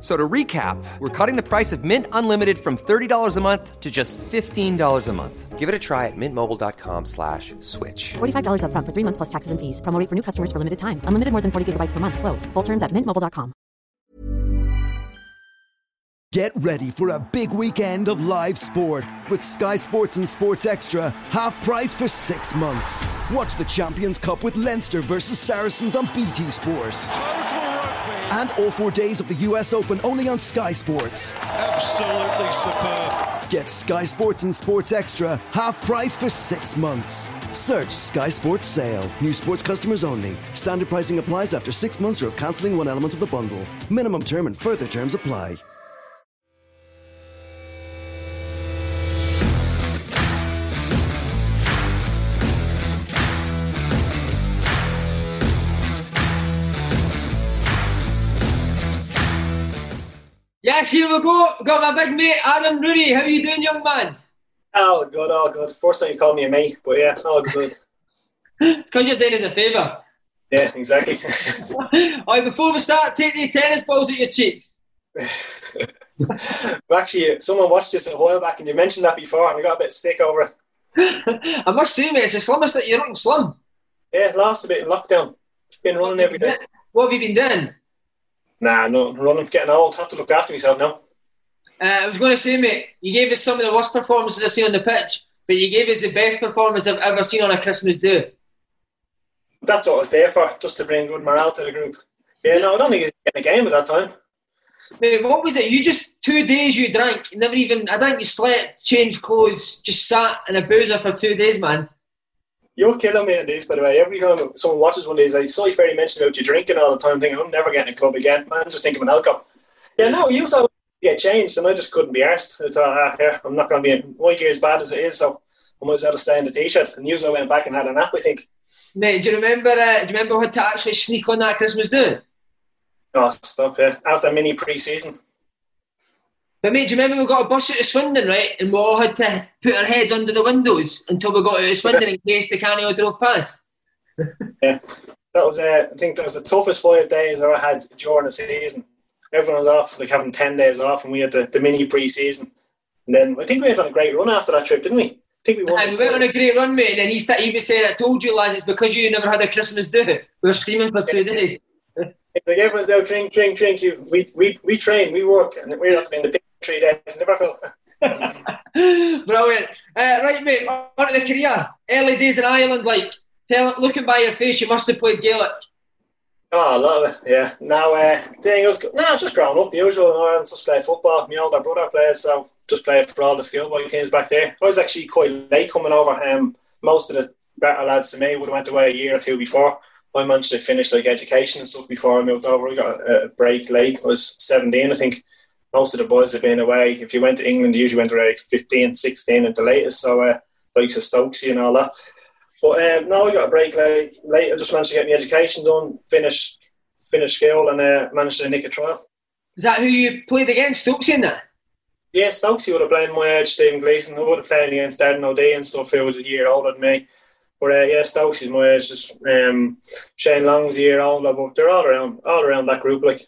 F- So to recap, we're cutting the price of Mint Unlimited from $30 a month to just $15 a month. Give it a try at mintmobile.com slash switch. $45 upfront for three months plus taxes and fees. Promo for new customers for limited time. Unlimited more than 40 gigabytes per month. Slows. Full terms at mintmobile.com. Get ready for a big weekend of live sport with Sky Sports and Sports Extra, half price for six months. Watch the Champions Cup with Leinster versus Saracens on BT Sport. And all four days of the US Open only on Sky Sports. Absolutely superb. Get Sky Sports and Sports Extra, half price for six months. Search Sky Sports Sale. New sports customers only. Standard pricing applies after six months or of cancelling one element of the bundle. Minimum term and further terms apply. Yes, here we go. Got my big mate Adam Rooney. How are you doing, young man? Oh good, oh good. First time you called me a mate, but yeah, all good. Because you're doing us a favour. Yeah, exactly. Alright, before we start, take the tennis balls at your cheeks. Actually, someone watched this a while back and you mentioned that before and I got a bit of stick over it. I must say, mate, it's the slimmest that you're looking slim. Yeah, lost a bit in lockdown. Been running every day. What have you been doing? Nah, no, running, getting old. Have to look after myself now. Uh, I was going to say, mate, you gave us some of the worst performances I've seen on the pitch, but you gave us the best performance I've ever seen on a Christmas do. That's what I was there for, just to bring good morale to the group. Yeah, no, I don't think he's getting a game at that time. Mate, what was it? You just two days you drank, never even. I think you slept, changed clothes, just sat in a boozer for two days, man. You're killing me on these, by the way. Every time someone watches one of these, I saw you fairly mention about you drinking all the time, thinking, I'm never getting a club again. Man, just think of an alcohol. Yeah, no, you saw get changed, and I just couldn't be arsed. I thought, ah, here, I'm not going to be in my gear as bad as it is, so I might as well stay in the t shirt. And usually I went back and had a nap, I think. Mate, do you remember? Uh, do you remember what to actually sneak on that Christmas do? Oh, stop, yeah. After mini pre season. But mate, do you remember we got a bus out of Swindon, right? And we all had to put our heads under the windows until we got out of Swindon in case Di Canio drove past. Yeah. That was, uh, I think that was the toughest five days I ever had during the season. Everyone was off, like having 10 days off, and we had the, the mini pre season. And then I think we had on a great run after that trip, didn't we? I think we won. And we went on a great run, mate. And then he, sta- he was saying, I told you, lads, it's because you never had a Christmas do. We were steaming for two days. Like everyone's there, drink, drink, drink. You, we, we, we train, we work, and we're not in the big three days. Never felt. Brilliant. Uh, right, mate, on to the career. Early days in Ireland, like, tell, looking by your face, you must have played Gaelic. Oh, I love it. Yeah. Now, uh, thing was, no, just growing up. Usual in Ireland, just played football. My older brother played, so just played for all the schoolboy teams back there. I was actually quite late coming over. Um, most of the better lads to me would have went away a year or two before. I managed to finish like education and stuff before I moved over. I got a break late. I was 17, I think. Most of the boys have been away. If you went to England, you usually went around 15, 16 at the latest. So, uh, likes of Stokesy and all that. But um, now I got a break late. late. I just managed to get my education done, finish, finish school, and uh, managed to nick a trial. Is that who you played against, Stokesy, in that? Yeah, Stokesy would have played my age, Stephen Gleeson. I would have played against Darren O'Dea and stuff who was a year older than me. But uh, yeah, Stokesy's my age. Just um, Shane Long's a year older, but they're all around, all around that group. Like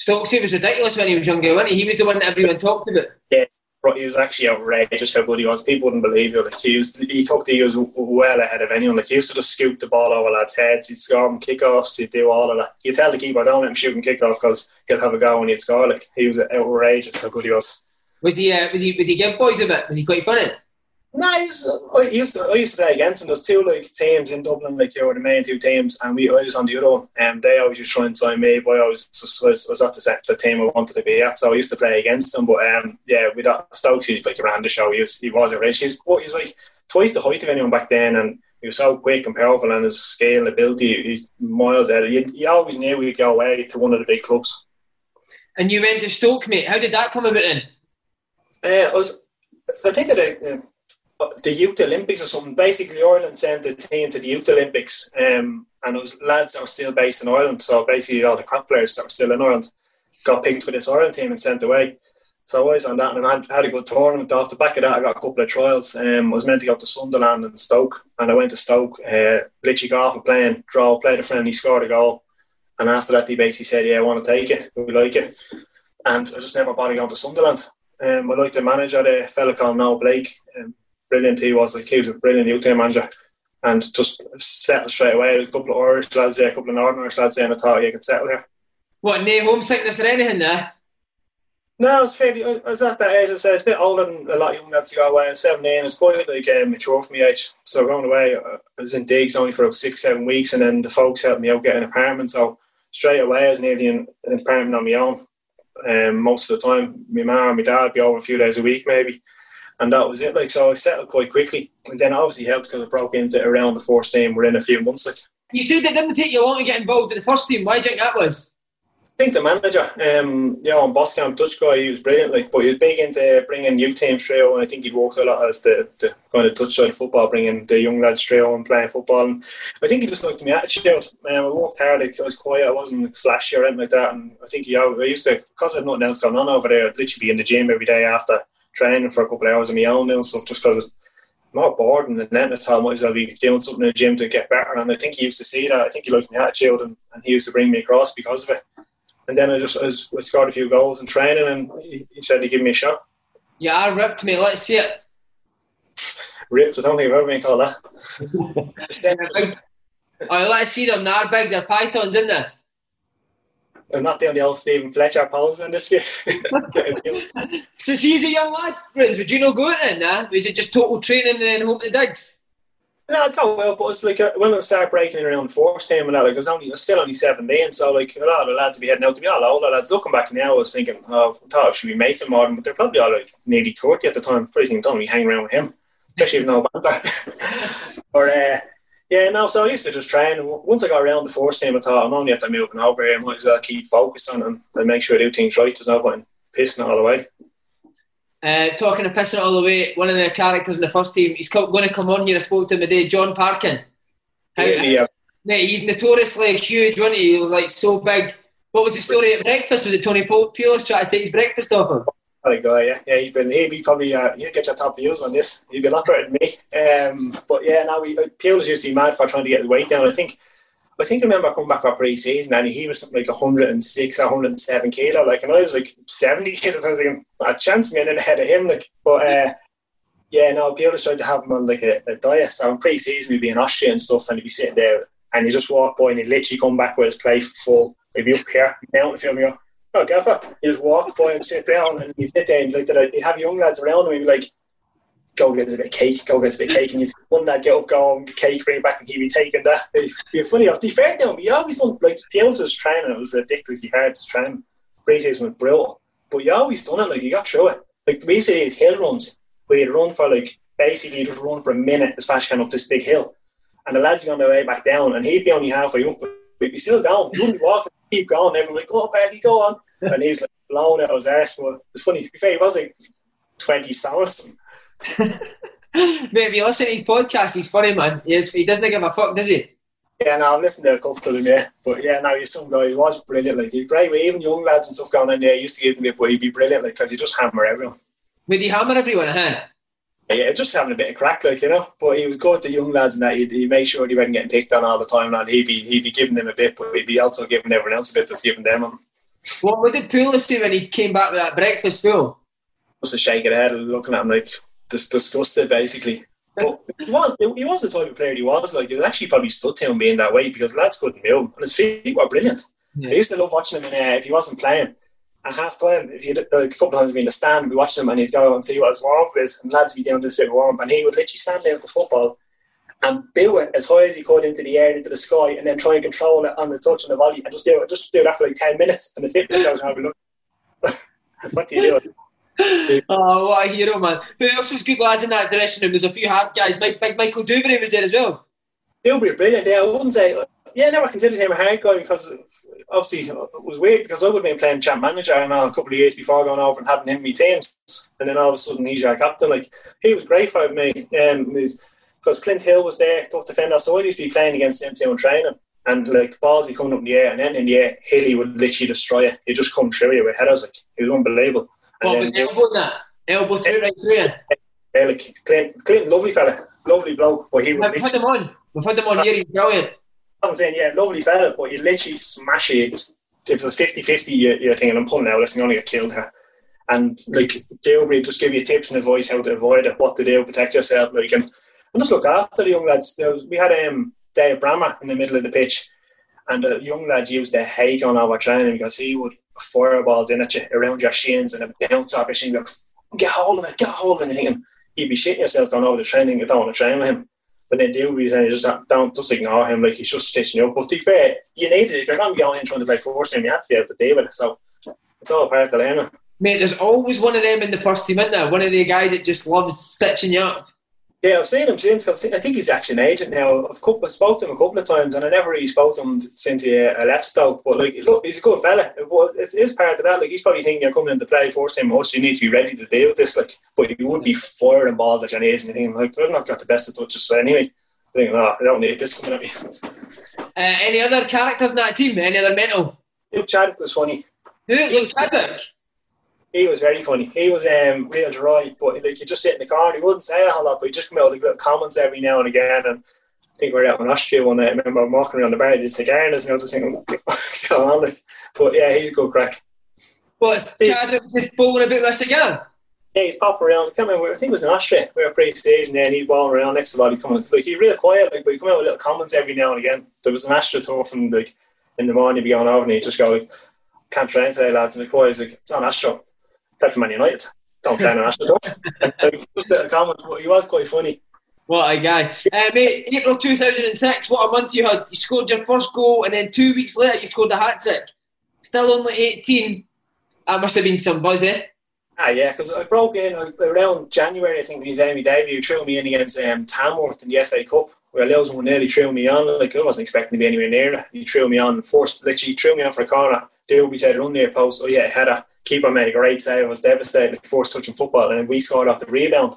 Stokesy was ridiculous when he was younger, wasn't he? He was the one that everyone talked about. yeah, but he was actually outrageous how good he was. People wouldn't believe it. Like he was, he took the he was well ahead of anyone. Like he used to just scoop the ball over lads' heads. He'd score them kickoffs. He'd do all of that. You tell the keeper don't let him shoot and kickoff because he'll have a go and he'd score. Like he was outrageous how good he was. Was he? Uh, was he? Did he give boys a bit? Was he quite funny? Nice. I used to I used to play against them. There's two like teams in Dublin, like you were the main two teams, and we I was on the other one. And they always used to try and sign me, but I was just was, was not the, the team I wanted to be at. So I used to play against them. But um, yeah, with got Stokes. He like around the show. He was he was a rich. He's he's like twice the height of anyone back then, and he was so quick and powerful, and his scale and ability, he, miles ahead. You, you always knew he'd go away to one of the big clubs. And you went to Stoke, mate. How did that come about then? Uh, I was, I think that. Uh, the Youth Olympics or something. Basically, Ireland sent a team to the Youth Olympics, um, and those lads that were still based in Ireland. So basically, all the crap players that were still in Ireland got picked for this Ireland team and sent away. So I was on that, and I had a good tournament. Off the back of that, I got a couple of trials. Um, I was meant to go to Sunderland and Stoke, and I went to Stoke. Uh, literally got off a plane, draw, played a friendly, scored a goal, and after that, he basically said, "Yeah, I want to take it. We like it." And I just never bothered going to Sunderland. Um, I liked the manager, a fella called Noel Blake. Um, brilliant he was. Like he was a brilliant youth team manager, and just settled straight away. There's a couple of Irish lads there, a couple of Northern Irish lads there, and I thought you could settle here. What, no homesickness or anything there? No, it's fairly. I was at that age. I say it's a bit older than a lot of young lads to go away. Seventeen, it's quite like um, mature for me age. So going away, I was in digs only for about six, seven weeks, and then the folks helped me out get an apartment. So straight away, I was nearly in an apartment on my own. Um, most of the time, my mum and my dad be over a few days a week, maybe and that was it. Like so, I settled quite quickly, and then obviously helped because I broke into around the first team within a few months. Like you said, it didn't take you long to get involved in the first team. Why do you think that was? I think the manager, um, you know, on Boskamp, Dutch guy, he was brilliant. Like, but he was big into bringing new teams through, and I think he'd worked a lot of the, the kind of Dutch side football, bringing the young lads through and playing football. And I think he just liked my attitude. Um, I worked hard. Like, I was quiet. I wasn't flashy or anything like that. And I think he, I used to, because I had nothing else going on over there, I'd literally be in the gym every day after training for a couple of hours of my own and stuff just because I'm not bored and the net at all. Might as well be doing something in the gym to get better. And I think he used to see that. I think he liked my attitude and, and he used to bring me across because of it. And then I just I, was, I scored a few goals in training and he, he said he'd give me a shot. Yeah, I ripped me. Let's see it. ripped, I don't think I've ever been called that. I oh, let see them. They're big. They're pythons, in there. I'm not the only old Steven Fletcher posing in this view. so he's a young lad, friends. Would you not go then? Nah? Was it just total training and then home to digs? No, I thought well, but it's like uh, when I started breaking around the force team and that, like I was only, I was still only seventeen, so like a lot of the lads would be heading out to be all older lads. Looking back now, I was thinking, oh, I thought I should be mates more than, but they're probably all like nearly thirty at the time. Pretty think don't be hanging around with him, especially if no banter. or uh, yeah, no, so I used to just train. And once I got around the force team, I thought I'm only at the moving over here. I might as well keep focused on and, and make sure I do things right. There's no point pissing it all the way. Uh, talking of pissing it all the way, one of the characters in the first team, he's co- going to come on here. I spoke to him today, Jon Parkin. How, yeah, yeah. Mate, he's notoriously huge, wasn't he? He was like so big. What was the story at breakfast? Was it Tony Pulis trying to take his breakfast off him? What a guy, yeah. Yeah, he'd, been, he'd be probably, uh, he'd get your top views on this. He'd be a lot better than me. Um, but yeah, now we, Pulis used to be mad for trying to get his weight down. I think, I think I remember coming back up pre season and he was something like 106 or 107 kilo. Like, and I was like 70 kilos. I was like, a chance me in ahead of him. Like, but uh, yeah, no, Pulis tried to have him on like a, a diet. So in pre season, we'd be in Austria and stuff, and he'd be sitting there and he just walk by and he'd literally come back with his plate full. He'd be up here, mountain you oh, gaffer. Just walk by him, sit down, and you sit there and like that. You have young lads around him, and be like, go get us a bit of cake, go get us a bit of cake, and see one lad get up, go and cake, bring it back, and he'd be taking that. It'd be funny. To be fair to him, you always done like the was training. It was ridiculously hard to train. Preseason was brutal, but you always done it. Like you got through it. Like we used to these hill runs where you'd run for like basically just run for a minute as fast as can up this big hill, and the lads on their way back down, and he'd be only halfway up, but he'd be still down. He wouldn't be walking keep going. Everyone like, go on, Becky, go on. And he was like blowing out his arse. But it was funny. To be fair, he was like 20 songs. Maybe you listen to his podcast, he's funny, man. He, is, he doesn't give a fuck, does he? Yeah, no, I'm listening to a couple of them, yeah. But yeah, no, he's some guy. He was brilliant. Like, he's great. Even young lads and stuff going in there, he used to give me a but he'd be brilliant, like, because he just hammer everyone. Would he hammer everyone, huh? Yeah, just having a bit of crack, like you know. But he would go to the young lads and that he'd, he'd make sure he wasn't getting picked on all the time. And he'd be he'd be giving them a bit, but he'd be also giving everyone else a bit that's giving them. What, what did Pulis do when he came back with that breakfast full? Just a shake of the head, looking at him like dis- disgusted, basically. But he was he was the type of player he was. Like it actually probably stood to him being that way because lads couldn't move, and his feet were brilliant. Yeah. I used to love watching him in, uh, if he wasn't playing at half time, if you like, a couple of times we in the stand, we watch them and he'd go and see what his warm up is, and lads would be doing this bit warm and he would literally stand there with the football and bill it as high as he could into the air, into the sky, and then try and control it on the touch and the volley, and just do it, just do that for like ten minutes, and the fitness goes have a look. what do you do? oh, what a hero, man! Who else was good lads in that dressing room? There's a few hard guys. Big, big Michael Duberry was there as well. Duberry, brilliant. Yeah, I wouldn't say. Yeah, I never considered him a hard guy because obviously it was weird because I would have been playing champ manager and a couple of years before going over and having him in my teams, and then all of a sudden he's our captain. Like he was great for me. Um, because Clint Hill was there, tough defender. So I'd usually be playing against him too in training. And like balls be coming up in the air, and then in the air, Hilly would literally destroy it. He'd just come through you with headers. Like it was unbelievable. And what, with elbow that? Elbow through right through you? Yeah, like Clint, Clint, lovely fella, lovely bloke. But he would. We've had him on. We've had him on here. He's brilliant. I'm saying, yeah, lovely fella, but you literally smash it. If it was 50 50, you're, thinking, I'm pulling out, listen, I'm get killed here. And like, they'll just give you tips and advice how to avoid it, what to do, protect yourself. Like, and and just look after the young lads. Was, we had um, Dave Brammer in the middle of the pitch, and the young lads used their hay on our training because he would fireballs in at you around your shins and bounce off your shin. Go, get hold of it, get hold of it. And you'd be shitting yourself going over the training. You don't want to train with him. But then do and you just don't just ignore him like he's just stitching you up. But to be fair, you need it if you're be going in trying to play first team, you have to be able to deal with it. So it's all part of the learning. Mate, there's always one of them in the first team, isn't there? One of the guys that just loves stitching you up. Yeah, I've seen him since. I think he's actually an agent now. I've, I've spoke to him a couple of times, and I never really spoke to him since he uh, left Stoke. But like, look, he's a good fella. It is part of that. Like, he's probably thinking you're coming into play first time. Also, you need to be ready to deal with this. Like, but you would be firing balls at your knees and thinking, like, I've not got the best of touches. So anyway, thinking, oh, I don't need this coming at me. Uh, any other characters in that team? Any other mental? Luke Chadwick was funny. Who? Luke Chadwick. He was very funny. He was um, real dry, but like you just sit in the car and he wouldn't say a whole lot, but he'd just come out with little comments every now and again. And I think we were out in Austria one night. I remember walking around the bar, he'd cigar and I was just thinking, what's going on? Like, but yeah, he's a good crack. What, Chad just bowling a bit less again? Yeah, he's popping around. I, remember, I think it was in Austria. We were pre-season there and he'd balling around next to the body coming. Like, he's real quiet, like, but he'd come out with little comments every now and again. There was an Astra tour from, like, in the morning, he'd be going over and he'd just go, like, can't train today, lads. And the quiet, he's like, it's on Astro that's Man United. Don't train on Aston Just a comment, he was quite funny. What a guy. Uh, mate, April 2006, what a month you had. You scored your first goal, and then two weeks later, you scored a hat trick. Still only 18. That must have been some buzz, eh? Ah, yeah, because I broke in around January, I think, when you did my debut. threw me in against um, Tamworth in the FA Cup, where Lewis nearly threw me on. Like, I wasn't expecting to be anywhere near it. He threw me on, forced, literally threw me on for a corner. Doobie said, run near post. Oh, yeah, header keeper made a great save. I was devastated, forced touching football, and we scored off the rebound.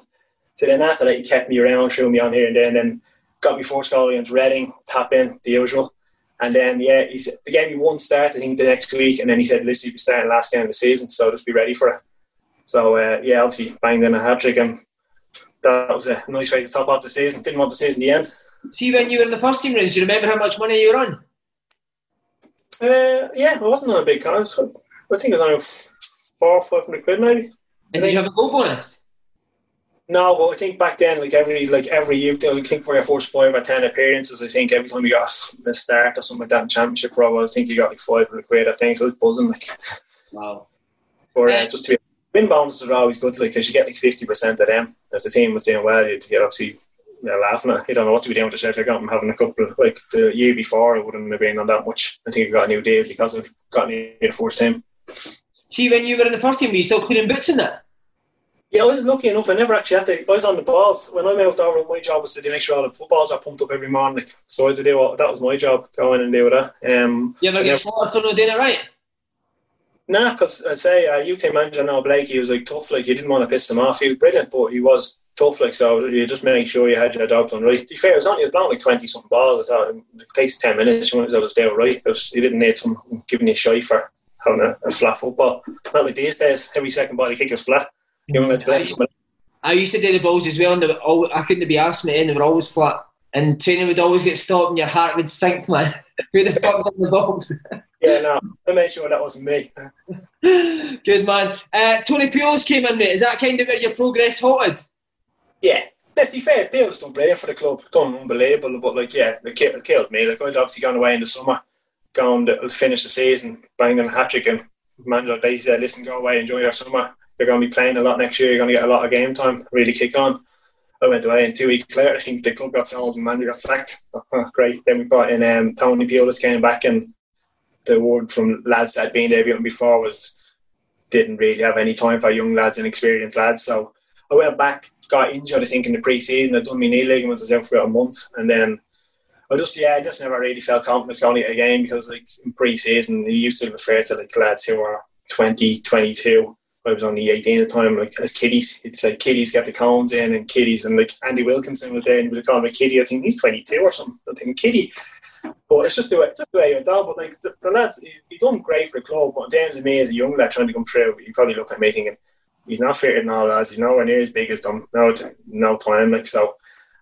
So then after that, he kept me around, threw me on here and there, and then got me first goal against Reading, tap in, the usual. And then, yeah, he, said, he gave me one start, I think, the next week, and then he said, listen, you'll be starting last game of the season, so just be ready for it. So, uh, yeah, obviously banged in a hat trick, and that was a nice way to top off the season. Didn't want the season to end. See, when you were in the first team, do you remember how much money you were on? Uh, yeah, I wasn't on a big contract. I think it was on four, five hundred quid maybe. And did you have a goal bonus? No, but I think back then, like every like every year, I think for your first five or ten appearances, I think every time you got a start or something like that in Championship Pro, I think you got like five hundred quid. I think so. It was buzzing like. Wow. Or uh, just to be win bonuses are always good, like because you get like fifty percent of them. If the team was doing well, you'd get obviously they're laughing at. You don't know what to be doing with yourself. You're going having a couple like the year before, it wouldn't have been on that much. I think you got a new deal because I've got in the first team. See, when you were in the first team, were you still cleaning boots in that? Yeah, I was lucky enough. I never actually had to. I was on the balls when I moved over. My job was to make sure all the footballs are pumped up every morning. So I had to do what, that was my job, go in and do that. Um, you ever get slaughtered for not doing it right? Nah, because I'd say uh, UK manager Noel Blake, he was like tough. Like you didn't want to piss him off. He was brilliant, but he was tough. Like so, you just make sure you had your job done right. To be fair, it was only it was like twenty something balls. I thought it takes ten minutes. You want to do it right. It was, you didn't need some giving you shy for having a, a flat football. Not like these days, every second body kick is flat. You know, I, I used to do the balls as well, and were always, I couldn't be asked me, and they were always flat. And training would always get stopped, and your heart would sink, man. Who the fuck done the balls? yeah, no, I made sure that wasn't me. Good man. Uh, Tony Pulis came in, mate. Is that kind of where your progress halted? Yeah, let's be fair, Pulis done brilliant for the club, done unbelievable. But like, yeah, it killed, me. Like I'd obviously gone away in the summer going to finish the season, banging a hat trick, and manager they said, "Listen, go away, enjoy your summer. You're going to be playing a lot next year. You're going to get a lot of game time. Really kick on." I went away, and two weeks later, I think the club got sold and manager got sacked. Oh, great. Then we brought in um, Tony Pulis came back, and the word from lads that had been there before was didn't really have any time for young lads and experienced lads. So I went back, got injured, I think, in the pre-season. I'd done my knee ligaments, I was out for about a month, and then I just yeah, I just never really felt confident going to a game because like in pre-season, you used to refer to like lads who were 20, 22. I was only 18 at the time, like as kiddies. It's like kiddies get the cones in and kiddies, and like Andy Wilkinson was there and we call him a kiddie. I think he's 22 or something. I think kiddie. But it's just the way, just the way he went down. But like the, the lads, he, he done great for the club. But terms of me as a young lad trying to come through, you probably look at me thinking, he's not fitter than all lads. He's nowhere near as big as them. No, no time. Like so,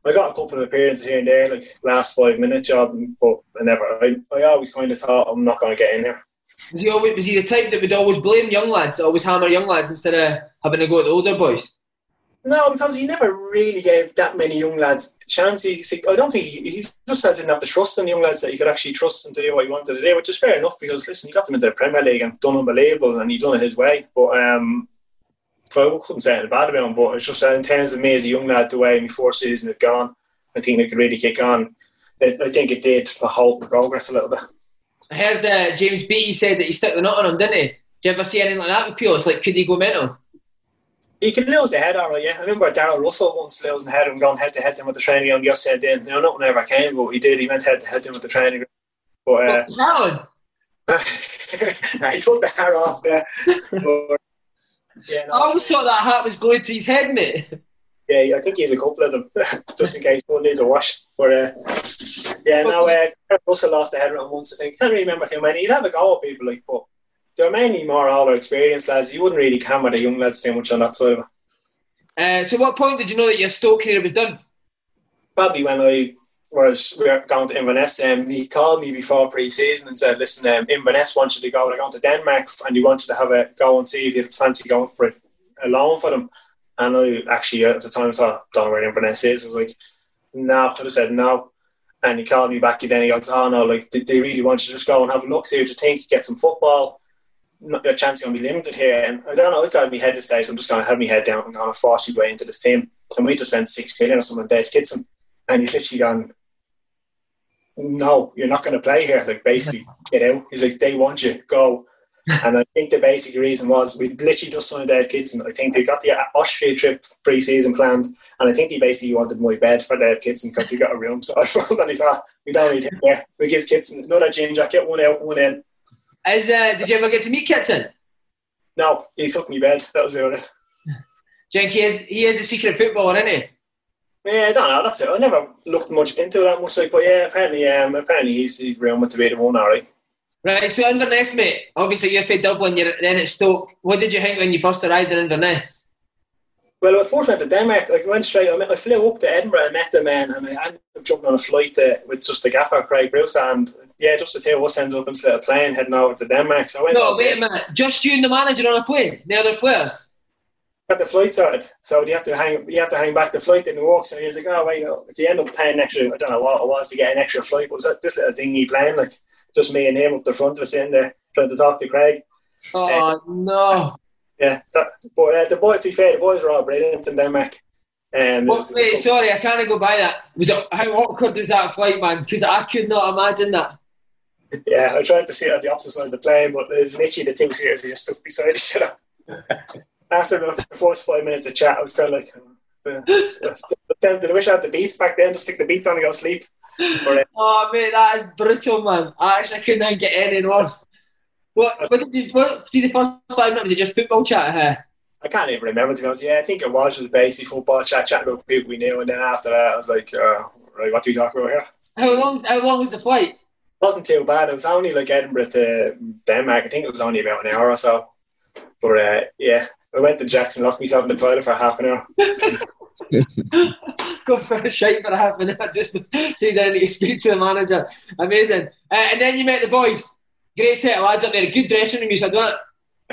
I got a couple of appearances here and there, like last five minute job, but I never. I, I always kind of thought I'm not going to get in there. Was he, always, was he the type that would always blame young lads, always hammer young lads instead of having to go at the older boys? No, because he never really gave that many young lads a chance. He, I don't think he, he just didn't have the trust in the young lads that he could actually trust them to do what he wanted to do, which is fair enough because listen, he got them into the Premier League and done unbelievable, and he done it his way. But um, I couldn't say anything bad about him. But it's just in terms of me as a young lad, the way my fourth season had gone, I think it could really kick on. I think it did for hope and progress a little bit. I heard uh, James Beattie said that he stuck the nut on him, didn't he? Do you ever see anything like that with It's Like, could he go mental? He can lose the head, alright, yeah. I remember Darel Russell once losing the head and going head to head with the training. Just said then, you know, nothing ever came, but he did. He went head to head with the training. But, uh, nah, he took the hair off, yeah. but, yeah no, I always thought that hat was glued to his head, mate. Yeah, I think he's a couple of them, just in case one needs a wash. But uh, yeah, now uh, Russell lost the head around once. I think can't really remember too many. He'd have a go at people like, but there are mainly more older experienced lads. You wouldn't really camera the young lads too much on that side of it. Uh, so, what point did you know that your Stoke career was done? Probably when I was we were going to Inverness. and he called me before pre-season and said, "Listen, um, Inverness wants you to go. They're going to Denmark, and you wanted to have a go and see if you have a fancy going for it, a loan for them." And I actually at the time thought, "Don't know where Inverness is." I was like, "No," I said no. And he called me back, then he goes, "Oh no, like they really want you to just go and have a look, see what you think, get some football." your chance going to be limited here. And I don't know, I got my head to say, I'm just going to have my head down and going to force my way into this team. And we just spent six million or something on Dave Kitson. And he's literally gone, no, you're not going to play here. Like, basically, get out. He's like, they want you, go. and I think the basic reason was we literally just signed a Dave Kitson. I think they got the Austria trip pre season planned. And I think he basically wanted my bed for Dave Kitson because he got a room. So I thought, and he thought, we don't need him there. We give Kitson another jean jacket, one out, one in is, uh, did you ever get to meet Kitson? No, he took me bed. That was it. Jenk, he is, he is a secret footballer, isn't he? Yeah, I don't know. That's it. I never looked much into that much, like, but yeah, apparently, um, apparently he's he's to be the one, alright. Right. So Inverness, mate. Obviously, you're from Dublin. You're then at Stoke. What did you think when you first arrived in Inverness? Well, I first went to Denmark. I went straight. I, met, I flew up to Edinburgh and met the man, and I ended up jumping on a flight uh, with just the gaffer Craig Brewster, and yeah, just two of us ended up instead of plane heading over to Denmark. So I went. No, wait a minute. Just you and the manager on a plane. The other players. Got the flight started, so you have to hang. You have to hang back. The flight didn't work, so he was like, "Oh, wait." You know, you end up paying extra. I don't know what it was to get an extra flight. But was that this little thing he plane, like just me and him up the front of us in there trying to talk to Craig. Oh uh, no! yeah, that, but uh, the boys, to be fair, the boys were all brilliant in Denmark. Um, well, wait, sorry, I can't go by that. Was it, how awkward was that flight, man? Because I could not imagine that. Yeah, I tried to sit on the opposite side of the plane, but there's literally the two seats we just stuck beside each other. After about the first five minutes of chat, I was kind of like, uh, I wish I had the beats back then to stick the beats on and go sleep. Uh, oh, mate, that is brutal, man. I actually couldn't even get any worse. What, what did you what, see the first five minutes? Was it just football chat here? I can't even remember to be honest. Yeah, I think it was just basically football chat, chatting about people we knew, and then after that, I was like, uh, right, what do you talk about here? How long? How long was the flight? It wasn't too bad. It was only like Edinburgh to Denmark. I think it was only about an hour or so. But uh, yeah, I went to Jackson, locked myself in the toilet for half an hour. Go for a shite for half an hour just to see that need to speak to the manager. Amazing. Uh, and then you met the boys. Great set of lads up there. Good dressing room, you said that.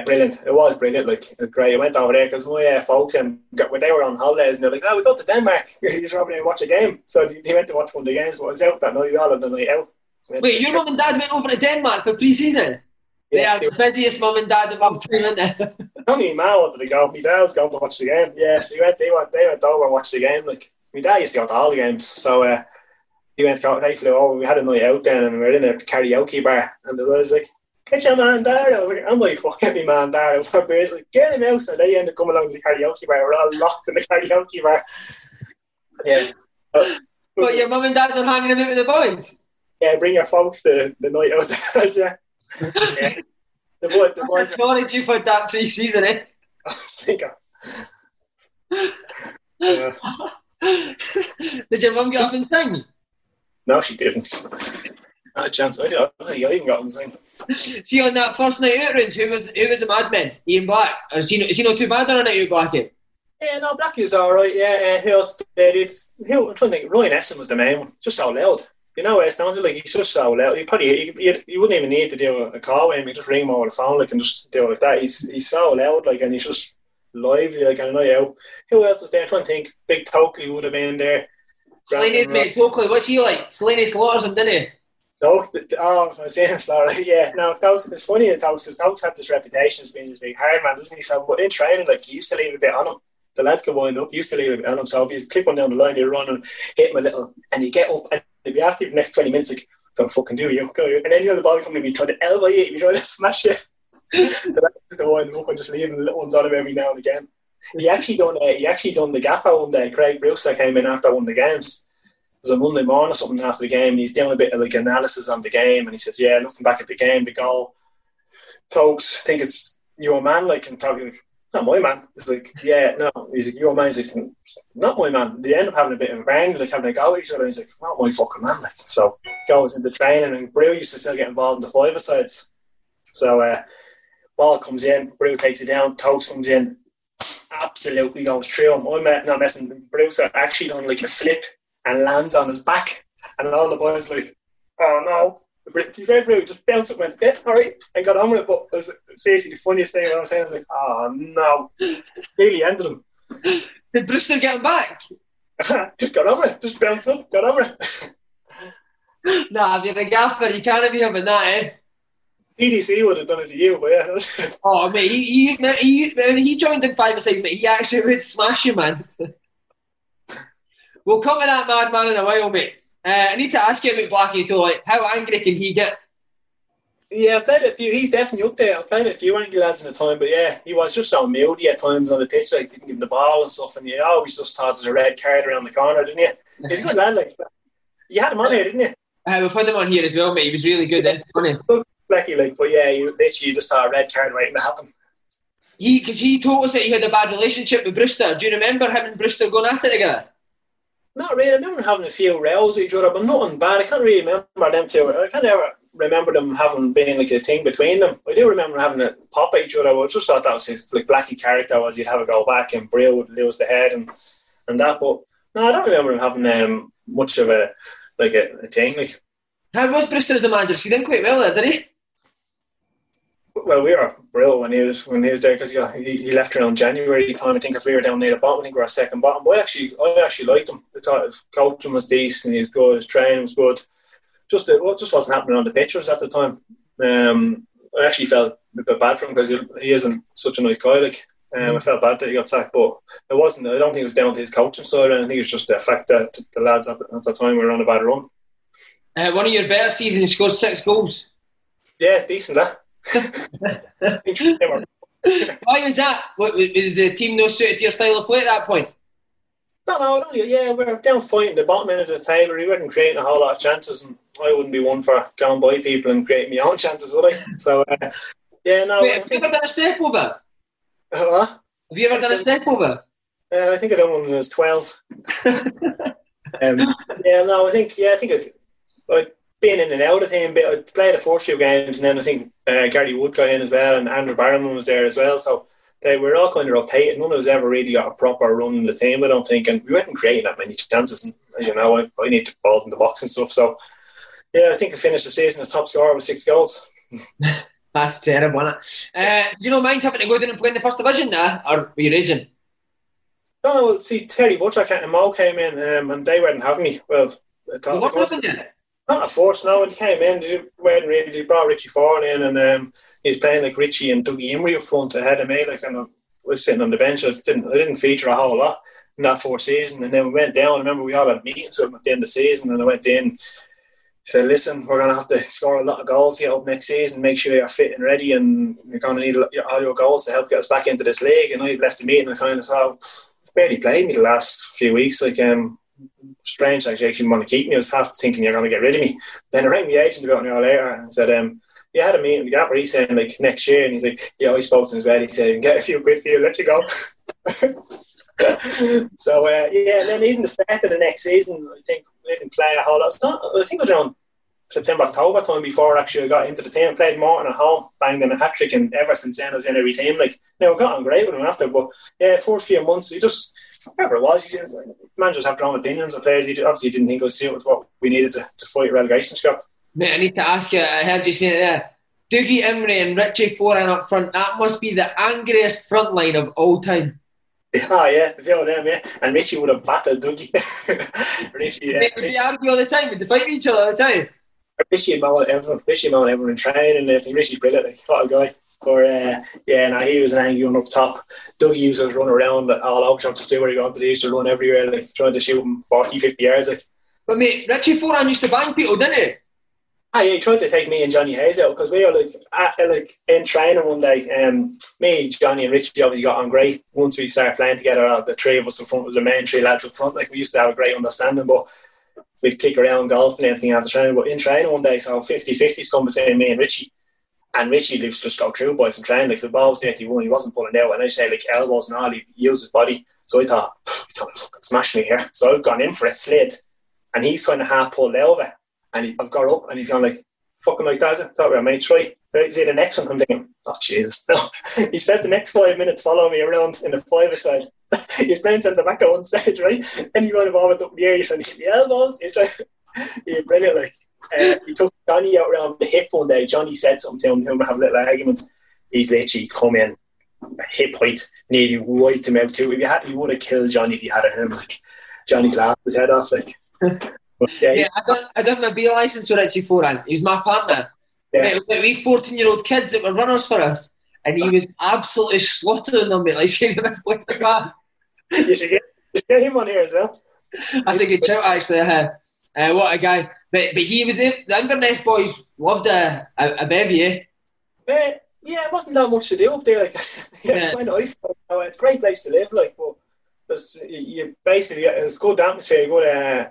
Brilliant. It was brilliant. Like great. I went over there because my uh, folks and got, when they were on holidays and they're like, "Oh, we go to Denmark. you just over there and watch a game." So they went to watch one of the games. But I was out that night. All of the night out. Wait, your mum and dad went over to Denmark for pre-season? They are the busiest mum and dad of all time, aren't they? Only my wanted to go. My dad was going to watch the game. Yeah, so he went, they went, they went over and watched the game. Like my dad used to go to all the games, so uh, he went. They flew over. We had a night out then, and we were in a karaoke bar, and there was like get your man there. I was like, I'm like, fuck, get me man there. I was like, get him out. So they ended up coming along to the karaoke bar. We're all locked in the karaoke bar. Yeah. But, but your mum and dad are hanging out with the boys? Yeah, bring your folks the, the night out. yeah. Yeah. The, boy, the boys. Did you put that pre season, eh? Yeah. Did your mum get up and sing? No, she didn't. Not a chance. I, I, I even got and sing. See on that first night out, Rins, who was who was a madman? Ian Black. Or is he, is he not too bad on a night out, Blackie? Yeah, no, Black is all right. Yeah, uh, who else? It's who? I'm trying to think. Ryan Esson was the main one. Just so loud. You know, West End, like he's just so loud. You probably you, you, you, wouldn't even need to do a, call with him. You just ring him over the phone, like and just do it like that. He's he's so loud, like, and he's just lively, like on a night out. Who else was there? I'm trying to think. Big Tokely would have been there. Slaney's mate, Tokely. What's he like? Slaney slaughters him, didn't he? No, oh, I was saying sorry. Yeah, no, it's funny in Tokes because Tokes had this reputation as being a big hard man, doesn't he? So, but in training, like, he used to leave a bit on him. The lads go wind up, he used to leave a bit on him. So, if you click one down the line, you run and hit him a little, and you get up, and you after the next 20 minutes, like, go fucking do you, go. And then you know the ball coming, you try to elbow you, you try to smash it. the wind him up and just leaving the little ones on him every now and again. He actually done, uh, he actually done the gaffer one day. Craig Brewster came in after one of the games It was a Monday morning or something after the game, and he's doing a bit of like analysis on the game, and he says, "Yeah, looking back at the game, the goal, folks, I think it's your man." Like, and like, not my man. He's like, "Yeah, no." He's like, "Your man's like, not my man." They end up having a bit of a bang, like having a go at each other. he's like, "Not my fucking man." Like, so goes into training, and Brew used to still get involved in the five sides. So, uh, ball comes in, Brew takes it down, Tokes comes in, absolutely goes through him. I'm not messing. Brew's actually done like a flip and lands on his back. And all the boys like, oh no. Red route just bounced it, went, all right, and got on with it. But it was seriously the funniest thing I was saying. I was like, oh no. Nearly ended him. Did Brewster get him back? just got on with it. Just bounced up, got on with it. nah, if you're a gaffer, you can't be having that, eh? PDC would have done it to you, but yeah. oh, mate, he, he, he, he joined in five or six, but he actually would smash you, man. We'll come to that madman in a while, mate. Uh, I need to ask you about Blackie too. Like, how angry can he get? Yeah, I've played a few. He's definitely up there. I've played a few angry lads in the time, but yeah, he was just so moody at times on the pitch, like didn't give him the ball and stuff, and you always just thought there's a red card around the corner, didn't you? He's a good lad, like you had him on here, didn't you? Uh, we've had him on here as well, mate. He was really good. Yeah. Then, Blackie, like, but yeah, you literally just saw a red card waiting to happen. He, because he told us that he had a bad relationship with Brewster. Do you remember him and Brewster going at it together? Not really. I remember having a few rows with each other, but nothing bad. I can't really remember them two. I can't ever remember them having been like a thing between them. I do remember having a pop at each other. I just thought that was his like Blackie character was you'd have a go back and Brio would lose the head and and that. But no, I don't remember him having um, much of a like a, a thing. Like how was Brewster as a manager? He did quite well, did he? Well, we were brilliant when he was when he was there because he, he left around January time. I think because we were down near the bottom. I think we were second bottom. But I actually, I actually liked him. I thought his coaching was decent. He was good. His training was good. Just it just wasn't happening on the pictures at the time. Um, I actually felt a bit bad for him because he, he isn't such a nice guy. Like um, I felt bad that he got sacked, but it wasn't. I don't think it was down to his coaching style. I think it was just the fact that the lads at the, at the time were on a bad run. Uh, one of your better seasons, he scored six goals. Yeah, decent that. Why was that? What, was the team no suited to your style of play at that point? No, no, no. Yeah, we're down fighting the bottom end of the table. We weren't creating a whole lot of chances, and I wouldn't be one for going by people and creating my own chances, would I? So, uh, yeah, no. Wait, have think... you ever done a step over? Uh. Have you ever done a step over? Uh, I think I done one when I was twelve. um, yeah, no, I think yeah, I think it. I been in and out of him. But I played the first few games, and then I think uh, Garry Wood got in as well, and Andrew Barrowman was there as well. So they were all kind of rotated. None of us ever really got a proper run in the team, I don't think. And we weren't creating that many chances. And as you know, I, I need to balls in the box and stuff. So yeah, I think I finished the season as top scorer with six goals. That's terrible, isn't it? Uh, do you know mind having to go down and play in the first division now, or were you raging? No, no, see, Terry Butcher and Mo came in um, and they weren't having me. Well, well what happened then? Not a force, no. When he came in, weren't really. They brought Richie Foran in, and um, he playing like Richie and Dougie Imrie up front ahead of me. Like, and I was sitting on the bench. I didn't, I didn't feature a whole lot in that fourth season. And then we went down. I remember we all had meetings at the end of the season, and I went in. Said, listen, we're going to have to score a lot of goals get up next season. Make sure you're fit and ready, and you're going to need all your goals to help get us back into this league. And I left the meeting and I kind of thought, barely played me the last few weeks. Like, um, strange that you actually want to keep me. I was half thinking you're going to get rid of me. Then I rang the agent about an hour later and said, um, you had a meeting with Gapper. He's saying like next year, and he's like, yeah, I spoke to him as well. He said, get a few quid for you, let you go. so uh, yeah, and then even the start of the next season, I think we didn't play a whole lot. Not, I think it was around September, October time before actually I got into the team. Played Morton at home, banged in a hat trick, and ever since then I was in every team. Like now, I got on great with him after, but yeah, first few months, he just whatever it was, you managers have their own opinions of players. He obviously didn't think I was suited with what we needed to, to fight relegation scrap. Mate, I need to ask you. I heard you say there. Dougie Imrie and Richie Foran up front. That must be the angriest front line of all time. Oh yeah, the two of them, yeah. And Richie would have battered Dougie. Richie, yeah. Would they argue all the time? Would they fight each other all the time? Richie and Mo everyone, Richie and Mo everyone in training and everything. Richie's brilliant, like what a guy. But uh, yeah, no, he was an angry one up top. Dougie used to run around all over trying to do where he got to. He used to run everywhere, like trying to shoot him 40, 50 yards. Like. But mate, Richie Foran used to bang people, didn't he? Ah, yeah, he tried to take me and Jonny Hayes out because we were like at, like in training one day. Um, me, Jonny, and Richie obviously got on great. Once we started playing together, uh, the three of us in front was the main three lads up front. Like we used to have a great understanding, but we'd kick around golf and everything after training. But in training one day, so 50-50s come between me and Richie. And Richie to just got through boys and train. Like the ball was 81, he wasn't pulling out. And I say like elbows and all, he used his body. So I thought, he's to fucking smash me here. So I've gone in for a slid. And he's kind of half pulled over. And he, I've got up and he's gone like, fucking like that. I thought we were made try. Right, see the next one. I'm thinking, oh Jesus, no. he spent the next five minutes following me around in the five side. He's playing centre back at one stage, right? And he got involved up in the trying to hit the elbows. He tried, he brilliant. Like uh, he took Jonny out around the hip one day. Jonny said something to him. Him have a little argument. He's literally come in hip height, nearly wiped him out too. If you had, you would have killed Jonny if you had him. Like Johnny's laughed his head off. Like yeah, yeah I done I done my B license with Richie Foran. He was my partner. Yeah. it was like we fourteen year old kids that were runners for us, and he was absolutely slaughtering them. Like saving this place car. You should get, you should get him on here as well. That's a good shout, actually. Uh, uh, what a guy! But but he was the, the Inverness boys loved a a, a bevy. Eh? But, yeah, it wasn't that much to do up there. Like, yeah, quite nice. It's a great place to live. Like, but there's, you basically it's good atmosphere, good. Uh,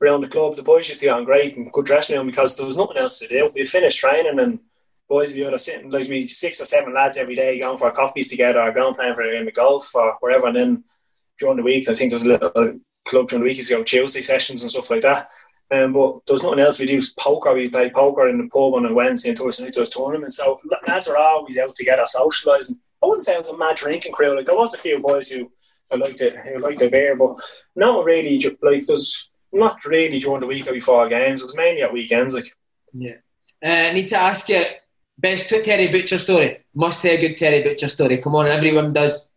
around the club. The boys used to get on great and good dressing room because there was nothing else to do. We'd finish training and boys would be sitting like we six or seven lads every day going for coffees together or going playing for a game of golf or wherever. And then during the week, I think there was a little club during the week used to go Tuesday sessions and stuff like that. Um, but there was nothing else. We do poker. We play poker in the pub on a Wednesday and Thursday night. Was tournaments. So lads are always out together socialising. I wouldn't say it was a mad drinking crew. Like there was a few boys who I liked it, who liked the beer, but not really. Like there's not really during the week or before games. It was mainly at weekends. Like, yeah. Uh, I need to ask you, best Terry Butcher story. Must have a good Terry Butcher story. Come on, everyone does.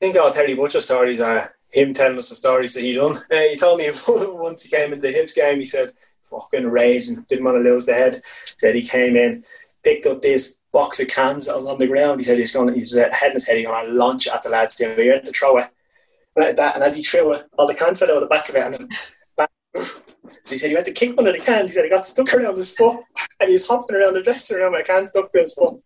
I think all Terry Butcher stories are him telling us the stories that he done. Uh, he told me once he came into the Hibs game, he said, fucking rage and didn't want to lose the head. Said he came in, picked up this box of cans that was on the ground. He said he's going, he's uh, head in his head, he's going to launch at the lads. He had to throw it. Like that, and as he threw it, all the cans fell out of the back of it, and so he said he went to kick one of the cans. He said he got stuck around his foot and he's hopping around the dressing room with a can stuck to his foot.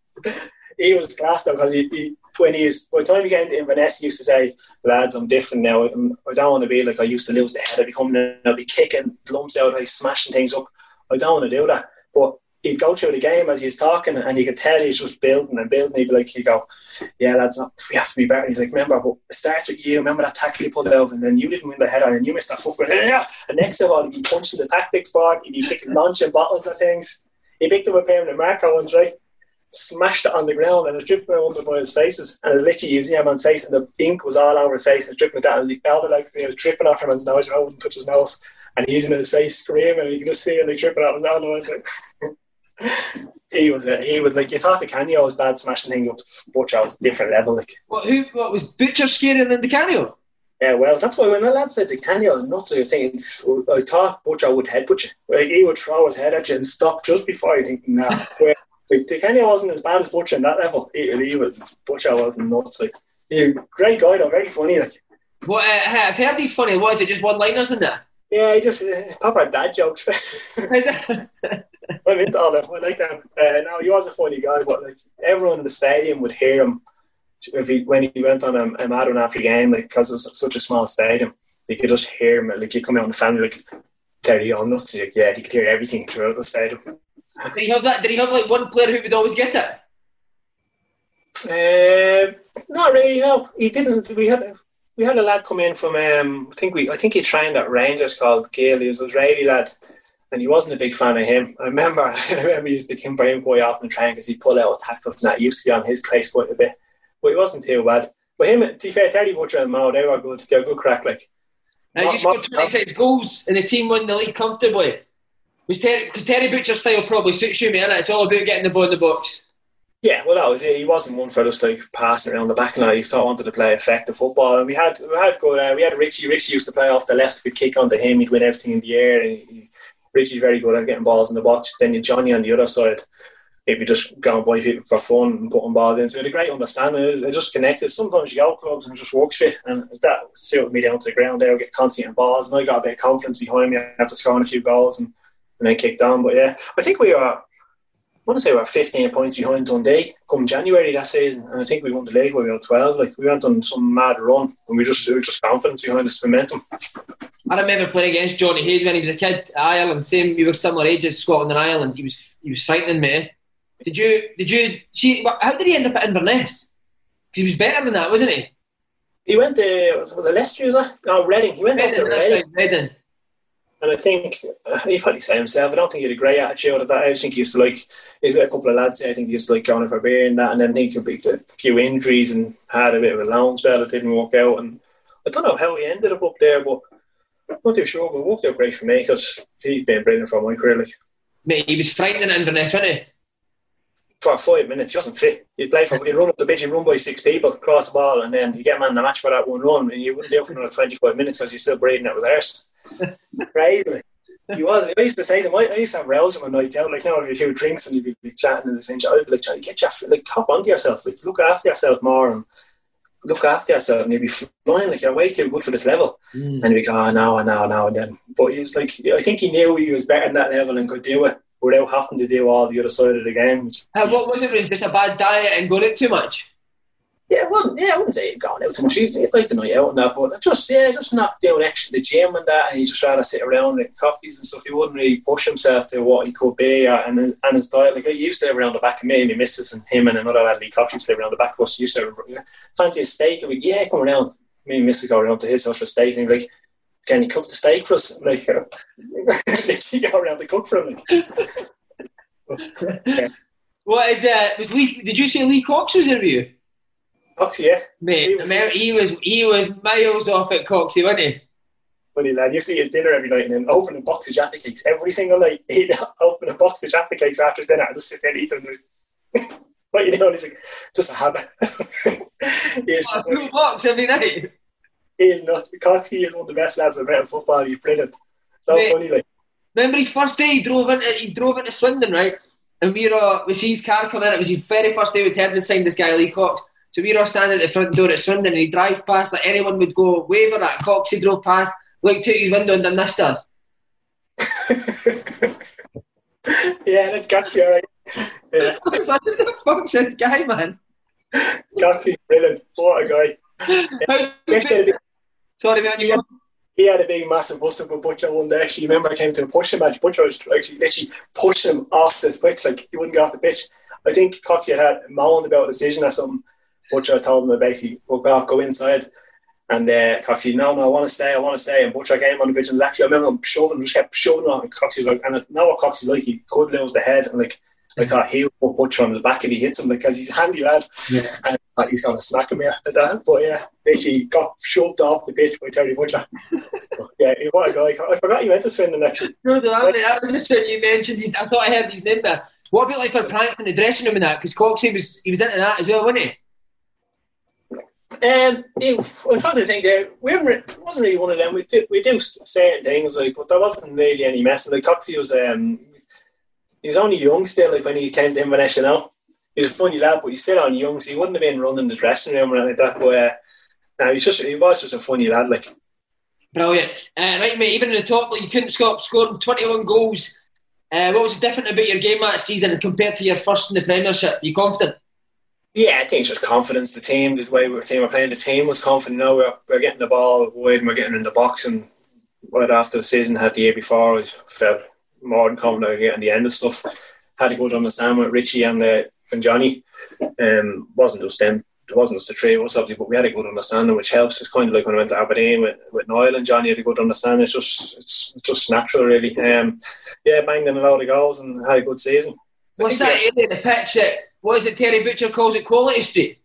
he was class though because he, he, when he's by the time he came to Inverness, he used to say, "Lads, I'm different now. I'm, I do not want to be like I used to lose the head. I become I'd be kicking lumps out, I'd be smashing things up. I don't want to do that." But he'd go through the game as he's talking, and you could tell he's just building and building. He'd be like, he'd go, "Yeah, lads, we have to be better." And he's like, "Remember, but it starts with you. Remember that tackle you put out, and then you didn't win the header, and you missed that football. Yeah." And next of all, he'd be punching the tactics board. He'd be kicking launching bottles of things. He picked up a permanent marker once, right? Smashed it on the ground and it dripped around the boys' faces. And it literally using him on his face, and the ink was all over his face and dripping down. And the elder like he was dripping off him on his nose, and I wouldn't touch his nose. And he's in his face screaming, and you can just see him like dripping off his nose. Like, he was a, he was like you thought Di Canio was bad smashing things up. Butcher was different level. Like what? Who? What was Butcher scarier than Di Canio? Yeah, well, that's why when the lad said Di Canio nuts, I was thinking, I thought Butcher would headbutt you. Like, he would throw his head at you and stop just before you think, nah. Where, like, Canio wasn't as bad as Butcher in that level. He, he was, Butcher was nuts. Like, he, great guy, though, very funny. Like, what, uh, I've heard these funny. What is it? Just one liners in there? Yeah, he just uh, proper dad jokes. I'm into all them. I like them. Uh, no, he was a funny guy, but like everyone in the stadium would hear him if he when he went on a, a mad after game, like because it was such a small stadium, you could just hear him. Like you come out in the family, like Terry on nuts. Like, yeah, you could hear everything throughout the stadium. Did he have that? Did he have like one player who would always get it? Uh, not really. No, he didn't. We had we had a lad come in from. Um, I think we. I think he trained at Rangers called Gail. He was an Israeli lad and he wasn't a big fan of him. I remember, I remember he used to come him quite often in training because he pull out tackles and that. He used to be on his case quite a bit, but he wasn't too bad. But him, to be fair, Terry Butcher and Mao, they were good. They were good crack. Like, now, you scored 26 goals and the team won the league comfortably. Terry, because Terry Butcher's style probably suits you, man. It's all about getting the ball in the box. Yeah, well, that was it. He wasn't one for just like passing around the back I He thought wanted to play effective football, and we had we had good. Uh, we had Richie. Richie used to play off the left. We'd kick onto him. He'd win everything in the air, and he, Richie's very good at getting balls in the box. Then you Jonny on the other side, maybe just going by people for fun and putting balls in. So we a great understanding. It just connected. Sometimes you go clubs and just works fit, and that suited me down to the ground there. Get constant balls, and I got a bit of confidence behind me after scoring a few goals and, and then kicked on. But yeah, I think we are. I want to say we are 15 points behind Dundee come January that season, and I think we won the league when we were 12. Like we went on some mad run, and we just we were just confidence behind this momentum. I remember playing against Jonny Hayes when he was a kid. Ireland, same. We were similar ages, Scotland and Ireland. He was he was frightening me. Did you did you see? How did he end up at Inverness? Because he was better than that, wasn't he? He went to was, was it Leicester? Was that? No, Reading. He went Reading, to Reading. Reading. And I think uh, he probably said himself. I don't think he had a great attitude at that. I think he used to like. He's got a couple of lads. I think he used to like going for beer and that. And then he could pick a few injuries and had a bit of a lounge spell that didn't work out. And I don't know how he ended up up there, but I'm not too sure, but it worked out great for me because he's been brilliant for my career. Like. Mate, he was frightening in Inverness, wasn't he? For five minutes, he wasn't fit. He'd play for, he'd run up the pitch, he'd run by six people, cross the ball, and then you get man the match for that one run, and you wouldn't do it for another 25 minutes because he's still breathing out with arse. Crazy. He was. I used to say to him, I, I used to have rows him on nights out, like, you know, a few drinks and you'd be like, chatting and the same I'd be like, get your, like, cop onto yourself, like, look after yourself more. And look after yourself and you'll be flying like you're way too good for this level. Mm. And he'd be going, oh, no, no, no. And then, but he was like, I think he knew he was better than that level and could do it without having to do all the other side of the game. Uh, what was it? Just a bad diet and got it too much? Yeah, well, yeah, I wouldn't say he'd gone out too much. He'd, he'd like the night out and that, but just yeah, just not extra the gym and that, and he just rather sit around and coffees and stuff. He wouldn't really push himself to what he could be, or, and and his diet. Like he used to around the back of me, and my missus and him and another lad, Lee Cox, used to around the back of us. He used to fancy a steak, and we yeah, come around. Me and Missus go around to his house for steak, and he'd be like, "Can you cook the steak for us?" I'm like, literally go around to cook for him. Like. yeah. What is uh? Was Lee? Did you see Lee Cox's was in you? Coxie, yeah. Mate, he was, he was, he was miles off at Coxie, wasn't he? Funny lad, you see his dinner every night and then open a box of Jaffa cakes every single night. He'd open a box of Jaffa cakes after dinner and just sit there and eat them. what you doing? He's like, just a habit. he is a full box every night. He is not. Coxie is one of the best lads I've met in football. He's brilliant. So Mate, funny, like. Remember his first day? He drove into he drove into Swindon, right? And we were uh, we see his car come in. It was his very first day with Ted signed this guy Lee Cox. So we were all standing at the front door at Swindon and he drives past like anyone would go waver at Cox. He drove past, looked out his window and done this to us. yeah, that's Coxie, alright. Yeah. what the fuck's this guy, man? Coxie, brilliant. What a guy. Yeah. Sorry, man, you he had a big massive bustle with Butcher one day. Actually, remember I came to a pushing match. Butcher was actually literally push him off the pitch, like he wouldn't get off the pitch. I think Coxie had, had moaned about a decision or something. Butcher told him to basically fuck off, go inside. And uh, Coxie, no, no, I want to stay, I want to stay. And Butcher came on the pitch and actually, I remember him shoving, just kept shoving on. And Coxie like, and I know what Coxie's like, he could lose the head. And like, I thought he'll put Butcher on the back if he hits him because he's a handy lad. Yeah. And he's going to smack him here at that. But yeah, basically got shoved off the pitch by Terry Butcher. yeah, what a guy. I forgot you went to Swindon actually. No, no, I was just when you mentioned his, I thought I heard his name there. What about like for pranks in the dressing room and that? Because Coxie was he was into that as well, wasn't he? Um, I'm trying to think there. We haven't, wasn't really one of them. We did we do certain things like, but there wasn't really any messing. Like Coxie was, um, he was only young still. Like when he came to Inverness, you know, he was a funny lad, but he's still on young, so he wouldn't have been running the dressing room or anything like that. But uh, no, he's just he was just a funny lad. Like brilliant, uh, right, mate. Even in the top, like you couldn't stop scoring 21 goals. Uh, what was different about your game that season compared to your first in the Premiership? You confident? Yeah, I think it's just confidence. The team, the way we were, team were playing, the team was confident. You know, we're, we're getting the ball wide and we're getting in the box. And right after the season had the year before, I felt more than confident getting the end of stuff. Had to a good understanding with Richie and uh, and Jonny. Um, wasn't just them. It wasn't just the three of us, obviously, but we had a good understanding, which helps. It's kind of like when I went to Aberdeen with, with Niall and Jonny had a good understanding. It's just it's just natural, really. Um, yeah, banged in a lot of goals and had a good season. What's that area in the pitch that what is it Terry Butcher calls it Quality Street?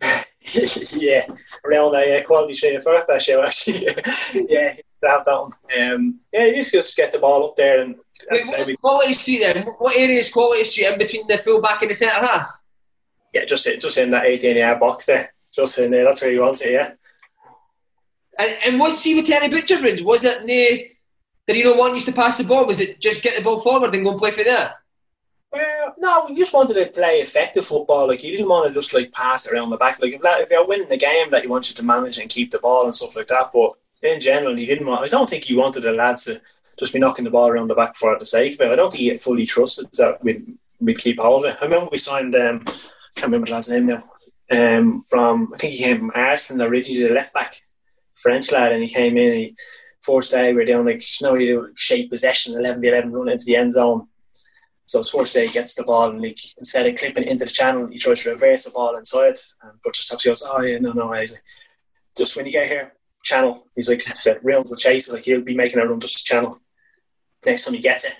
yeah, around that yeah, Quality Street. I forgot that show actually. yeah, have that one. Um, yeah, you just, just get the ball up there and. Wait, what, we, quality Street then? What area is Quality Street in between the full back and the centre half? Yeah, just just in that 18 yard box there. Just in there. That's where you want it. Yeah. And, and what see with Terry Butcher Was it the did he not want you to pass the ball? Was it just get the ball forward and go and play for there? Well, no, we just wanted to play effective football. Like you didn't want to just like pass around the back. Like if, if you're winning the game, that you wanted to manage and keep the ball and stuff like that. But in general, he didn't want. I don't think he wanted the lads to just be knocking the ball around the back for the sake of it. I don't think he fully trusted that we'd, we'd keep hold of it. I remember we signed. Um, I can't remember the lad's name now. Um, from I think he came from Arsenal originally, the left back, French lad, and he came in. and He first day we are doing like you know you do shape possession, eleven v eleven, run into the end zone so he gets the ball and like instead of clipping into the channel, he tries to reverse the ball inside. And Butcher stops. He goes, "Oh yeah, no, no." He's like, just when you get here, channel. He's like, said, "Reels will chase. Like he'll be making a run just channel." Next time he gets it,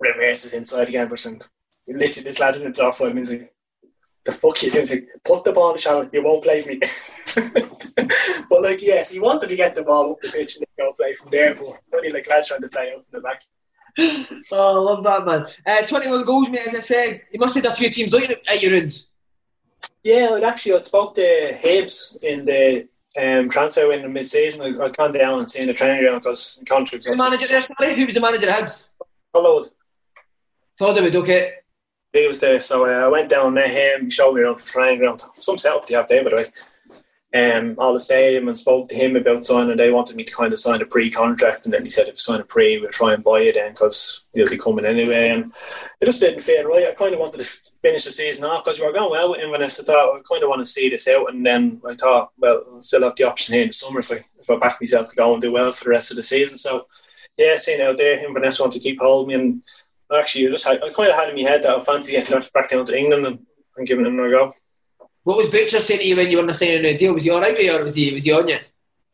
reverses inside again. But and literally, this lad isn't off five minutes. Like, the fuck you doing? He's like, put the ball in the channel. You won't play for me. but like, yes, he wanted to get the ball up the pitch and go play from there. But only like lads trying to play out from the back oh, I love that, man. Uh, 21 goals, mate, as I said. You must have had a few teams looking at your runs. Yeah, well, actually, I spoke to Hibs in the um, transfer window mid season. I, I'd gone down and seen the training ground because the contract. The manager there, sorry? Who was the manager at Hibs? Followed. Todd okay. He was there, so uh, I went down, met him, he showed me around the training ground. Some setup you have there, by the way um, all the stadium and spoke to him about signing. They wanted me to kind of sign a pre-contract, and then he said if you sign a pre, we'll try and buy it then because you'll be coming anyway. And it just didn't feel right. I kind of wanted to finish the season off because we were going well with Inverness. I thought I kind of want to see this out, and then I thought, well, I'll still have the option here in the summer if I if I back myself to go and do well for the rest of the season. So yeah, seeing out there, Inverness want to keep holding me, and actually, I just had, I kind of had in my head that I fancy getting back down to England and, and giving it another go. What was Butcher saying to you when you were not signing a deal? Was he all right with you or was he, was he on you?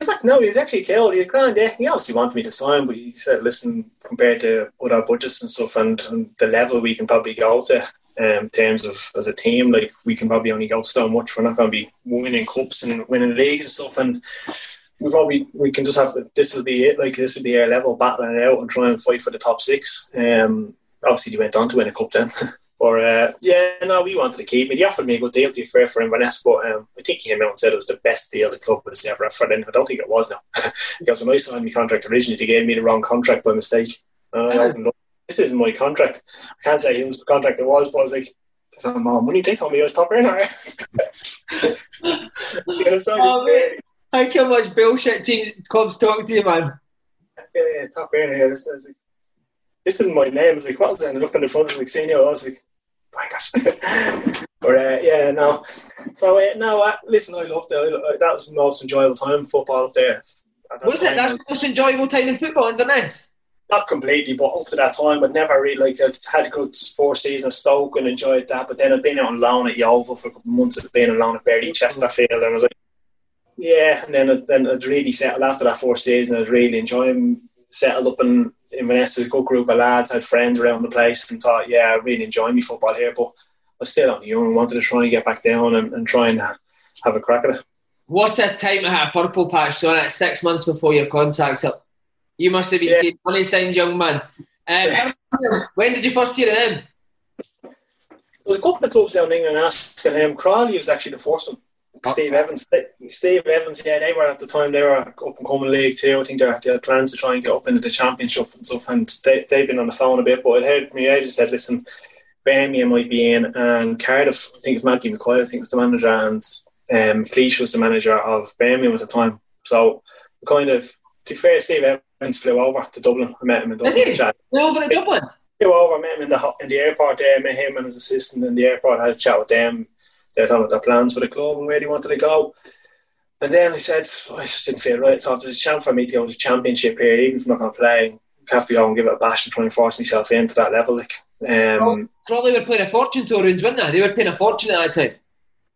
It's like, no, he was actually killed. He had grand, yeah. He obviously wanted me to sign, but he said, listen, compared to other budgets and stuff and, and the level we can probably go to um, in terms of as a team, like we can probably only go so much. We're not going to be winning cups and winning leagues and stuff. And we probably we can just have to, this will be it. Like this will be our level, battling it out and try and fight for the top six. Um, obviously, he went on to win a cup then. But uh, yeah, no, we wanted to keep him. He offered me a good deal, to be fair, for Inverness, but um, I think he came out and said it was the best deal the club has ever offered. And I don't think it was now. because when I signed my contract originally, they gave me the wrong contract by mistake. And I opened up, this isn't my contract. I can't say whose contract it was, but I was like, that's not my money. They told me I was top earner. you so oh, how much bullshit team clubs talk to you, man? Yeah, yeah top earner. This, this, this isn't my name. I was like, what is it? And I looked on the front, of like, senior. I was like, gosh. or uh, yeah, no. So uh, no, uh, listen, I loved it. I, that was the most enjoyable time football up there. Was it that most enjoyable time in football in the nest? Not completely, but up to that time, I'd never really like I'd had a good four seasons Stoke and enjoyed that. But then I'd been out on loan at Yeovil for a couple of months. I'd been on loan at Bury Chesterfield, and I was like, yeah. And then I'd, then I'd really settle after that four season. I'd really enjoy settled up in Inverness, a good group of lads, had friends around the place, and thought, yeah, I really enjoy my football here. But I was still on young and wanted to try and get back down and, and try and have a crack at it. What a time to have purple patch on it six months before your contract's up. You must have been yeah. seeing money signed, young man. Um, when did you first hear of them? There was a couple of clubs down in England asking him. Crawley was actually the first one. Steve Evans, Steve Evans, yeah, they were at the time they were up and coming league too. I think they had plans to try and get up into the championship and stuff, and they they've been on the phone a bit. But I heard me agent said, "Listen, Birmingham might be in, and Cardiff. I think it it's Matthew Mackay. I think was the manager, and um, Cleach was the manager of Birmingham at the time. So kind of to fair, Steve Evans flew over to Dublin. I met him in Dublin. Flew over to Dublin. Flew over, I met him in the in the airport there. I Met him and his assistant in the airport. Had a chat with them they thought about their plans for the club and where they wanted to go. And then I said, I just didn't feel right. So there's a chance for me to go to the championship here, even if I'm not going to play. I have to go and give it a bash and try and force myself into that level. Like, um, probably were playing a fortune to runs, weren't they? They were paying a fortune at that time.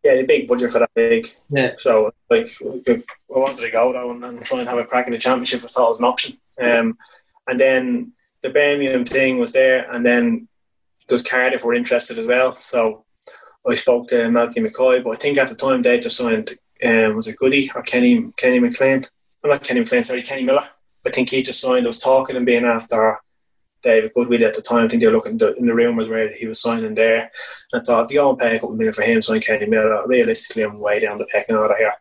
Yeah, the big budget for that big. Yeah. So, like, I wanted to go down and try and have a crack in the championship. I thought it was an option. Um, and then the Birmingham thing was there, and then those Cardiff were interested as well. So I spoke to Malky Mackay, but I think at the time they just signed um, was it Goody or Kenny Kenny McLean? I'm not Kenny McLean, sorry, Kenny Miller. I think he just signed. I was talking and being after David Goodwillie at the time. I think they were looking in the rumours where he was signing there. And I thought the old pay a couple million for him, sign Kenny Miller. Realistically, I'm way down the pecking order here.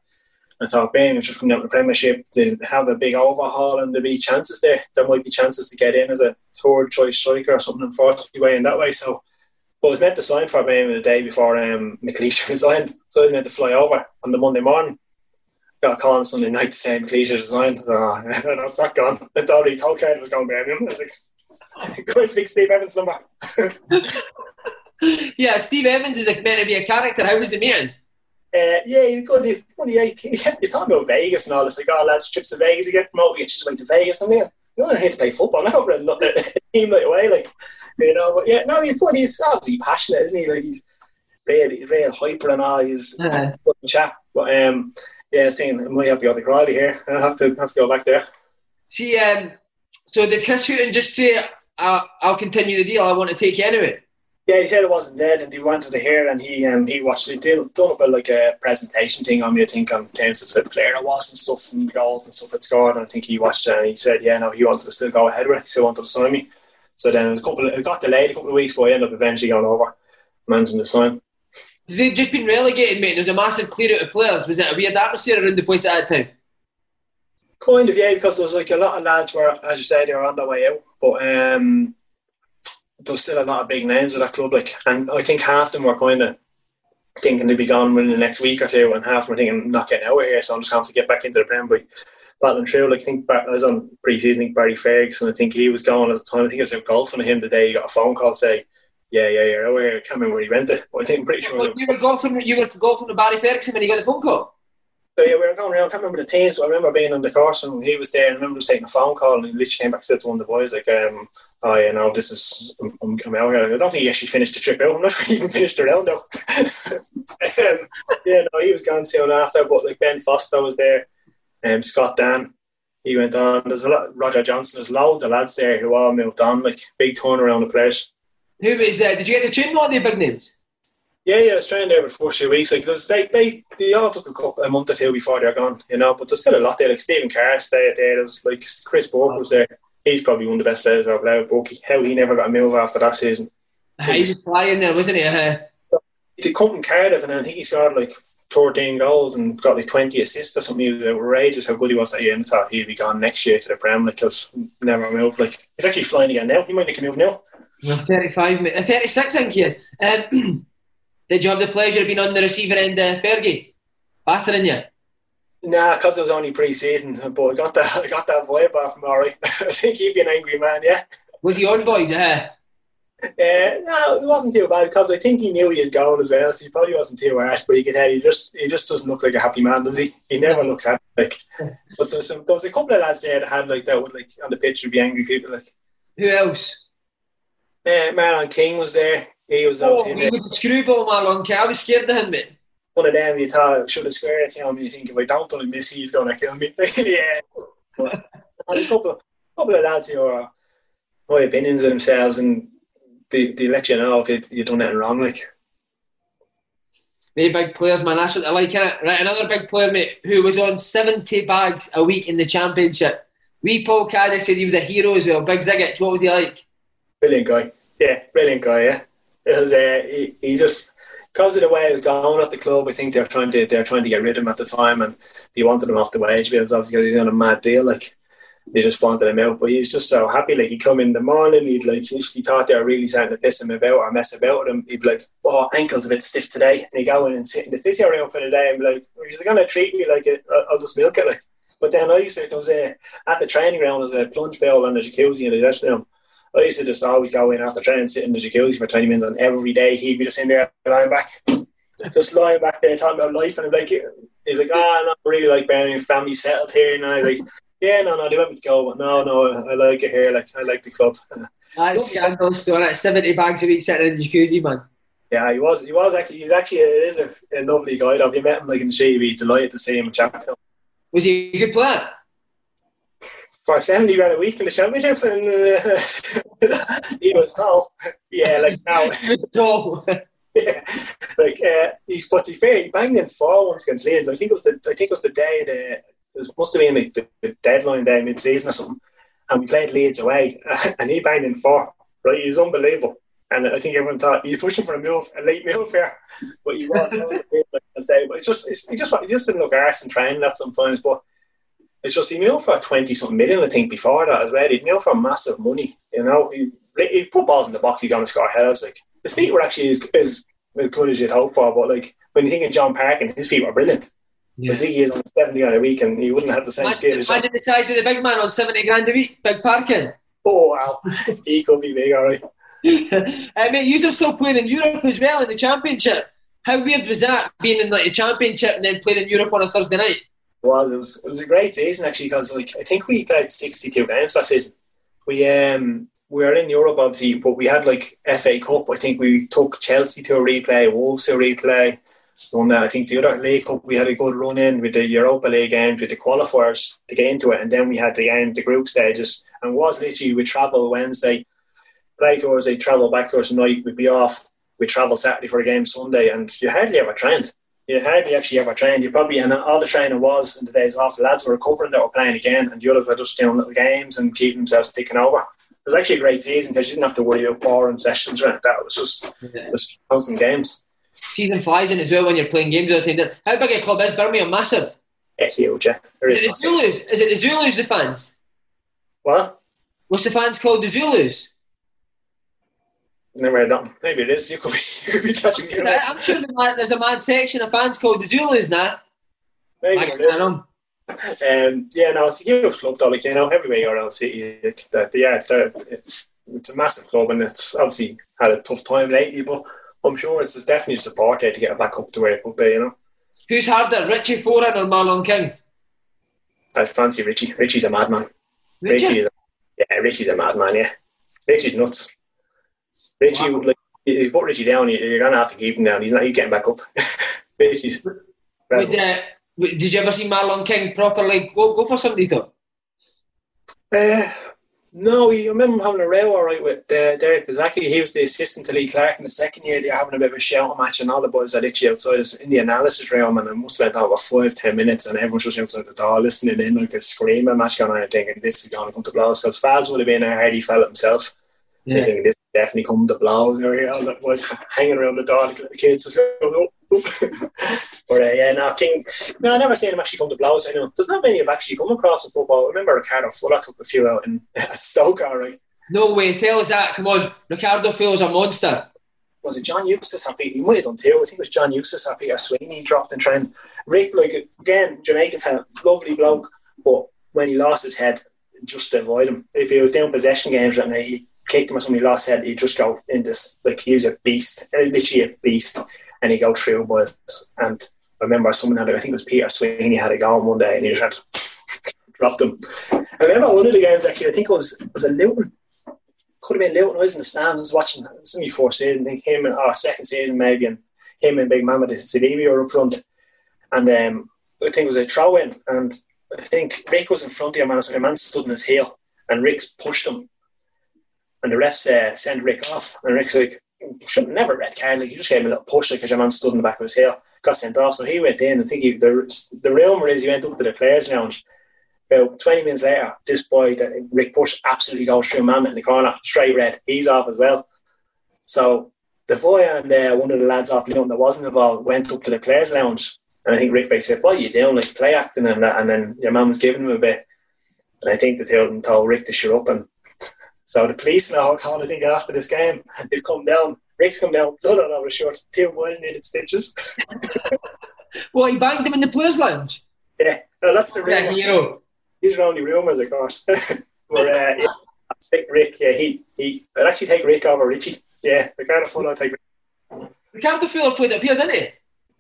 I thought was just coming out of the Premiership. They have a big overhaul and there'll be chances there. There might be chances to get in as a third choice striker or something, unfortunately, way in that way. So but I was meant to sign for Birmingham the day before um, McLeish resigned, so I was meant to fly over on the Monday morning. Got a call on Sunday night saying say McLeish resigned. Oh, that's not gone. I thought he told Kate it was going to be Birmingham. I was like, go and speak Steve Evans number. yeah, Steve Evans is like meant to be a character. How was the meeting? Uh, yeah, he's good. He's, he's talking about Vegas and all this. Like, oh, lads, trips to Vegas, you get promoted, you just went to Vegas. I mean, you're not here to play football. Not over a team like away, like you know. But yeah, no, he's good. He's obviously passionate, isn't he? Like he's really, real hyper and all. He's uh-huh. good chat. But um, yeah, I was thinking I might have to go to Crawley here. I have to have to go back there. See, um, so did Chris Hughton just say, I'll, "I'll continue the deal. I want to take you anyway"? Yeah, he said it wasn't dead and he wanted to hear and he um, he watched it. Did done a like a presentation thing on me I think on terms of the player it was and stuff and goals and stuff it scored and I think he watched it and he said yeah no he wanted to still go ahead with it he still wanted to sign me. So then it was a couple of, it got delayed a couple of weeks but I ended up eventually going over managing the sign. They've just been relegated mate there was a massive clear out of players was it a weird atmosphere around the place at that time? Kind of yeah because there was like a lot of lads were as you said they were on their way out. But um there's still a lot of big names at that club, like, and I think half them were kind of thinking they'd be gone within the next week or two, and half them were thinking not getting out of here, so I'm just going to get back into the Prem by battling through. Like, I think I was on pre-season, I think Barry Ferguson, I think he was going at the time. I think I was out golfing with him the day he got a phone call say, "Yeah, yeah, yeah, out here." I can't remember where he went to, but I think I'm pretty sure. Well, you were golfing. You were golfing with Barry Ferguson when he got the phone call. So yeah, we were going around. I can't remember the team, so I remember being on the course and he was there. And I remember just taking a phone call, and he literally came back and said to one of the boys, like, um, "Oh, yeah, no, this is I'm, I'm out here." I don't think he actually finished the trip out. I'm not sure he even finished the round though. um, yeah, no, he was gone soon after. But like Ben Foster was there, um, Scott Dann, he went on. There's a lot. Roger Johnson. There's loads of lads there who all moved on. Like big turnaround of players. Who is? Uh, did you get to tune all the big names? Yeah, yeah, I was training there for four weeks. Like, was, they, they, they all took a, couple, a month or two before they're gone, you know. But there's still a lot there. Like Stephen Carr stayed there. There was like Chris Burke was there. He's probably one of the best players I've ever played. How he never got a move after that season. He was flying there, wasn't he? Uh-huh. He come from Cardiff, and I think he scored like 13 goals and got like 20 assists or something. He was outrageous how good he was that year. And I thought he'd be gone next year to the Prem. Like, because never moved. Like, he's actually flying again now. He might make a move now. Well, 35, 36, I think he is. Um, Did you have the pleasure of being on the receiving end of Fergie battering you? Nah, because it was only pre-season, but I got that I got that vibe off right, I think he'd be an angry man. Yeah. Was he on boys? Uh? Uh, no, it wasn't too bad because I think he knew he was going as well, so he probably wasn't too harsh. But you could tell he just he just doesn't look like a happy man, does he? He never looks happy. Like, but there's some, there's a couple of lads there that had like that would like on the pitch would be angry people. Like, who else? Uh, Marlon King was there. He was oh, he was a screwball Marlon King. I was scared of him, man. One of them you thought should have squared it to him. You think if I don't do miss, he's gonna kill me. yeah. But, a couple, couple of lads who are my opinions of themselves, and they, they let you know if it, you done anything wrong. Like, Maybe big players, man. That's what I like. It right, another big player, mate, who was on seventy bags a week in the championship. We Paul Caddy said he was a hero as well. Big Zigic, what was he like? Brilliant guy. Yeah, brilliant guy. Yeah, it was. Uh, he, he just because of the way it was going at the club, I think they're trying to they're trying to get rid of him at the time, and they wanted him off the wage because obviously he's on a mad deal. Like they just wanted him out, but he was just so happy. Like he'd come in the morning, he'd like if he thought they were really starting to piss him about or mess about with him, he'd be like, "Oh, ankle's a bit stiff today," and he'd go in and sit in the physio room for the day and be like, "He's going to treat me like it. I'll just milk it." Like, but then I used to there was a at the training ground there's a plunge bowl and a jacuzzi in the dressing room. I used to just always go in after training, sit in the jacuzzi for 20 minutes, and every day he'd be just in there lying back, just lying back there talking about life. And I'm like, he's like, ah, oh, I really like being family settled here. And I was like, yeah, no, no, they want me to go, but no, no, I like it here. Like, I like the club. That's scandalous, though. That's 70 bags a week sitting in the jacuzzi, man. Yeah, he was. He was actually. He's actually. It is a, a lovely guy. Have you met him like in the street? You'd be delighted to see him and chat to him. Was he a good player? For 70 grand a week in the championship and uh, he was tall. Yeah, like now. tall. yeah, like uh, he's but to be fair, he banged in four once against Leeds. I think it was the I think it was the day the it must have been like the, the deadline day mid season or something. And we played Leeds away and he banged in four. Right, he's unbelievable. And I think everyone thought he's pushing for a move, a late move here, but he was. but it's just, it's, he just, he just didn't look arse and training at some points. But it's just he moved for twenty something million, I think, before that as well. He moved for massive money. You know, he, he put balls in the box. He's going to score headers. Like his feet were actually as, as, as good as you'd hope for. But like when you think of Jon Parkin, his feet were brilliant. Yeah. I think he is on seventy grand a week, and he wouldn't have the same imagine, skill. Imagine the size of the big man on seventy grand a week, big Parkin. Oh wow, he could be big, all right. uh, mate, you're still playing in Europe as well in the Championship. How weird was that being in like the Championship and then playing in Europe on a Thursday night? Was. It was it was a great season actually because like I think we played sixty two games that season. We um we were in Europe obviously, but we had like FA Cup. I think we took Chelsea to a replay, Wolves to a replay. Won. I think the other League Cup we had a good run in with the Europa League games with the qualifiers to get into it, and then we had the end the group stages. And was literally we travel Wednesday, play Thursday, travel back to us night. We'd be off. We travel Saturday for a game Sunday, and you hardly ever trained you hardly actually ever trained. You probably and all the training was in the days off. The lads were recovering, they were playing again, and the others were just doing little games and keeping themselves ticking over. It was actually a great season because you didn't have to worry about boring sessions or anything like that. It was just yeah. was constant games. Season flies in as well when you're playing games all the time. How big a club is Birmingham? Massive. Yeah, huge. Yeah. Is, is, it the Zulus? Is it the Zulus? The fans? What? What's the fans called? The Zulus. Never heard that. Maybe it is. You could be, you could be catching me. Right. I'm sure there's a mad section of fans called the Zulus now. Maybe. Um, yeah, no, it's a huge club, though. Like, you know, everywhere you're around City, like, the, yeah, it's a massive club and it's obviously had a tough time lately, but I'm sure it's, it's definitely support there to get it back up to where it could be, you know. Who's harder, Richie Foran or Marlon King? I fancy Richie. Richie's a madman. Richie? Richie is a, yeah, Richie's a madman, yeah. Richie's nuts. Richie, wow. like, you put Richie down, you're gonna have to keep him down. He's not. He's getting back up. Richie's. Would, uh, did you ever see Marlon King properly go go for somebody though? Uh, no, I remember having a row all right with uh, Derek Fazackerley, He was the assistant to Lee Clark in the second year. They were having a bit of a shout match, and all the boys are literally outside us in the analysis room. And I must have been about five, ten minutes, and everyone's just outside the door listening in like a screaming match going on and thinking this is going to come to blows because Faz would have been a hardy fella himself. Yeah. I think this definitely come to blows over here. All that was hanging around the door, the kids. but uh, yeah, no, King. No, I never seen him actually come to blows. I know there's not many have actually come across in football. I remember Ricardo Fuller took a few out in, at Stoke, all right. No way, tell us that. Come on, Ricardo Fuller's a monster. Was it John Eustace happy? He might have done too. I think it was John Eustace happy or Sweeney dropped in trend. Rick, like again, Jamaican fan, lovely bloke, but when he lost his head, just to avoid him. If he was doing possession games right now, he kicked him or somebody last head, he'd just go in this, like, he was a beast, uh, literally a beast, and he'd go through boys. And I remember someone had, it I think it was Peter Sweeney, had a go on one day, and he just dropped him. I remember one of the games, actually, I think it was, was it Luton? Could have been Luton. I was in the stand, I was watching, was only fourth season, I think him, and, oh, second season maybe, and him and Big Mama Sidibe were up front. And um, I think it was a throw in, and I think Rick was in front of him, and a man stood in his heel, and Rick's pushed him and the refs uh, send Rick off. And Rick's like, should have never red card. Like, he just gave him a little push because your man stood in the back of his heel. Got sent off. So he went in. I think he, the, the rumour is he went up to the players' lounge. About 20 minutes later, this boy that Rick pushed absolutely goes through man in the corner, straight red. He's off as well. So the boy and uh, one of the lads off Leon that wasn't involved went up to the players' lounge, and I think Rick Bay said, "What are you doing? Like play acting and that." And then your mum was giving him a bit, and I think the two of them told Rick to shut up. And so the police now called, I think, after this game, they've come down. Rick's come down, blood all over his shirt. Two boys needed stitches. well, he banged him in the players' lounge. Yeah, no, that's the real. hero. These are only rumours, of course. but uh, yeah, I think Rick, yeah, he he. I'd actually take Rick over Richie. Yeah, the kind of fun I'd take. Ricardo Fuller played up here, didn't he?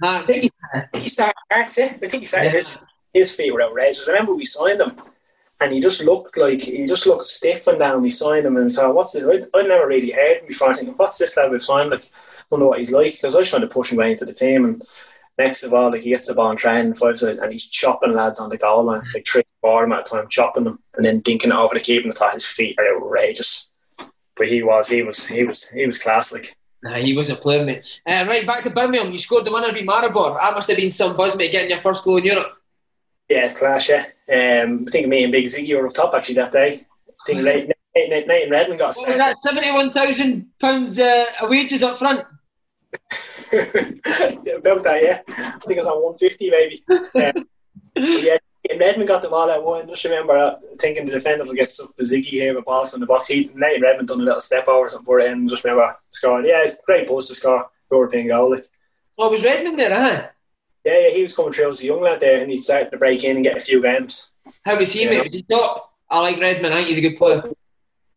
I think he, he started yeah. I think he started yeah. his his feet were outrageous. I remember we signed him and he just looked like he just looked stiff and down. Signed him and thought, what's this? I, I never really heard him before. Thinking, what's this lad we've signed? Like, know what he's like because I was trying to push him way into the team. And next of all, like he gets the ball and side and he's chopping lads on the goal line, like three, four at a time, chopping them and then dinking it over the keeper. And I thought his feet are outrageous. But he was, he was, he was, he was class. Like. Nah, he wasn't playing, mate. Uh, right, back to Birmingham. You scored the winner v Maribor. That must have been some buzz, mate, getting your first goal in Europe. Yeah, clash, yeah. Um, I think me and Big Ziggy were up top actually that day. I think Nate, Nate, Nate, and Redmond got a that £71,000 uh, wages up front? yeah, about that, yeah. I think it was on 150 maybe. Um, yeah, and Redmond got the ball at one. Just remember uh, thinking the defender will get the Ziggy here with balls from the box. He, Nate Redmond done a little step over something for it and just remember scoring. Yeah, it's great post to score. European goal. Like. Oh, was Redmond there, huh? Yeah, yeah, he was coming through as a young lad there, and he started to break in and get a few games. How was he, yeah. mate? Was he top? I like Redmond. I think he's a good player.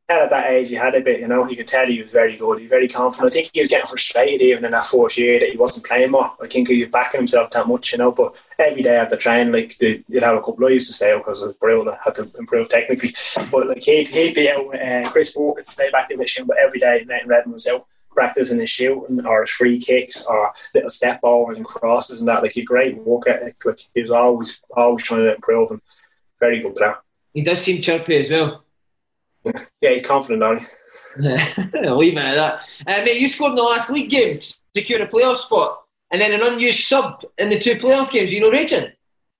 At that age, he had a bit, you know. You could tell he was very good. He was very confident. I think he was getting frustrated even in that fourth year that he wasn't playing more. I think he was backing himself that much, you know. But every day after training, like you'd have a couple of years to stay out because it was brilliant. I had to improve technically. But like he'd, he'd be out. Uh, Chris Walker stay back in the mission, but every day Nathan Redmond was out practicing his shooting or his free kicks or little step overs and crosses and that. Like a great work ethic. Like he was always always trying to improve and very good player. He does seem chirpy as well. yeah, he's confident, on he? Leave it at that. Uh, mate, you scored in the last league game to secure a playoff spot, and then an unused sub in the two playoff games. You know, raging.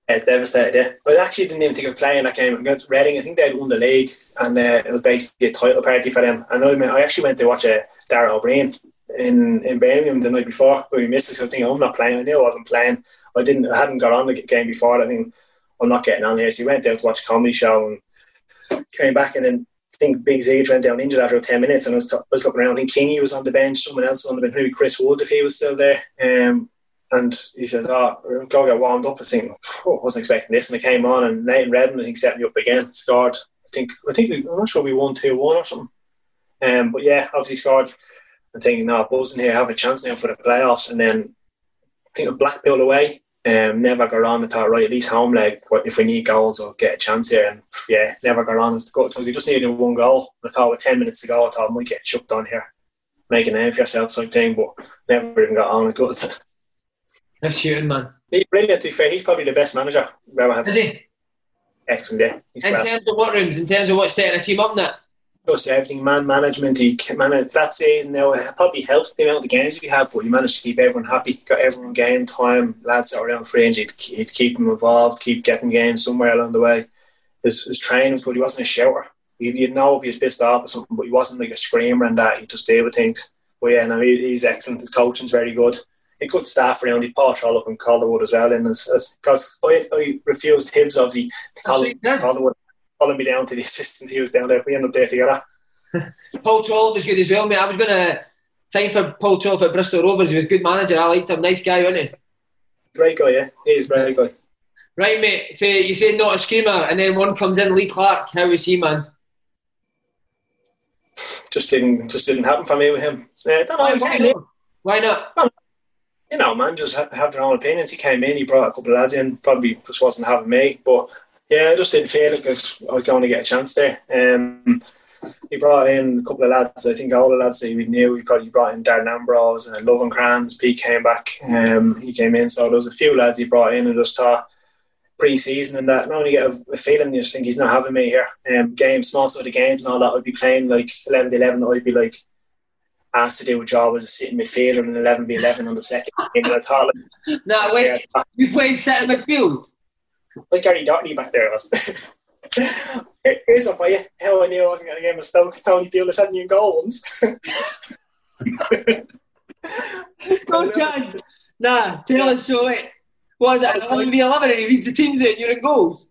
It's devastated. Yeah, but I actually didn't even think of playing that game against Reading. I think they had won the league, and uh, it was basically a title party for them. And I, I actually went to watch a Dara Ó Briain in, in Birmingham the night before, but we missed it. So I was thinking, I'm not playing. I knew I wasn't playing. I didn't. I hadn't got on the game before. I think I'm not getting on here. So he went down to watch a comedy show and came back, and then I think Big Z went down injured after ten minutes, and I was, t- I was looking around. I think Kingy was on the bench, someone else on the bench, maybe Chris Wood if he was still there. Um, and he said, "Oh, go get warmed up." I think oh, I wasn't expecting this, and I came on, and Nathan Redmond, I think, set me up again, scored. I think, I think we, I'm not sure we won two one or something. Um, but yeah, obviously scored. I'm thinking, no, buzzing here, have a chance now for the playoffs. And then I think of Blackpool away, um, never got on. I thought, right, at least home leg, if we need goals, I'll get a chance here. And yeah, never got on. Because we just needed one goal. I thought with 10 minutes to go, I thought I might get chucked on here. Make a name for yourself, sort of thing, but never even got on. Good. That's shooting, man. He's brilliant, to be fair. He's probably the best manager we've ever had. Is he? Excellent, yeah. He's in class. terms of what rooms, in terms of what setting a team up now? Just everything, man management. He managed that season now. It probably helped the amount of games he had, but he managed to keep everyone happy. Got everyone game time. Lads that were around fringe, he'd, he'd keep them involved, keep getting games somewhere along the way. His, his training was good. He wasn't a shouter. You'd, you'd know if he was pissed off or something, but he wasn't like a screamer and that. He just did with things. But yeah, no, he, he's excellent. His coaching's very good. He good staff around. He Paul Trollope and Calderwood as well. And because I, I refused Hibs, obviously, Calderwood following me down to the assistant. He was down there. We ended up there together. Paul Trollope was good as well, mate. I was going to sign for Paul Trollope at Bristol Rovers. He was a good manager. I liked him. Nice guy, wasn't he? Great guy, yeah. He is very good. Right, mate. You say not a screamer, and then one comes in, Lee Clark. How is he, man? Just didn't, just didn't happen for me with him. Uh, don't know, why, why, why not? You know, man, just have, have their own opinions. He came in, he brought a couple of lads in. Probably just wasn't having me, but yeah, I just didn't feel like I was, I was going to get a chance there. Um, he brought in a couple of lads. I think all the lads that we knew. He probably brought in Darren Ambrose and Lovenkrands. Pete came back. Um, he came in. So there was a few lads he brought in and just thought pre-season and that. Not only get a, a feeling, you just think he's not having me here. Um, games, small sort of games and all that. I'd be playing like 11 to 11. I'd be like asked to do a job as a sitting midfielder and 11 v 11 on the second game. And I thought, like, no, wait, yeah, you played centre midfield? Like Gary Doherty back there was. Here's one for you. Hell, I knew I wasn't going to get a Stoke. Tony Pulis had me in goal once. no chance. Nah, tell us so. It was it 11 v 11 and he reads the teams out and you're in goals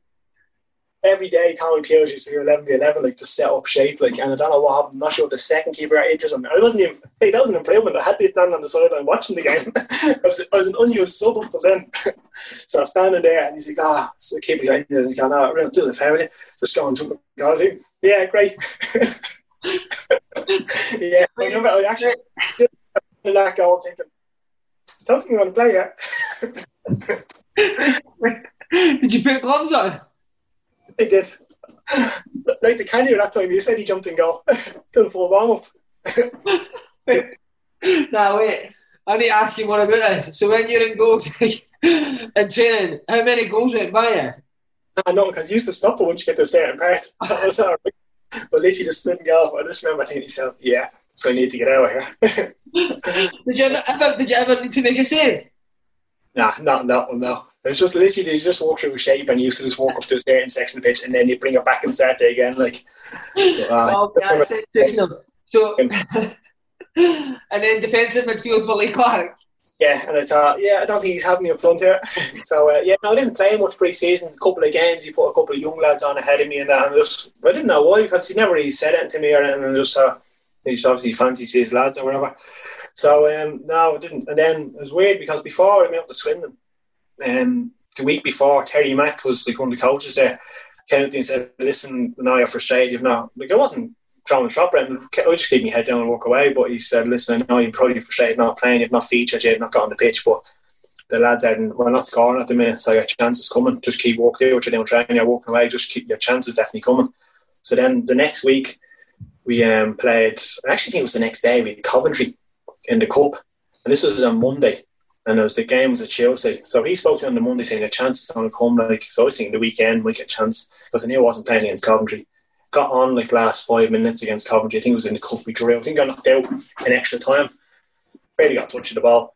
every day Tony Pulis used to do 11 v 11 like to set up shape like and I don't know what happened I'm not sure the second keeper injured him I wasn't even hey, that was an improvement I had to be standing on the sideline watching the game. I, was, I was an unused sub up to then. So I'm standing there and he's like ah so the keeper injured. And he's going oh we're do the family just go and jump guys. Yeah great. Yeah I remember I actually did that goal thinking I don't think I'm going to play yet. Did you put gloves on they did. like the Kenny that time, you said he jumped in goal. Done full warm up. now wait, I need to ask you more about this. So when you're in goals and training, how many goals went by you? I know because you used to stop it once you get to a certain part. I was all right. But literally just stood and go. I just remember thinking to myself, yeah, so I need to get out of here. did you ever did you ever need to make a save? Nah, not that one, no. It's just literally you just walk through a shape and you used to just walk up to a certain section of the pitch and then you bring it back and start there again. Like, so, uh, oh, yeah, so, and then defensive midfields Willie Clark. Yeah, and I thought, yeah, I don't think he's having me in front here. so uh, yeah, no, I didn't play much pre-season. A couple of games, he put a couple of young lads on ahead of me and that, and just I didn't know why because he never really said anything to me or anything. And just uh, he just obviously fancies his lads or whatever. So um, no, it didn't. And then it was weird because before I went up to Swindon, um, the week before, Terry Mack was like one of the coaches there, came to and said, "Listen, now you're frustrated. You've not like I wasn't throwing a shot, Brendan. I just keep my head down and walk away." But he said, "Listen, I know you're probably frustrated not playing. You've not featured. You've not got on the pitch, but." The lads said, "We're not scoring at the minute, so your chances coming. Just keep walking there, what you're doing, training. You're walking away. Just keep your chance chances definitely coming." So then the next week, we um, played. I actually think it was the next day. We had Coventry in the cup, and this was on Monday, and it was the game was at Chelsea. So he spoke to me on the Monday saying a chance is going to come. Like so, I was thinking the weekend might get a chance because I knew I wasn't playing against Coventry. Got on like last five minutes against Coventry. I think it was in the cup we drew. I think I knocked out in extra time. Barely got touch of the ball.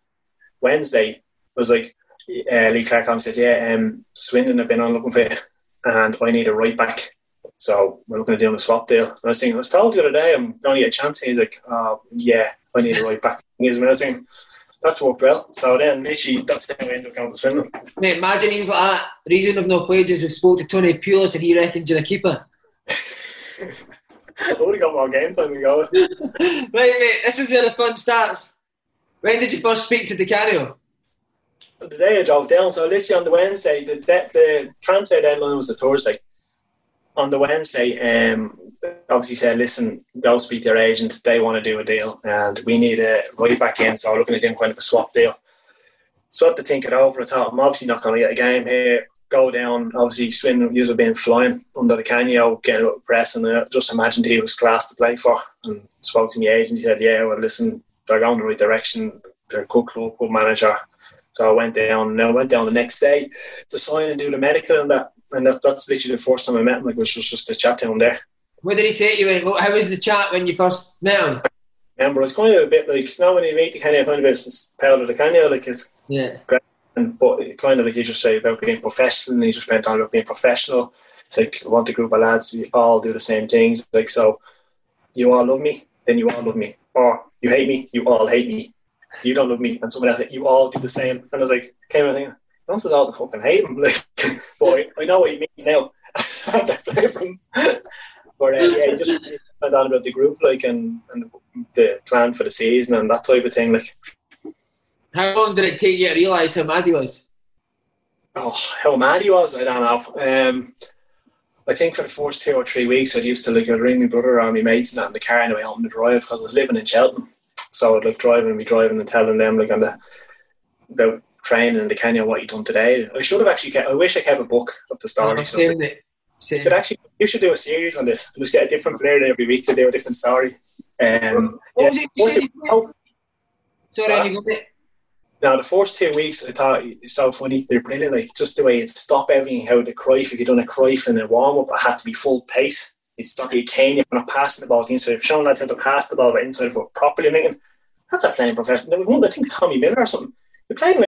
Wednesday was like uh, Lee Clark said, "Yeah, um, Swindon have been on looking for you, and I need a right back." So we're looking at doing a swap deal. And I was thinking, I was told the other day I'm going to get a chance. He's like, oh, yeah, I need a right back. He's amazing. That's worked well. So then, literally, that's how I ended up going to Swindon. Mate, imagine he was like that. The reason I've no is we spoke to Tony Pulis and he reckoned you're a keeper. I would have got more game time to go right, mate, this is where the fun starts. When did you first speak to Di Canio? The day I drove down, so literally on the Wednesday, the, the transfer deadline was the Thursday. On the Wednesday, um, obviously said, listen, go speak to your agent. They want to do a deal, and we need a right back in. So we're looking at doing kind of a swap deal. So I had to think it over. I thought I'm obviously not going to get a game here. Go down, obviously, Swin usually being flying under Di Canio, getting a little press, and I just imagined he was class to play for. And spoke to my agent. He said, "Yeah, well, listen, they're going the right direction. They're a good club, good manager." So I went down. And I went down the next day to sign and do the medical and that. And that, that's literally the first time I met him. Like it was just, just a chat him there. What did he say to you? How was the chat when you first met him? Um, Remember, it's kind of a bit like now when you meet the kind of kind of it's Paolo Di Canio, like it's yeah. Great. And, but kind of like you just say about being professional, and he just went time about being professional. It's like I want a group of lads, we all do the same things. Like so, you all love me, then you all love me, or you hate me, you all hate me. You don't love me, and someone else, you all do the same. And I was like, came and thinking, don't say all the fucking hate him. Like, boy, I know what he means now. But uh, yeah, just went on about the group, like, and, and the plan for the season and that type of thing. Like, how long did it take you to realise how mad he was? Oh, how mad he was! I don't know. Um, I think for the first two or three weeks, I'd used to like I'd ring my brother or my mates and that in the car on the drive because I was living in Cheltenham. So I'd like driving and be driving and telling them like on the about training in Di Canio what you done today. I should have actually kept. I wish I kept a book of the story. Oh, same. But actually, you should do a series on this. Just get a different player every week to do a different story. Um, yeah. it? Sorry, uh, now the first two weeks I thought it's so funny. They're brilliant. Like just the way it stop everything. How the Cruyff, if you done a Cruyff in a warm up, it had to be full pace. It's stop you cane if you're not passing the ball to inside. If Sean lads had to pass the ball right inside for properly making that's a playing professional. I think Tommy Miller or something. You're playing like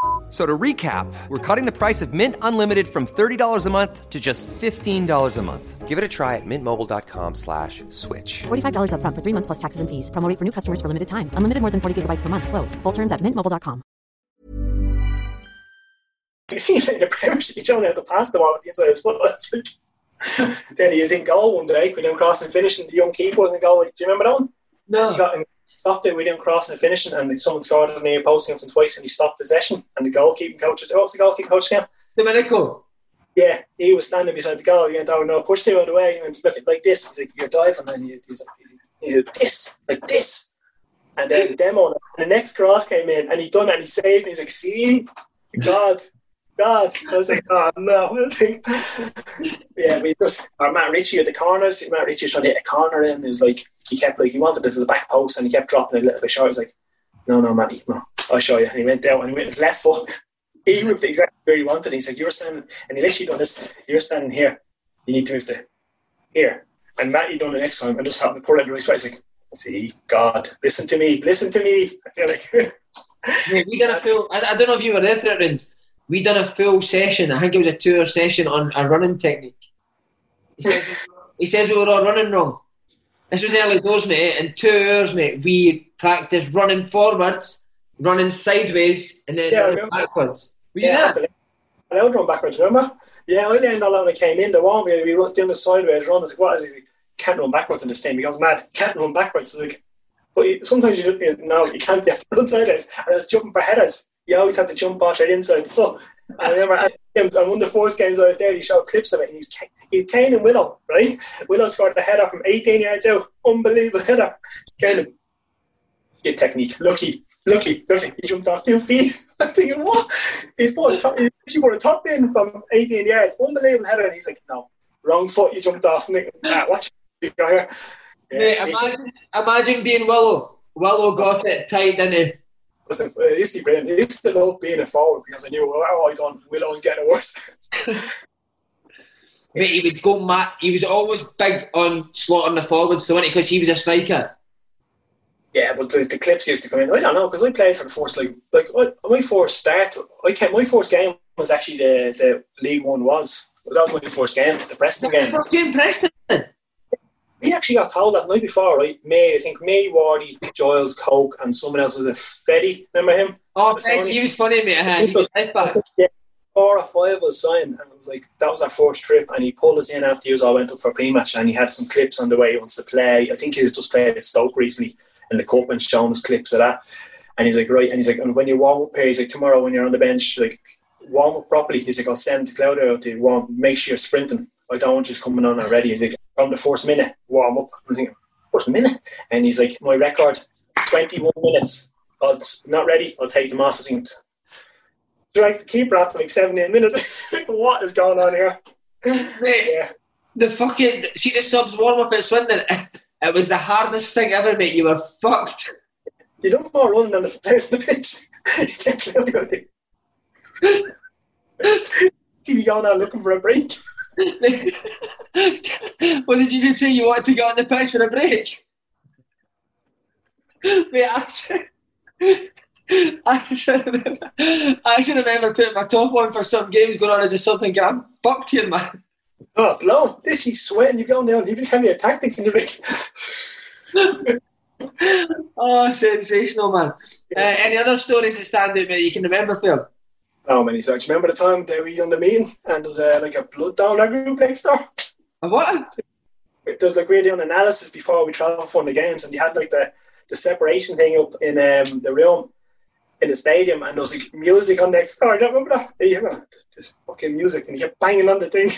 So to recap, we're cutting the price of Mint Unlimited from $30 a month to just $15 a month. Give it a try at mintmobile.com slash switch. $45 upfront for three months plus taxes and fees. Promoting for new customers for limited time. Unlimited more than 40 gigabytes per month. Slows. Full terms at mintmobile.com. He's in the Premiership, he's only had to pass the ball at the inside of his foot. then he was in goal one day with him crossing and finishing. The young keeper was in goal. Do you remember that one? No. He stopped it with him crossing and finishing, and someone scored on the near post against him twice, and he stopped possession. And the goalkeeping coach, what was the goalkeeping coach again? Domenico. Yeah, he was standing beside the goal. He went, "Oh no, push two out of the way." And it's like, like this. He's like, "You're diving," and he, he's like, "He's like this, like this." And then demo, and the next cross came in, and he done it, and he saved. And he's like, "See, God, God." I was like, "Oh no!" I was like, yeah, we just our Matt Ritchie at the corners. Matt Ritchie trying to hit a corner in. It was like he kept like he wanted it to the back post, and he kept dropping it a little bit short. He's like, "No, no, Matty, no, I'll show you." And he went down, and he went his left foot. He moved exactly where he wanted. He's like, "You're standing," and he literally done this. You're standing here. You need to move to here. And Matty done the next time, and just happened to pull it in the right spot. He's like, "See, God, listen to me, listen to me." Like. We done a full. I, I don't know if you were there for it, Rins. We done a full session. I think it was a two-hour session on a running technique. He says, he says we were all running wrong. This was early doors, mate. In two hours, mate, we practiced running forwards, running sideways, and then Yeah, running backwards. Were you Yeah, there? I learned run backwards, remember? Yeah, I learned that when I came in. The one where we run down the sideways run. Like, what is it? Can't run backwards in this thing. He goes mad. Can't run backwards. It's like, but you, sometimes you just, you know, you can't you have to run sideways. And I was jumping for headers. You always have to jump off right inside the foot. And I remember at games, on one of the first games I was there, he showed clips of it. And he's Kane and Willow, right? Willow scored the header from 18 yards out. Unbelievable header. Kane, good technique. Lucky, lucky, lucky. He jumped off two feet. I'm thinking, what? He's put a top, put a top in from 18 yards. Unbelievable header. And he's like, no, wrong foot. You jumped off. Thinking, ah, watch go. Yeah, Mate, imagine, imagine being Willow. Willow got it tight, didn't he? listen, I used to be brilliant. I used to love being a forward because I knew, oh, I don't, will always get worse. Mate, he would go mad. He was always big on slotting the forwards, so because he was a striker. Yeah, but the, the clips used to come in. I don't know because I played for the first like like I, my first start. I came, my first game was actually the the League One was that was my first game, the Preston game. Jim Preston. We actually got told that night before, right? May I think May Wardy, Giles, Coke, and someone else was a Fetty. Remember him? Oh, Fred, he was funny, mate. huh? He was. Yeah, four or five us signed, and it was like that was our first trip. And he pulled us in after he was all went up for pre-match, and he had some clips on the way he wants to play. I think he just played at Stoke recently in the cup and shown us clips of that. And he's like, right, and he's like, and when you warm up here, he's like, tomorrow when you're on the bench, like warm up properly. He's like, I'll send the Cloud out to warm. Make sure you're sprinting. I don't want you coming on already. He's like, from the first minute, warm up. I'm thinking, first minute, and he's like, my record, 21 minutes. I'll, not ready. I'll take them off. I think drags the keeper after like seven, eight minutes. what is going on here? Mate, Yeah. the fucking see the subs warm up at Swindon. It was the hardest thing ever, mate. You were fucked. You don't more running than the players on the pitch. It's actually what You be going out looking for a break. what did you just say? You wanted to get on the pitch for a break? Mate, actually, I should, remember, I should remember putting my top on for some games going on as a something. I'm fucked here, man. Oh, no, This she's sweating. You're going down. You've been telling me tactics in the ring. oh, sensational, man. Uh, any other stories that stand out that you can remember, Phil? How many? So, do you remember the time that we done the meeting and there was uh, like a blood down our group next door? A what? There was like doing analysis before we travelled for the games and you had like the, the separation thing up in um, the room in the stadium and there was like music on next door. I don't remember that. Yeah, there's fucking music and you're banging on the thing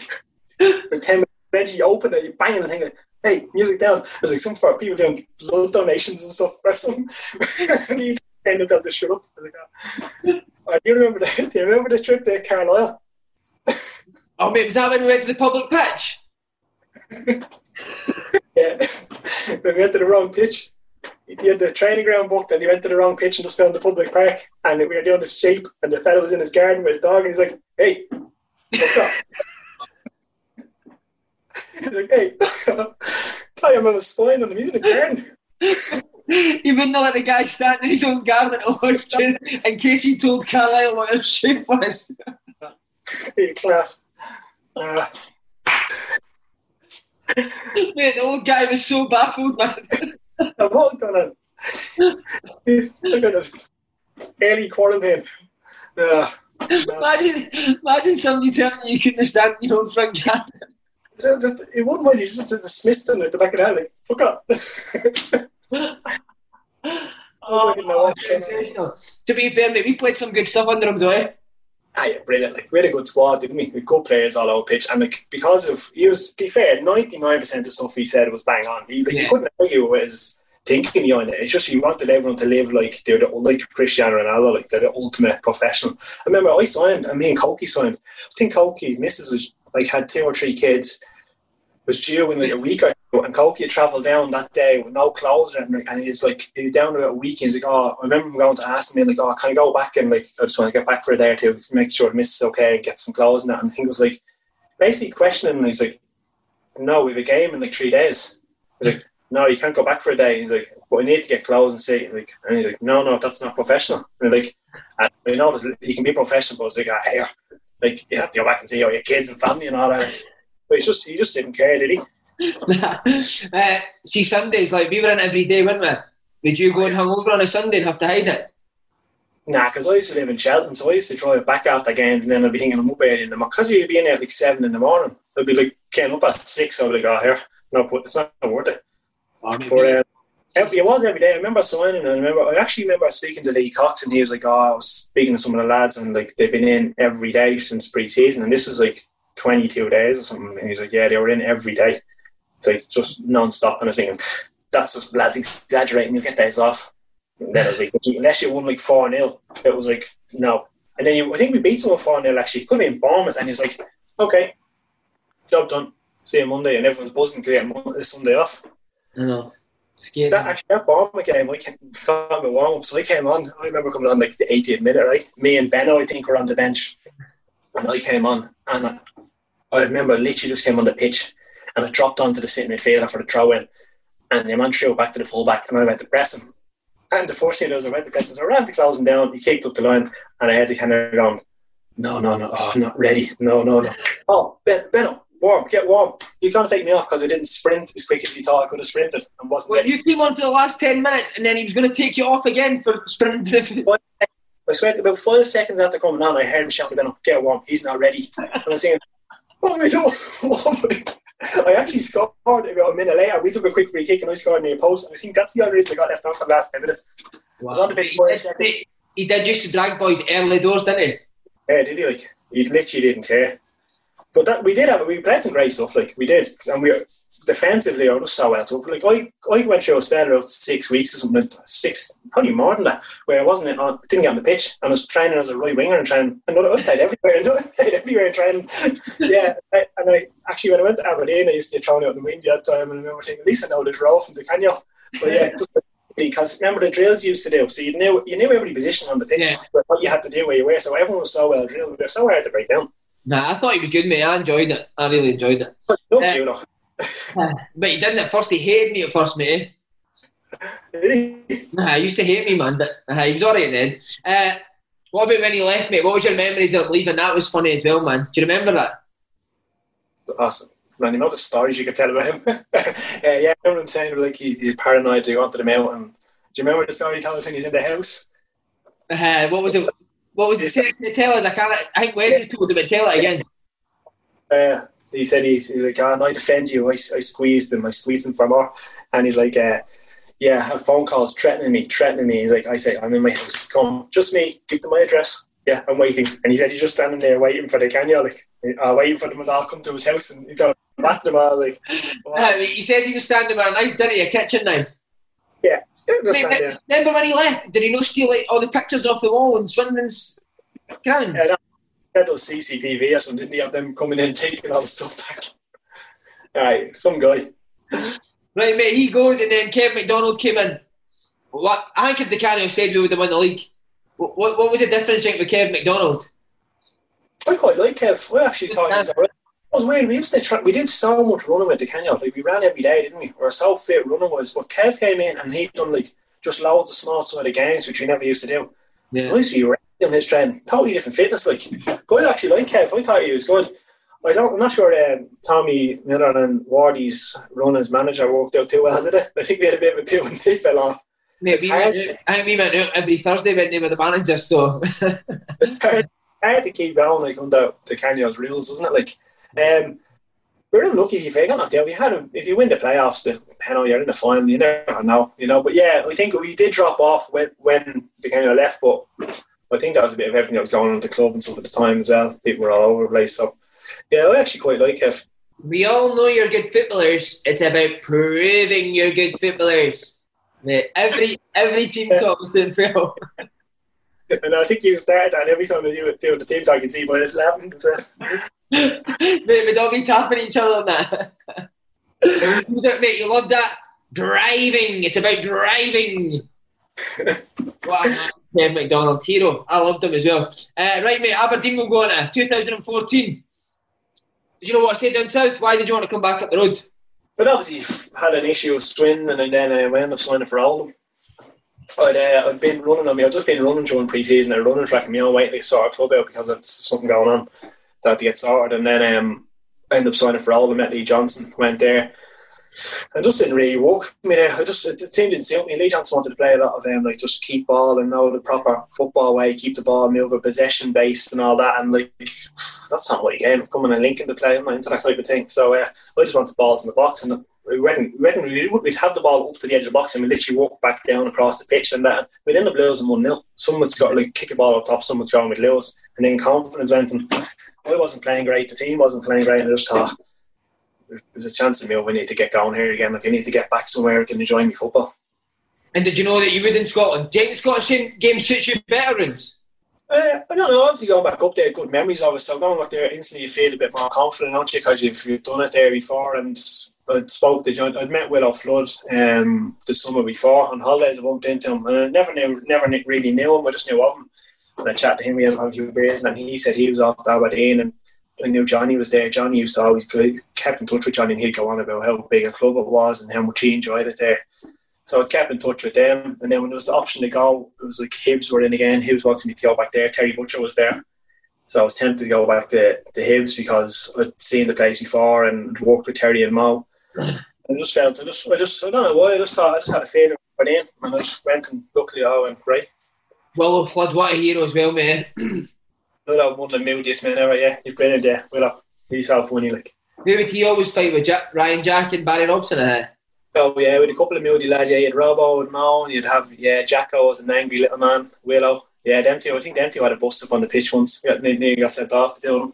for 10 minutes. Then you open it, you bang on the thing, like, hey, music down. There's like some for people doing blood donations and stuff or something. and he's ended up to shut up. Like, oh, do you remember the, do you remember the trip to Carlisle? oh, mate, was that when we went to the public pitch? yeah, when we went to the wrong pitch. He had the training ground booked and he went to the wrong pitch and just found the public park. And we were doing the shape and the fella was in his garden with his dog and he's like, hey, up? he's like, hey, tie him on the spine on the music garden. he wouldn't let the guy stand in his own garden ocean in case he told Carlisle what his shape was. hey, class. Uh, Mate, the old guy was so baffled, man. What was going on? Look at this. Early quarantine. Uh, imagine, imagine somebody telling you you couldn't stand your own front garden. So just, it wouldn't mind you just dismissed them at the back of the head, like, fuck up. oh, sensational. To be fair, mate, we played some good stuff under him, though, eh? Ah, yeah, brilliant. Like we had a good squad, didn't we? We had good players all over pitch, and like because of he was to be fair, ninety nine percent of stuff he said was bang on. He, like, yeah. you couldn't argue with his thinking behind it. It's just he wanted everyone to live like they're the, like Cristiano Ronaldo, like they're the ultimate professional. I remember I signed, and me and Koki signed. I think Koki's missus was like had two or three kids, was due in like a week or two, and Koki travelled down that day with no clothes and, and he's like he's down about a week. He's like, oh, I remember going to ask him like, oh, can I go back and like I just want to get back for a day or two to make sure the missus is okay, and get some clothes and that. And I think it was like basically questioning. And he's like, no, we have a game in like three days. He's like, no, you can't go back for a day. He's like, but we need to get clothes and see. Like, and he's like, no, no, that's not professional. And like, and you know, you can be professional, but it's like, ah, here, like you have to go back and see all your kids and family and all that. But he's just, he just didn't care, did he? uh, see, Sundays, like we were in every day, weren't we? Would you go and hang over on a Sunday and have to hide it? Nah, because I used to live in Cheltenham, so I used to drive back after games and then I'd be thinking I'm up early in the morning. Because you'd be in there at like 7 in the morning. I'd be like getting up at 6, I'd be like, oh, here, no, it's not worth it. Oh, but, um, it was every day. I remember signing, and I remember I actually remember speaking to Lee Cox, and he was like, "Oh, I was speaking to some of the lads, and like they've been in every day since pre-season, and this was like 22 days or something." And he's like, "Yeah, they were in every day." It's like just non-stop, and I was thinking, "That's just lads exaggerating. You'll get days off." And then I was like, "Unless you won like four 0 it was like no." And then you, I think we beat someone four 0 actually. Could have been Bournemouth, and he's like, "Okay, job done. See you Monday," and everyone's buzzing to get Sunday off. I know. Scary. That actually that Bournemouth game, I came, thought warm up, so I came on. I remember coming on like the 80th minute, right? Me and Benno, I think, were on the bench, and I came on, and I, I remember literally just came on the pitch, and I dropped onto the sitting midfielder for the throw in, and the man threw back to the fullback, and I went to press him. And the first thing I was, I went to press him, so I ran to close him down. He kicked up the line, and I had to kind of go, no, no, no, oh, not ready. No, no, no. Oh, Ben, Benno, warm, get warm. You can't take me off because I didn't sprint as quick as you thought I could have sprinted and wasn't well, ready. you came on for the last 10 minutes and then he was going to take you off again for sprinting. I swear, about five seconds after coming on, I heard him shouting, get warm, he's not ready. And I was saying, what am I actually scored about a minute later. We took a quick free kick and I scored near post. And I think that's the only reason I got left off for the last 10 minutes. Wow. I was on the pitch he, did, he did just to drag boys early doors, didn't he? Yeah, did he? Like, he literally didn't care. But that we did have we played some great stuff, like we did, and we defensively are just so well. So like I, I went through a spell about six weeks or something, six probably more than that, where I wasn't on, didn't get on the pitch, and I was training as a right winger and training. And I played everywhere, and I played everywhere and training. yeah, I, and I actually when I went to Aberdeen, I used to get thrown out on the wing that time, and I remember thinking, at least I know this row from the Canio. But yeah. because remember the drills you used to do, so you knew you knew every position on the pitch, yeah. what you had to do where you were. So everyone was so well drilled, they're so hard to break down. Nah, I thought he was good, mate. I enjoyed it. I really enjoyed it. Don't uh, you know? but he didn't at first. He hated me at first, mate. nah, he used to hate me, man, but uh, he was alright then. Uh, what about when he left, mate? What was your memories of leaving? That was funny as well, man. Do you remember that? Awesome. Man, you know the stories you could tell about him. uh, yeah, I remember him saying like he, he's paranoid, he wanted him out. And do you remember the story he told us when he's in the house? Uh, what was it? What was it? Say, tell us. I can't. I think Wes has told him, but tell it again. Uh, he said he's, he's like, oh, I defend you. I, I squeezed him. I squeezed him for more. And he's like, uh, yeah, I have phone calls threatening me, threatening me. He's like, I say, I'm in my house. Come, just me. Give them my address. Yeah, I'm waiting. And he said he's just standing there waiting for the Canio, like, uh, waiting for them to all come to his house and he got back them all. Like, uh, he said he was standing by a knife, didn't he? A kitchen knife. Yeah. Remember, remember when he left? Did he not steal like, all the pictures off the wall in Swindon's ground? Yeah, that, that was CCTV or something. Didn't he have them coming in taking all the stuff back? Right, some guy. Right, mate, he goes and then Kev MacDonald came in. What I think if the Canio stayed, we would have won the league. What, what, what was the difference with Kev MacDonald? I quite like Kev. We actually thought he was alright. It was weird. We used to try, we did so much running with the Canio. Like we ran every day, didn't we? We were so fit running was. But Kev came in and he'd done like just loads of small sided games, which we never used to do. Yeah. I used to be on his training. Totally different fitness. Like, I actually like Kev. I thought he was good. I don't, I'm not sure um, Tommy Miller and Wardy's run as manager worked out too well, did it? I think we had a bit of a poo when they fell off. Mate, we went out, I think we went out every Thursday when they were the manager, so. I had to keep going like under the Canio's rules, wasn't it? Like, um, we're unlucky if you got knocked out. If you had, a, if you win the playoffs, the know, you're in the final. You never know, you know. But yeah, I think we did drop off when when the Canio left, but I think that was a bit of everything that was going on at the club and stuff at the time as well. People were all over the place, so yeah, I actually quite like it. We all know you're good footballers. It's about proving you're good footballers. Mate, every every team talks to Phil. and I think you started that every time you do the team talk, you can see, but it's laughing. Mate, we don't be tapping each other on that. Mate, you love that driving. It's about driving. wow, Kev MacDonald, hero. I loved him as well. Uh, right, mate, Aberdeen will go on to 2014. Did you know what I said down south? Why did you want to come back up the road? But obviously had an issue with Swin, and then I ended up signing for Oldham. I'd, uh, I'd been running on me. I'd just been running during pre-season. I'd running track me own waiting to sort club out because there's something going on that to get sorted. And then um, I ended up signing for Oldham. Met Lee Johnson. Went there. I just didn't really work for me there. I just the team didn't suit me. Lee Johnson wanted to play a lot of them, like just keep ball and know the proper football way, keep the ball moving, possession based and all that. And like that's not what he game. Coming and linking the play, into that type of thing. So uh, I just wanted balls in the box and we wouldn't, we wouldn't, we'd have the ball up to the edge of the box and we literally walk back down across the pitch and that we'd end up losing 1 0. Someone's got like kick a ball up top, someone's going with lose. And then confidence went and I wasn't playing great, the team wasn't playing great, and I just thought there's a chance of me we need to get going here again. Like I need to get back somewhere I can enjoy my football. And did you know that you would in Scotland? Do you think the Scottish game suits you better, Rins? Uh, I don't know. Obviously, going back up there, good memories of it. So going back there, instantly you feel a bit more confident, don't you? Because you've, you've done it there before. And I'd spoke to John. I'd met Willo Flood um, the summer before on holidays. I bumped into him, and I never knew, never really knew him. I just knew of him. And I chatted to him. We had a few beers, and he said he was off to Aberdeen, and I knew Johnny was there. Johnny used to always go, kept in touch with Johnny, and he'd go on about how big a club it was and how much he enjoyed it there. So I kept in touch with them, and then when there was the option to go, it was like Hibs were in again. Hibs wanted me to go back there. Terry Butcher was there, so I was tempted to go back to the Hibs because I'd seen the place before and worked with Terry and Mo. I just felt, I just, I just, I don't know why, I just thought, I just had a feeling went in, and I just went, and luckily I went great. Willo Flood, what a hero as well, mate. Willo, one of the moodiest men ever, yeah. You've been in there, Willo. He's so funny, like. Who would he always fight with Jack, Ryan Jack and Barry Robson? Uh? Oh yeah, with a couple of moody lads. Yeah, you'd Robo and Mo, you'd have yeah Jacko as an angry little man, Willo. Yeah, them two. I think them two had a bust up on the pitch once. Got nearly got sent off to do them.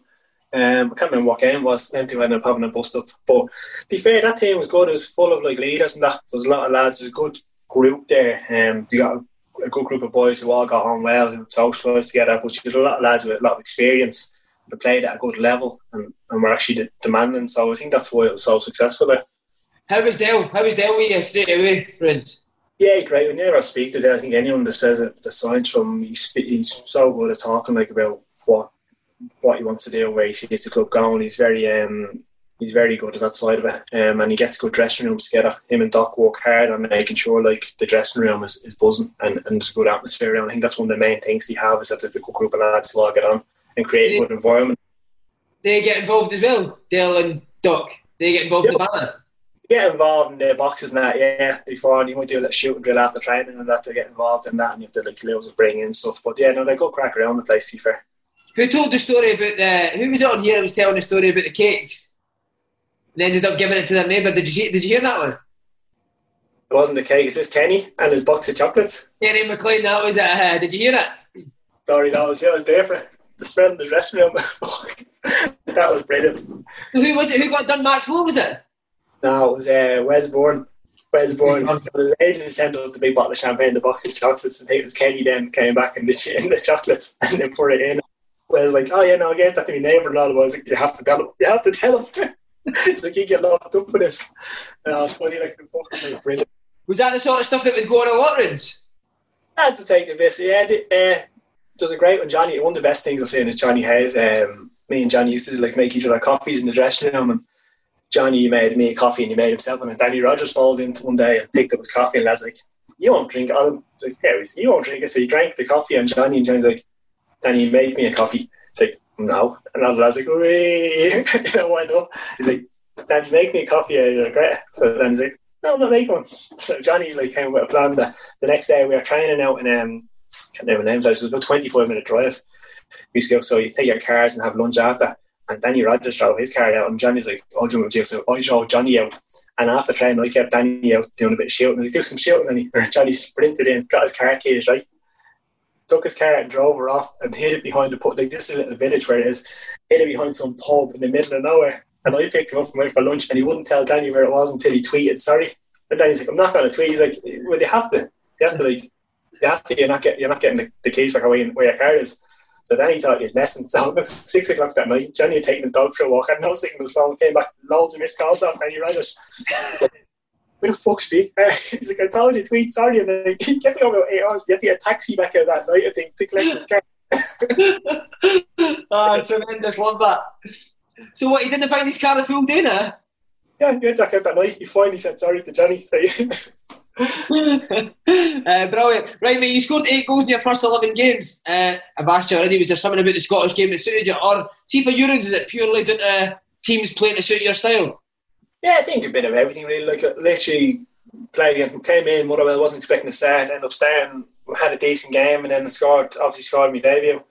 Um, I can't remember what game was. Them two ended up having a bust up. But to be fair, that team was good. It was full of like leaders and that. There was a lot of lads. There's a good group there. Um, you got a good group of boys who all got on well, who socialised together. But there's a lot of lads with a lot of experience. They played at a good level and, and were actually demanding. So I think that's why it was so successful there. How was Dale? How was Dale with you straight away, Brent? Yeah, great. We never speak to Dale. I think anyone that says it, the signs from he's, he's so good at talking like about what what he wants to do, where he sees the club going. He's very um, he's very good at that side of it, um, and he gets good dressing rooms together. Him and Doc work hard on making sure like the dressing room is, is buzzing and, and there's a good atmosphere. around. I think that's one of the main things they have is that there's a good group of lads all get on and create a good environment. They get involved as well, Dale and Doc. They get involved in the banner. Get involved in the boxes and that, yeah. Before and you might do a little shooting drill after training and that to get involved in that, and you have to like loads of bring in stuff. But yeah, no, they go crack around the place. To be fair. Who told the story about the? Who was it on here? That was telling the story about the cakes. They ended up giving it to their neighbour. Did you did you hear that one? It wasn't the cake. Is this Kenny and his box of chocolates? Kenny McLean. That was it. Uh, did you hear it? Sorry, that was yeah, I was there for it. the smell in the dressing room. that was brilliant. So who was it? Who got done? Max Lowe was it? No, it was uh, Wes Bourne. Wes Bourne. His agent sent up the big bottle of champagne, the box of chocolates, and I it was Kenny then came back and the, in the chocolates and then put it in. Wes like, oh yeah, no, I gave that to my neighbour and all. I was like, you have to tell him. You have to tell him. it's like you get locked up for this. And I was funny, like, fucking brilliant. Was that the sort of stuff that would go on Waterings? I had to take the piss. Yeah, uh, there's a great one, Johnny. One of the best things I've seen is Johnny Hayes. Um, me and Johnny used to like make each other coffees in the dressing room, and Johnny made me a coffee and he made himself. one. And Danny Rogers followed into one day and picked up his coffee, and lads like, "You won't drink it." I was like, "Yeah, you won't drink it." So he drank the coffee, and Johnny and Johnny's like, "Danny, made me a coffee." It's like, "No," and I was like, "Wee," you know, why not? He's like, "Danny, make me a coffee." I regret it. So then he's like, "No, I'm not making one." So Johnny like came with a plan that the next day we were training out in um can't remember the name. It was about twenty five minute drive. We used to go, so you take your cars and have lunch after. And Danny Rogers drove his car out, and Johnny's like, "Oh, want So I drove Johnny out, and after training, I kept Danny out doing a bit of shooting. He do some shooting, and he, Johnny sprinted in, got his car keys right, took his car and drove her off, and hid it behind the pub. Like this is a little village where it is, hid it behind some pub in the middle of nowhere. And I picked him up from out for lunch, and he wouldn't tell Danny where it was until he tweeted sorry. And Danny's like, "I'm not going to tweet." He's like, "Well, you have to, you have to like." You have to, you're not get, you're not getting the, the keys back away where your car is. So then he thought he was messing. So six o'clock that night, Johnny had taken his dog for a walk, had no signals phone, came back, loads of missed calls off Danny Rogers. Like, Where the fuck speak? he's like, I told you, tweet, sorry. And then he kept me over eight hours. You had to get a taxi back out that night, I think, to collect his car. oh, tremendous, love that. So what, he didn't find his car the full day now? Yeah, he went back out that night. He finally said sorry to Johnny. So uh, brilliant. Right, mate, you scored eight goals in your first 11 games. Uh, I've asked you already, was there something about the Scottish game that suited you? Or, see, for Eurons, is it purely down to teams playing to suit your style? Yeah, I think a bit of everything, really. Like, uh, literally, playing, came in, Motherwell wasn't expecting to start, ended up starting, had a decent game, and then scored, obviously scored my debut.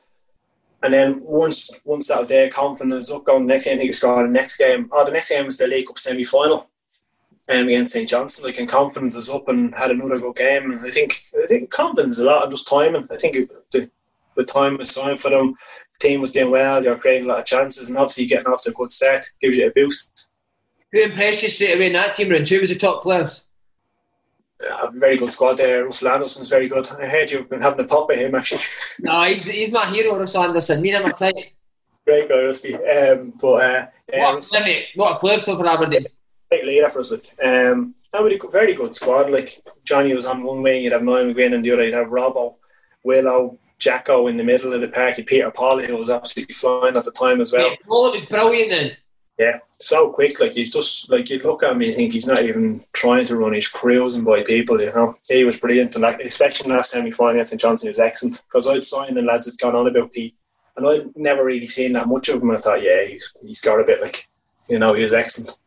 And then once once that was there, confidence up going the next game, I think we scored the next game. Oh, the next game was the League Cup semi final um, against St Johnstone. Like, and confidence is up and had another good game. And I think I think confidence a lot and just timing. I think the, the time was time for them. The team was doing well. They were creating a lot of chances, and obviously getting off to a good start gives you a boost. Who impressed you straight away in that team? And who was the top players? a very good squad there. Russell Anderson's very good. I heard you've been having a pop with him actually. no, he's, he's my hero, Russell Anderson. Me and him are tight. Great guy, Rusty. Um, but uh, yeah, what, what a player for Aberdeen great leader for us. Like, um, that would a very good squad. Like Johnny was on one wing, you'd have Niall McGinn, and the other you'd have Robbo, Willo, Jacko in the middle of the park. Peter Pawlett, who was absolutely flying at the time as well. Yeah, well, it was brilliant then. Yeah, so quick. Like he's just like you look at him, you think he's not even trying to run. He's cruising by people. You know, he was brilliant, and like especially in the last semi final, Anthony Johnson was excellent because I'd signed the lads had gone on about Pete, and I'd never really seen that much of him. I thought, yeah, he's he's got a bit like, you know, he was excellent.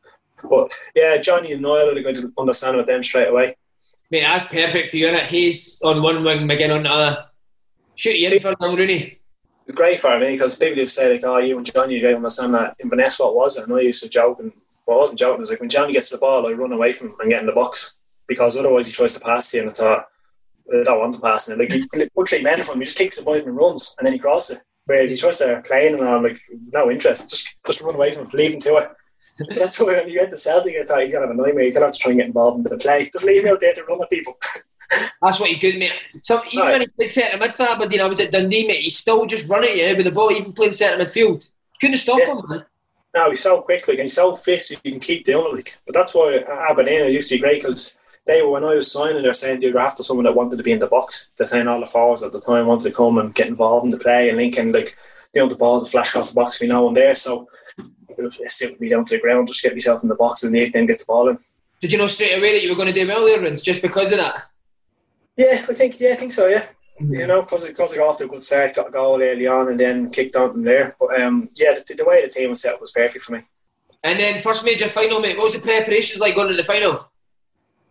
But yeah, Johnny and Niall are going to understand with them straight away. Mate, that's perfect for you, is He's on one wing, McGinn on the other. Shoot you in for them, Rooney. It's great for me because people have said like, "Oh, you and Johnny, you don't understand that." In Vanessa, what was it? And I used to joke, and well, I wasn't joking. It was like when Johnny gets the ball, I run away from him and get in the box because otherwise he tries to pass to you, and I thought I don't want to pass it. Like he put three men from him, he just takes the ball and runs, and then he crosses it. Where he tries to playing, and I'm like, no interest, just just run away from him, leave him to it. That's why when you get the Celtic, I thought he's gonna have a nightmare. He's gonna have to try and get involved in the play. Just leave him out there to run at people. That's what he's good, mate. So even right. when he played centre mid for Aberdeen, I was at Dundee, mate. He still just run at you with the ball, even playing centre midfield. Couldn't stop yeah. him, man. No, he's so quick, like, and he's so fast. you can keep doing it. But that's why Aberdeen used to be great because they, were when I was signing, they're saying they were after someone that wanted to be in the box. They're saying all the forwards at the time wanted to come and get involved in the play and linking, like, you know, the balls that flash across the box, we know, and there. So sit with me down to the ground, just get myself in the box and then get the ball in. Did you know straight away that you were going to do well there, just because of that? Yeah, I think yeah, I think so. Yeah, mm-hmm. you know, because because I got off to a good start, got a goal early on, and then kicked on from there. But um, yeah, the, the way the team was set up was perfect for me. And then first major final, mate. What was the preparations like going to the final?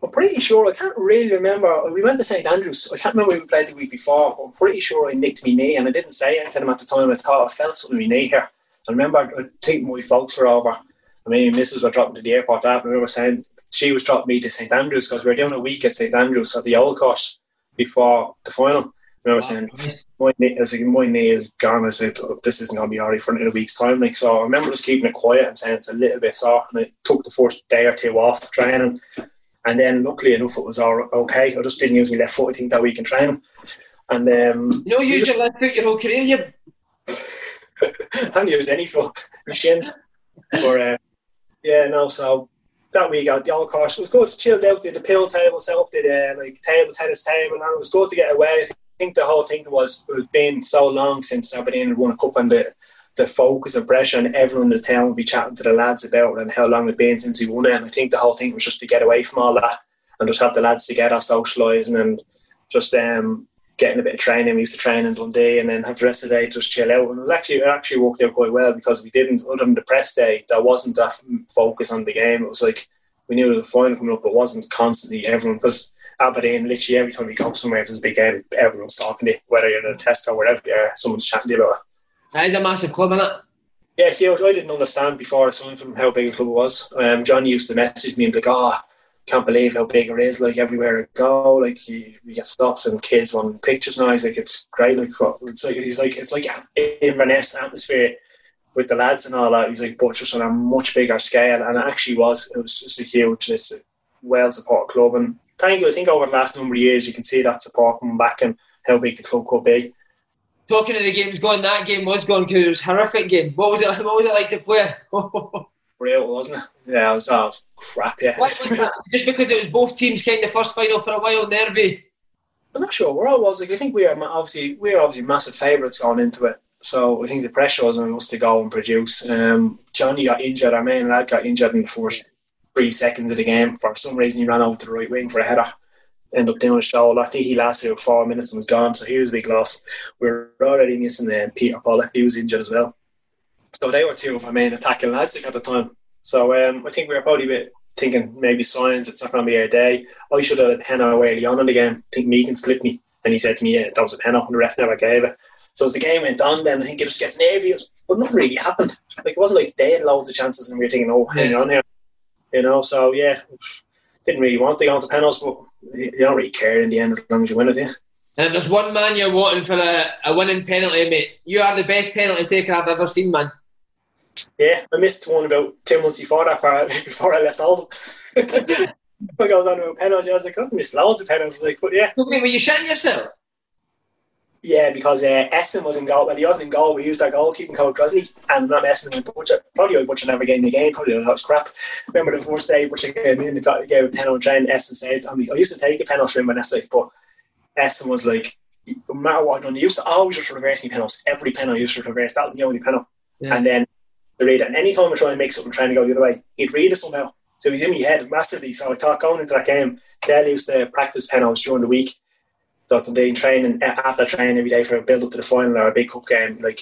I'm pretty sure I can't really remember. We went to St Andrews. I can't remember we played the week before. But I'm pretty sure I nicked my knee, and I didn't say anything at the time. I thought I felt something in my knee here. I remember I think my folks were over. I mean, Mrs. were dropping to the airport. That I remember saying she was dropping me to St Andrews because we were doing a week at St Andrews at the old course before the final. I remember saying, my knee, I was like, my knee is gone. I said, this isn't going to be alright for in a week's time. Like, so I remember just keeping it quiet and saying it's a little bit sore. And I took the first day or two off training. And then, luckily enough, it was all okay. I just didn't use my left foot, I think, that week in training. And um, you know, use your left foot your whole career. You I haven't used any foot machines. or uh, yeah, no. So that week out the old course it was good. Chilled out, did the pill table set up, did uh, like table tennis table, and it was good to get away. I think the whole thing was it had been so long since Aberdeen had won a cup, and the the focus and pressure, and everyone in the town would be chatting to the lads about it and how long it'd been since we won it. And I think the whole thing was just to get away from all that and just have the lads together, socialising and just um, getting a bit of training. We used to train in Dundee and then have the rest of the day to just chill out. And it was actually it actually worked out quite well because we didn't, other than the press day, there wasn't that focus on the game. It was like we knew there was a final coming up, but wasn't constantly everyone because Aberdeen, literally every time we go somewhere, there's a big game, everyone's talking to you, whether you're in a test or wherever you are, someone's chatting to you about it. That is a massive club, isn't it? Yeah, see, I didn't understand before I signed from how big a club it was. Um, John used to message me and be like, oh, can't believe how big it is. Like everywhere I go, like you, you get stops and kids want pictures now. He's like, it's great. Like it's like he's like it's like Inverness atmosphere with the lads and all that. He's like, but just on a much bigger scale. And it actually was. It was just a huge. It's a well supported club. And thank you. I think over the last number of years, you can see that support coming back and how big the club could be. Talking of the games going, that game was going because it was a horrific game. What was it? What was it like to play? real, wasn't it? Yeah, it was oh, crap. Yeah. Just because it was both teams kind of first final for a while, nervy. I'm not sure where I was. Like, I think we are obviously we are obviously massive favourites going into it. So I think the pressure was on us to go and produce. Um, Johnny got injured. Our main lad got injured in the first three seconds of the game. For some reason, he ran over to the right wing for a header. Ended up doing a shoulder. I think he lasted about four minutes and was gone. So he was a big loss. We are already missing um, Peter Pawlett. He was injured as well. So they were two of our main attacking lads at the time. So um, I think we were probably a bit thinking maybe signs it's not going to be our day. I should have had a pen early on in the game. I think Megan slipped me. And he said to me, yeah, that was a pen and the ref never gave it. So as the game went on, then I think it just gets nervous. But nothing really happened. Like it wasn't like they had loads of chances and we were thinking, oh, hang on here. You know, so yeah, didn't really want to go into penalties, but you don't really care in the end as long as you win it, yeah. And if there's one man you're wanting for a, a winning penalty, mate, you are the best penalty taker I've ever seen, man. Yeah, I missed one about two months before that, far, before I left Oldham. I was on about penalty. I was like, I've missed loads of penalties. Like, but yeah. Wait, were you shitting yourself? Yeah, because uh, Esson was in goal. Well, he wasn't in goal. We used our goalkeeping coach, wasn't? And not Esson. We butcher, probably I butchered never game the game. Probably that was crap. Remember the first day Butcher came in, got gave a penalty and Esson said, I, mean, I used to take a penalty from Esson, but Esson was like, no matter what I done, he used to always just reverse me penalties. Every penalty used to reverse. That was the only penalty. Yeah. And then the read it. And anytime I try and make something trying to go the other way, he'd read it somehow. So he's in my head massively. So I thought going into that game, Dale used to practice penalties during the week. So today training uh, after training every day for a build up to the final or a big cup game, like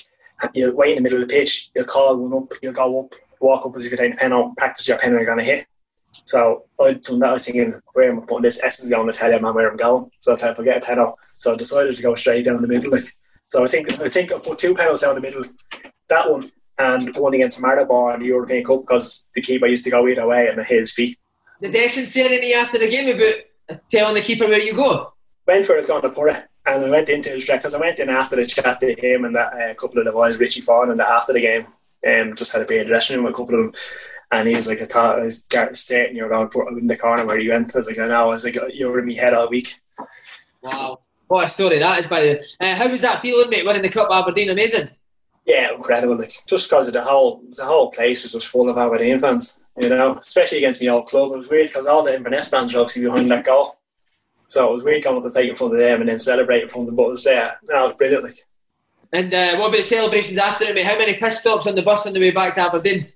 you wait in the middle of the pitch, you'll call one up, you'll go up, walk up as if you're taking a pen practice your pen you're gonna hit. So I'd done that, I was thinking, where am I putting this? Esson's is going to tell you man where I'm going. So I thought if I get a pen. So I decided to go straight down the middle. So I think I think I put two penalties down the middle. That one and one against Maribor in the European Cup because the keeper used to go either way and hit his feet. Did Destin say anything after the game about telling the keeper where you go? Went where I was going to put it. And I went into his because I went in after the chat to him and that uh, couple of the boys, Richie Foran, and that after the game, um, just had a beer dressing room with a couple of them. And he was like, I thought I was sitting, you were going to put him in the corner where you went. I was like, I know. I was like, you were in my head all week. Wow. What a story that is, by the way. Uh, how was that feeling, mate, winning the Cup Aberdeen? Amazing. Yeah, incredible. Like just because of the whole the whole place was just full of Aberdeen fans, you know, especially against my old club. It was weird because all the Inverness fans were obviously behind that goal. So it was weird coming up to take front of them and then celebrate of them. But it was there. No, was brilliant. Like. And uh, what about celebrations after it? Mate? How many piss stops on the bus on the way back to Aberdeen?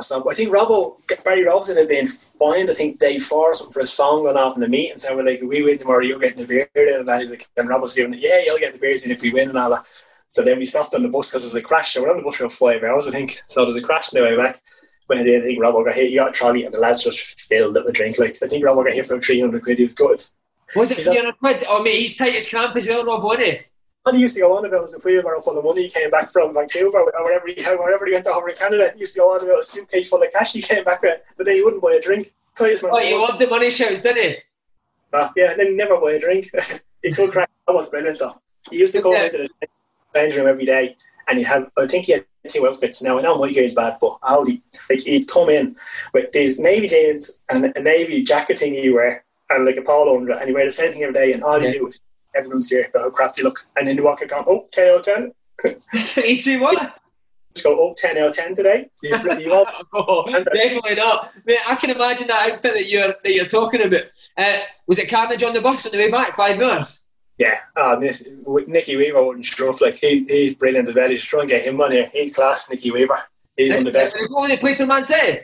So I think Robbo, Barry Robson had been fined, I think, day four or something for his phone going off in the meeting. So we're like, we win tomorrow, you're getting the beer. And, I like, and Robbo's giving it, yeah, you'll get the beers in if we win and all that. So then we stopped on the bus because there was a crash. So we're on the bus for five hours, I think. So there's a crash on the way back. When I did, I think Robbo got hit. You got a trolley and the lads just filled it with drinks. Like, I think Robbo got hit for 300 quid. He was good. Was it 300 quid? Oh, mate, he's tight as cramp as well, Rob, wasn't he? And he used to go on about was a wheelbarrow full of money he came back from Vancouver or wherever he wherever he went to over in Canada. He used to go on about a suitcase full of cash he came back with, but then he wouldn't buy a drink. Oh, you loved the money shows, didn't he? Uh, yeah, then he never buy a drink. he could crack. That was brilliant though. He used to come yeah. into the change room every day, and he'd have. I think he had two outfits. Now I know my guy's bad, but Audi like he'd come in with these navy jeans and a navy jacket thing he wear, and like a polo under, and he wear the same thing every day, and all yeah. he do was everyone's here but how crafty look. And then you walk and oh, 10 out of 10. you see what? Just go, oh, 10 out of 10 today. You, you oh, definitely not. Mate, I can imagine that outfit that you're, that you're talking about. Uh, was it carnage on the bus on the way back, five minutes? Yeah, um, miss, Nicky Weaver wouldn't Like, he, he's brilliant as well. He's trying to get him on here. He's class, Nicky Weaver. He's one of the best. When they played for Man City?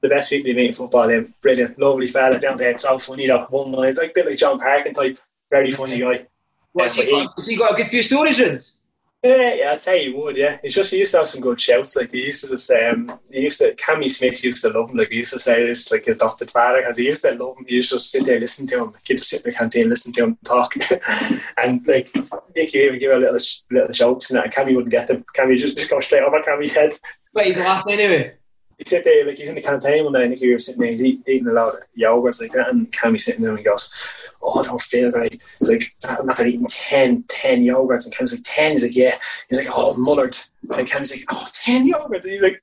the best people you meet in football. Then brilliant, lovely fella down there. It's so funny though. One night, like a bit like Jon Parkin type. Very funny guy. What, yeah, um, he, got, has he got a good few stories, Rins? Yeah, yeah, I'd say he would. Yeah, it's just he used to have some good shouts. Like he used to just um, he used to Cammy Smith used to love him. Like he used to say this like adopted father because he used to love him. He used to just sit there listen to him. He'd just sit in the canteen listen to him talk, and like Nicky even give a little little jokes and that. Cammy wouldn't get them. Cammy just just go straight over Cammy's head. But he'd laugh anyway he sit there like he's in the canteen one day and was sitting there, he's eat, eating a lot of yogurts like that and Cammy's sitting there and he goes, Oh, I don't feel great. He's like, I'm after eating 10, 10 yogurts and Cammy's like, 10? He's like, Yeah. He's like, Oh, mullered. And Cammy's like, Oh, 10 yogurts. And he's like,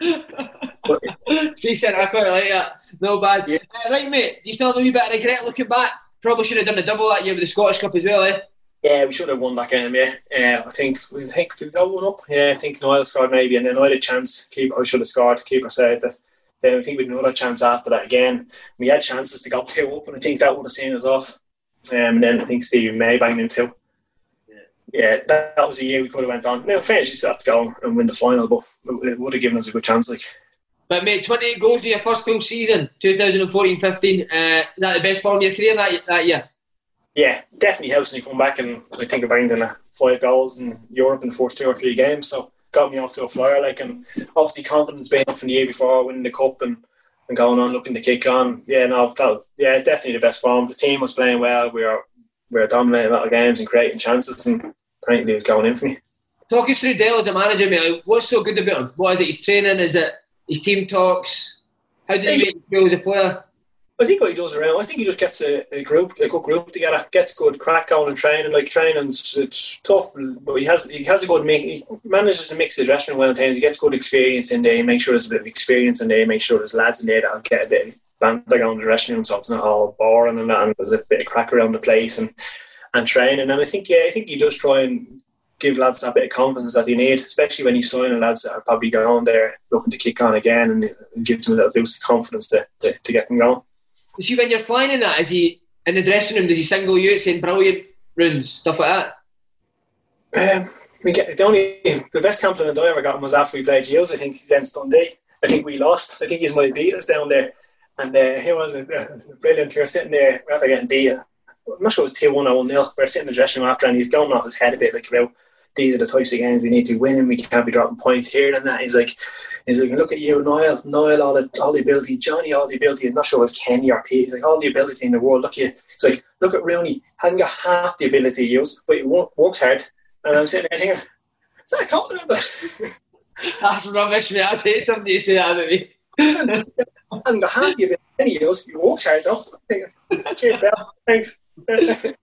he said, I quite like that. No bad. Yeah. Uh, right, mate, do you still have a wee bit of regret looking back? Probably should have done a double that year with the Scottish Cup as well, eh? Yeah, we should have won that game. Yeah, uh, I think we think we got one up. Yeah, I think Niall scored maybe, and then I had a chance. Keep I should have scored. Keeper said that. Then I think we had another chance after that again. We had chances to go two up, and I think that would have seen us off. Um, and then I think Stephen May banged in two. Yeah, yeah that, that was a year we could have went on. Now, fairness, you still have to go and win the final, but it would have given us a good chance. Like. But mate, 28 goals in your first full season, 2014-15. Uh, that the best form of your career that, that year? Yeah, definitely helps when you come back and I think about banged five goals in Europe in the first two or three games. So got me off to a flyer. Like and obviously confidence being up from the year before winning the cup and, and going on looking to kick on. Yeah, no, that yeah, definitely the best form. The team was playing well. We were we were dominating a lot of games and creating chances and apparently it was going in for me. Talk us through Dale as a manager, mate. What's so good about him? What is it? His training? Is it his team talks? How did he make you feel as a player? I think what he does around, I think he just gets a, a group, a good group together, gets good crack on and training. Like training's it's tough, but he has he has a good make. He manages to mix his dressing well at times. He gets good experience in there. He makes sure there's a bit of experience in there. He makes sure there's lads in there that'll get a bit banter going in the dressing room, so it's not all boring and that. And there's a bit of crack around the place and and training. And I think yeah, I think he does try and give lads that bit of confidence that they need, especially when he's signing lads that are probably going there looking to kick on again and, and give them a little boost of confidence to, to, to get them going see when you're flying in that, is he in the dressing room? Does he single you out saying brilliant runes, stuff like that? Um, we get the only the best compliment I ever got was after we played Gills, I think against Dundee. I think we lost. I think he's might beat us down there, and uh, he was uh, brilliant. We were sitting there after getting beat. I'm not sure it was two one or one nil. We were sitting in the dressing room after, and he's going off his head a bit like about these are the types of games we need to win, and we can't be dropping points here and that. He's like, he's like, look at you, Niall, Niall, all the, all the ability, Johnny, all the ability. I'm not sure it's Kenny or Pete. He's like, all the ability in the world. Look at you. It's like, look at Rooney, hasn't got half the ability he used, but he works hard. And I'm sitting there thinking, is that a compliment? That's rubbish, mate. I'd hate somebody to say that about me. hasn't got half the ability he used. He works hard though. Cheers. Thanks. Is,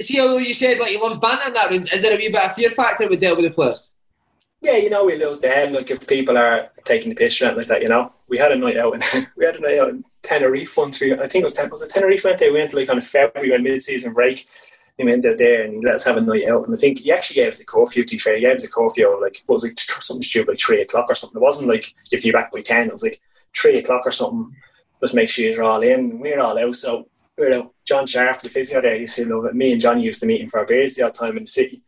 see, although you said like he loves banter in that range, is there a wee bit of fear factor with deal with the players? Yeah, you know, we lose the head. Like if people are taking the piss around like that, you know, we had a night out and we had a night out in Tenerife once. We, I think it was ten, was it Tenerife went there. We went to like on a February mid-season break. He went out there and he let us have a night out. And I think he actually gave us a curfew. To be fair, he gave us a curfew like what was like something stupid like three o'clock or something. It wasn't like if you back by ten. It was like three o'clock or something. Just make sure you're all in. We're all out. So we're out. John Sharp, the physio there, used to love it. Me and Johnny used to meet him for our beers the odd time in the city.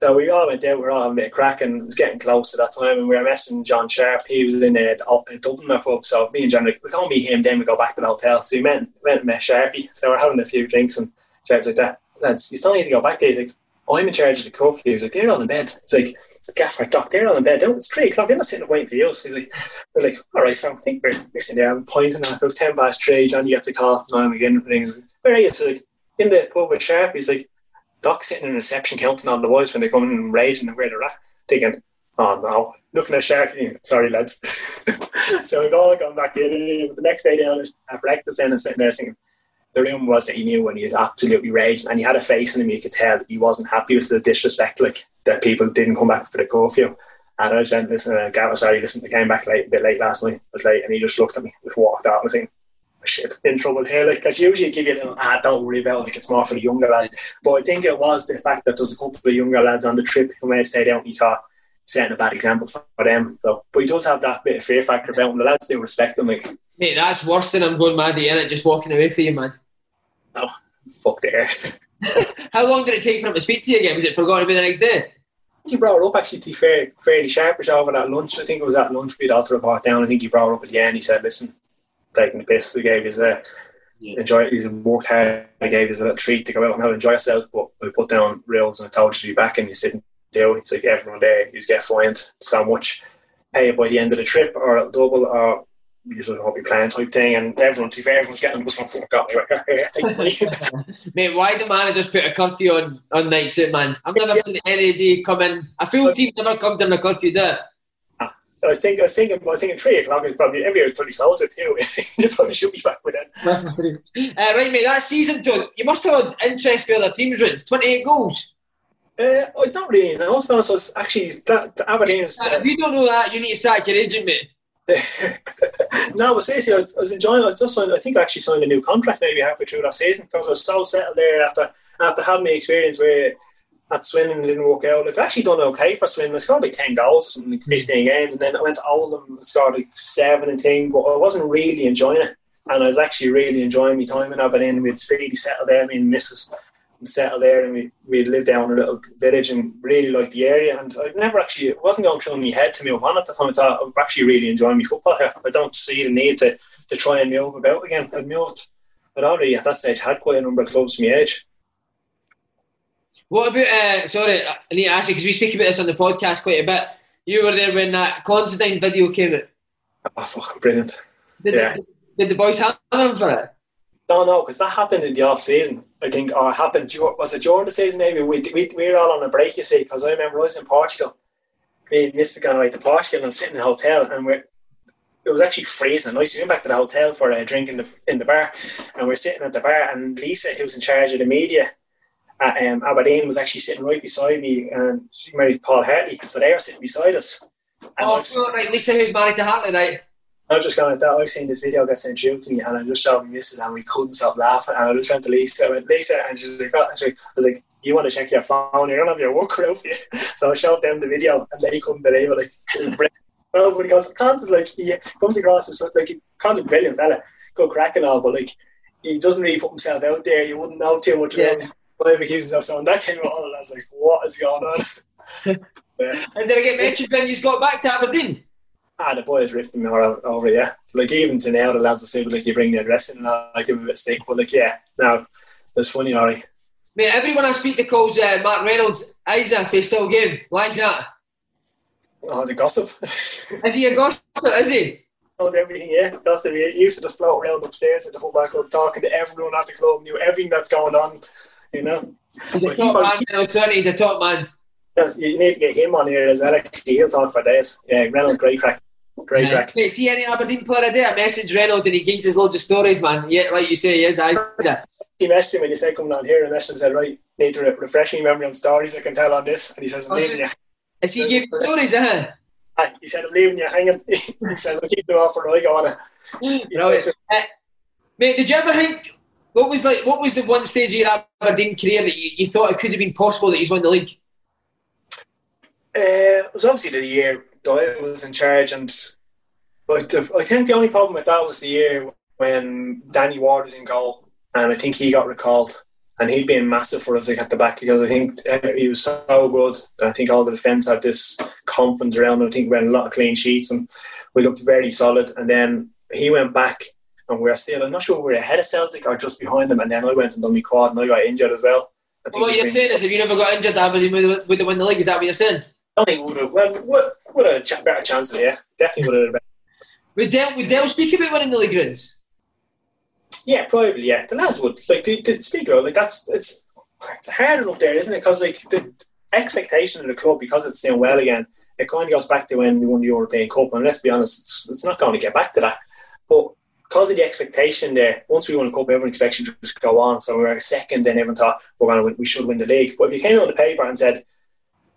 So we all went out, we were all having a bit of crack and it was getting close at that time and we were messing John Sharp, he was in uh, a, a uh, Dublin pub, so me and John like, we can't meet him, then we go back to the hotel. So we went, went and met Sharpie. So we're having a few drinks and Sharp's like that, lads, you still need to go back there. He's like, oh, I'm in charge of the curfew. He was like, they're all in bed. It's like, it's a gaffer, doc, they're all in bed. Oh, it's three o'clock, they're not sitting waiting for you. So he's like, we're like, all right, so I think we're, sitting there, I'm pointing at about 10 past three, Johnny gets a call, and I'm again, where? So like, in the pub with Sharp, he's like, Doc sitting in reception counting on the boys when they come in and raging and where they're at, thinking, oh no, looking at Shark, sorry lads. so we've all gone back in. The next day down at breakfast and sitting there thinking, the room was that he knew when he was absolutely raging and he had a face in him you could tell he wasn't happy with the disrespect like that people didn't come back for the curfew and I was said listen uh, Gavin sorry listen I came back late a bit late last night I was late and he just looked at me just walked out and was saying shit, in trouble here. Like, because usually give you a little, ah, don't worry about it. Like, it's more for the younger lads. But I think it was the fact that there's a couple of younger lads on the trip who may have stayed out and he thought, setting a bad example for them. So, but he does have that bit of fear factor about him. The lads do respect him. Like, mate, that's worse than I'm going mad at it, just walking away for you, man. Oh, fuck the hair. How long did it take for him to speak to you again? Was it forgotten to be the next day? He brought up actually to fair, fairly sharpish over that lunch. I think it was at lunch we'd also report down. I think he brought up at the end. He said, "Listen, taking the piss. We gave his a uh, yeah. enjoy. He's worked hard. I gave his a little treat to go out and have enjoy ourselves. But we put down rails and I told you to be back, and he's sitting there. It's like everyone there. He's get fined so much, pay it by the end of the trip, or double, or usually won't be playing type thing. And everyone, to everyone's getting this one for God. Mate, why the man just put a curfew on on night suit, man? I've never yeah. seen NAD come in. A full team never comes in a curfew there. I was thinking, I was thinking, I was thinking three o'clock is probably every year is pretty close too. you probably should be back with it. uh, right, mate. That season, John, you must have had interest for other teams, right? Twenty-eight goals. Uh, I don't really know. To be honest, was actually that, Aberdeen. Uh, if you don't know that, you need to sack your agent, mate. no, but seriously, I, was enjoying. I just signed. I think I actually signed a new contract maybe halfway through that season because I was so settled there after after having the experience where at Swindon didn't work out. Like I actually done okay for Swindon. I scored like ten goals or something, like hmm. fifteen games, and then I went to Oldham and scored like seven and ten. But I wasn't really enjoying it, and I was actually really enjoying my time in Aberdeen. We'd speedy settled there. me and Mrs. settled there, and we we lived down a little village and really liked the area. And I never actually it wasn't going through my head to move on at the time. I thought oh, I'm actually really enjoying my football here. I don't see the need to to try and move about again. I'd moved. I'd already at that stage had quite a number of clubs my age. What about, uh, sorry, I need to ask you, because we speak about this on the podcast quite a bit. You were there when that Considine video came out. Oh, fucking brilliant. Did, yeah. the, did the boys have him for it? No, no, because that happened in the off season. I think, or it happened, was it during the season maybe? We, we, we were all on a break, you see, because I remember I was in Portugal. Me and Mr. going away to Portugal and I'm sitting in a hotel and we're, it was actually freezing and nice. We went back to the hotel for a drink in the in the bar, and we're sitting at the bar. And Lisa, who was in charge of the media, at um, Aberdeen was actually sitting right beside me, and she married Paul Hartley, so they were sitting beside us. oh, sure, right. Lisa, who's married to Hartley, right? I was just going like that. I seen this video get sent through to me, and I just showed my missus, and we couldn't stop laughing. And I just went to Lisa. I went, Lisa, and she was like, oh, I was like, "You want to check your phone? You don't have your work around for you." So I showed them the video, and they couldn't believe it. Like, oh, because Con's like he comes across as like Con's a brilliant fella, good crack and all, but like he doesn't really put himself out there. You wouldn't know too much about him whatever keeps himself. So when that came out, I was like, what is going on? yeah. And did I get mentioned when you got back to Aberdeen? Ah, the boys ripped me over, over, yeah. Like, even to now, the lads will say, like, you bring the address in and I give them a bit stick. But, like, yeah, no, it's funny, Ari. Mate, everyone I speak to calls uh, Mark Reynolds Isaac for still game. Why is that? Oh, the gossip. is he a gossip, is he? knows everything, yeah. Gossip. He used to just float around upstairs at the football club talking to everyone at the club, knew everything that's going on you know. He's a top man, he's a top man. You need to get him on here as. Actually, he'll talk for days. Yeah, Reynolds, great crack. Great crack. If you any Aberdeen player I message Reynolds and he gives us loads of stories, man. Yeah, like you say, he is. I. he messaged him when you said coming on here and messaged him said, right, need to re- refresh me memory on stories I can tell on this. And he says, I'm oh, leaving you. Is he giving stories, huh? He said, I'm leaving you hanging. he says, I'll keep them off for I go on it. Uh, mate, did you ever think what was like? What was the one stage of your Aberdeen career that you, you thought it could have been possible that he's won the league? Uh, it was obviously the year Doyle was in charge, and but I think the only problem with that was the year when Danny Ward was in goal, and I think he got recalled. and he'd been massive for us like at the back because I think uh, he was so good. I think all the defence had this confidence around him. I think we had a lot of clean sheets and we looked very solid. And then he went back and we are still, I'm not sure we were ahead of Celtic or just behind them. And then I went and done my quad and I got injured as well. well what you're been, saying is if you never got injured, Aberdeen would, would have won the league. Is that what you're saying? I think we would have. Well, would, would have a better chance of it, yeah. Definitely would have. Would Dale, would Dale speak about winning the league rounds? Yeah, probably. Yeah, the lads would like the, the speaker. Like that's it's it's hard enough there, isn't it? Because like the expectation of the club because it's doing well again, it kind of goes back to when we won the European Cup. And let's be honest, it's, it's not going to get back to that. But because of the expectation there, once we won the cup, everyone expected to just go on. So we were second, then everyone thought we're going to we should win the league. But if you came on the paper and said,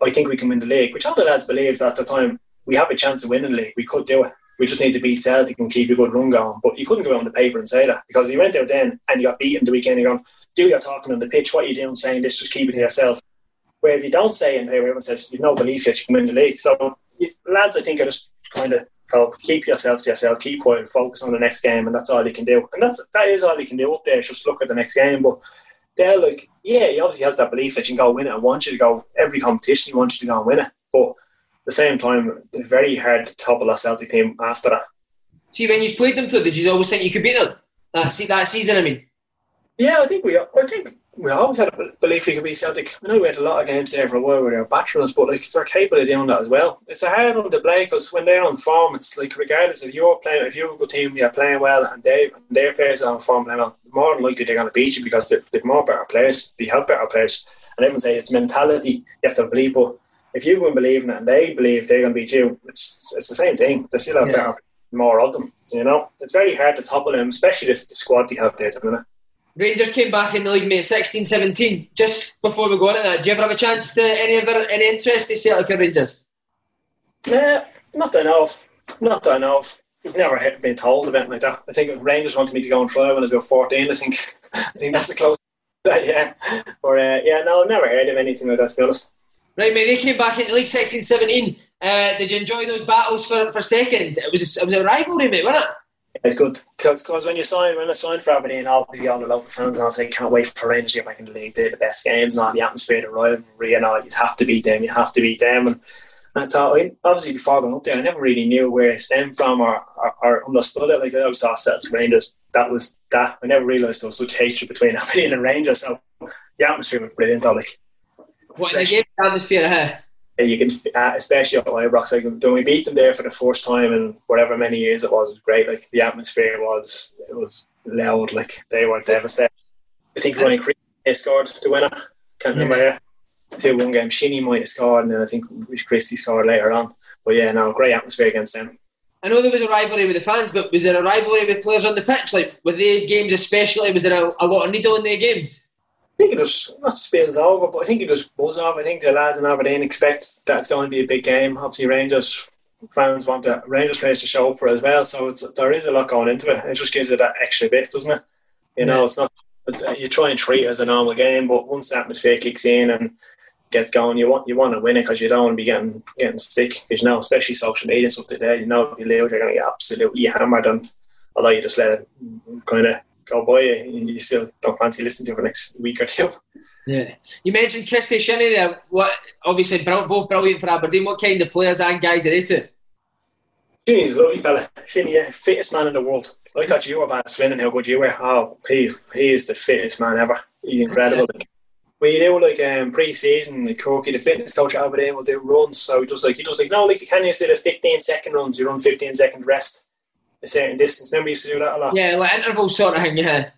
"I think we can win the league," which all the lads believed at the time, we have a chance of winning the league. We could do it we just need to beat Celtic and keep a good run going. But you couldn't go on the paper and say that because if you went out then and you got beaten the weekend. You're going, do your talking on the pitch. What are you doing saying this? Just keep it to yourself. Where if you don't say it paper, everyone says you've no belief that you can win the league. So lads, I think are just kind of so keep yourself to yourself, keep quiet, focus on the next game, and that's all you can do. And that's that is all you can do up there. Just look at the next game. But they're like, yeah, he obviously has that belief that you can go win it and want you to go every competition. He wants you to go and win it. But at the same time, it's very hard to topple a Celtic team after that. See, when you played them, though, did you always think you could beat them that, that season? I mean, yeah, I think we, are I think we always had a belief we could beat Celtic. I know we had a lot of games there for a while where they were batterers, but like they're capable of doing that as well. It's a hard one to play because when they're on form, it's like regardless if you're playing, if you're a good team, you're playing well, and they their players are on form playing well, more than likely they're going to beat you because they're, they're more better players, they have better players. And everyone say it's mentality you have to believe, but if you go believe in it and they believe they're going to beat you, it's it's the same thing. They still have yeah. better, more of them. You know, it's very hard to topple them, especially the, the squad they have there at the minute. Rangers came back in the league, mate, 16 17. Just before we go on to that, do you ever have a chance to any other any interest in Celtic or Rangers? Nah, not that I know of. Not that I know of. We've never been told about like that. I think Rangers wanted me to go and try when I was about 14. I think I think that's the closest. yeah. Or, uh, yeah, no, I've never heard of anything like that, to be honest. Right, mate, they came back in the league 16 17. Uh, did you enjoy those battles for, for second? It was, it was a rivalry, mate, wasn't it? It's good because when you sign when I signed for Aberdeen, obviously all the local fans and I say can't wait for Rangers to get back in the league. They're the best games and all the atmosphere, the rivalry, and all. You have to beat them. You have to beat them. And, and I thought, obviously, before going up there, I never really knew where it stemmed from or, or, or understood it. Like I always saw Celtic Rangers. That was that. I never realised there was such hatred between Aberdeen and Rangers. So the atmosphere was brilliant. Like, what in the game atmosphere, huh? You can, uh, especially at Ibrox, like when we beat them there for the first time in whatever many years it was, it was great. Like the atmosphere was, it was loud. Like they were devastated. I think Ryan Christie scored the winner. Can't remember. Yeah. Two one game. Shinnie might have scored, and then I think Christie scored later on. But yeah, no, great atmosphere against them. I know there was a rivalry with the fans, but was there a rivalry with players on the pitch? Like with their games, especially, was there a, a lot of needle in their games? I think it just not spills over, but I think it just buzz off. I think the lads in Aberdeen expect that it's going to be a big game. Obviously, Rangers fans want the Rangers players to show up for as well. So it's there is a lot going into it. It just gives it that extra bit, doesn't it? You know, yeah. it's not you try and treat it as a normal game, but once the atmosphere kicks in and gets going, you want you want to win it because you don't want to be getting getting sick. Because you know, especially social media and stuff today, you know, if you lose, you're going to get absolutely hammered. And although you just let it kind of go boy, you, you still don't fancy listening to for the next week or two. Yeah. You mentioned Christie Shinnie there. What obviously both brilliant for Aberdeen. What kind of players and guys are they too? Shinnie's a lovely fella. Shinnie, yeah, fittest man in the world. I thought you were about swimming how good you were. Oh, he, he is the fittest man ever. He's incredible. Yeah. When you do like um, pre-season, like Corky, the fitness coach at Aberdeen will do runs. So he does like he does like no, like the Canyon say the 15 second runs. You run 15 second rest a certain distance. Remember, you used to do that a lot. Yeah, like interval sort of thing. Yeah.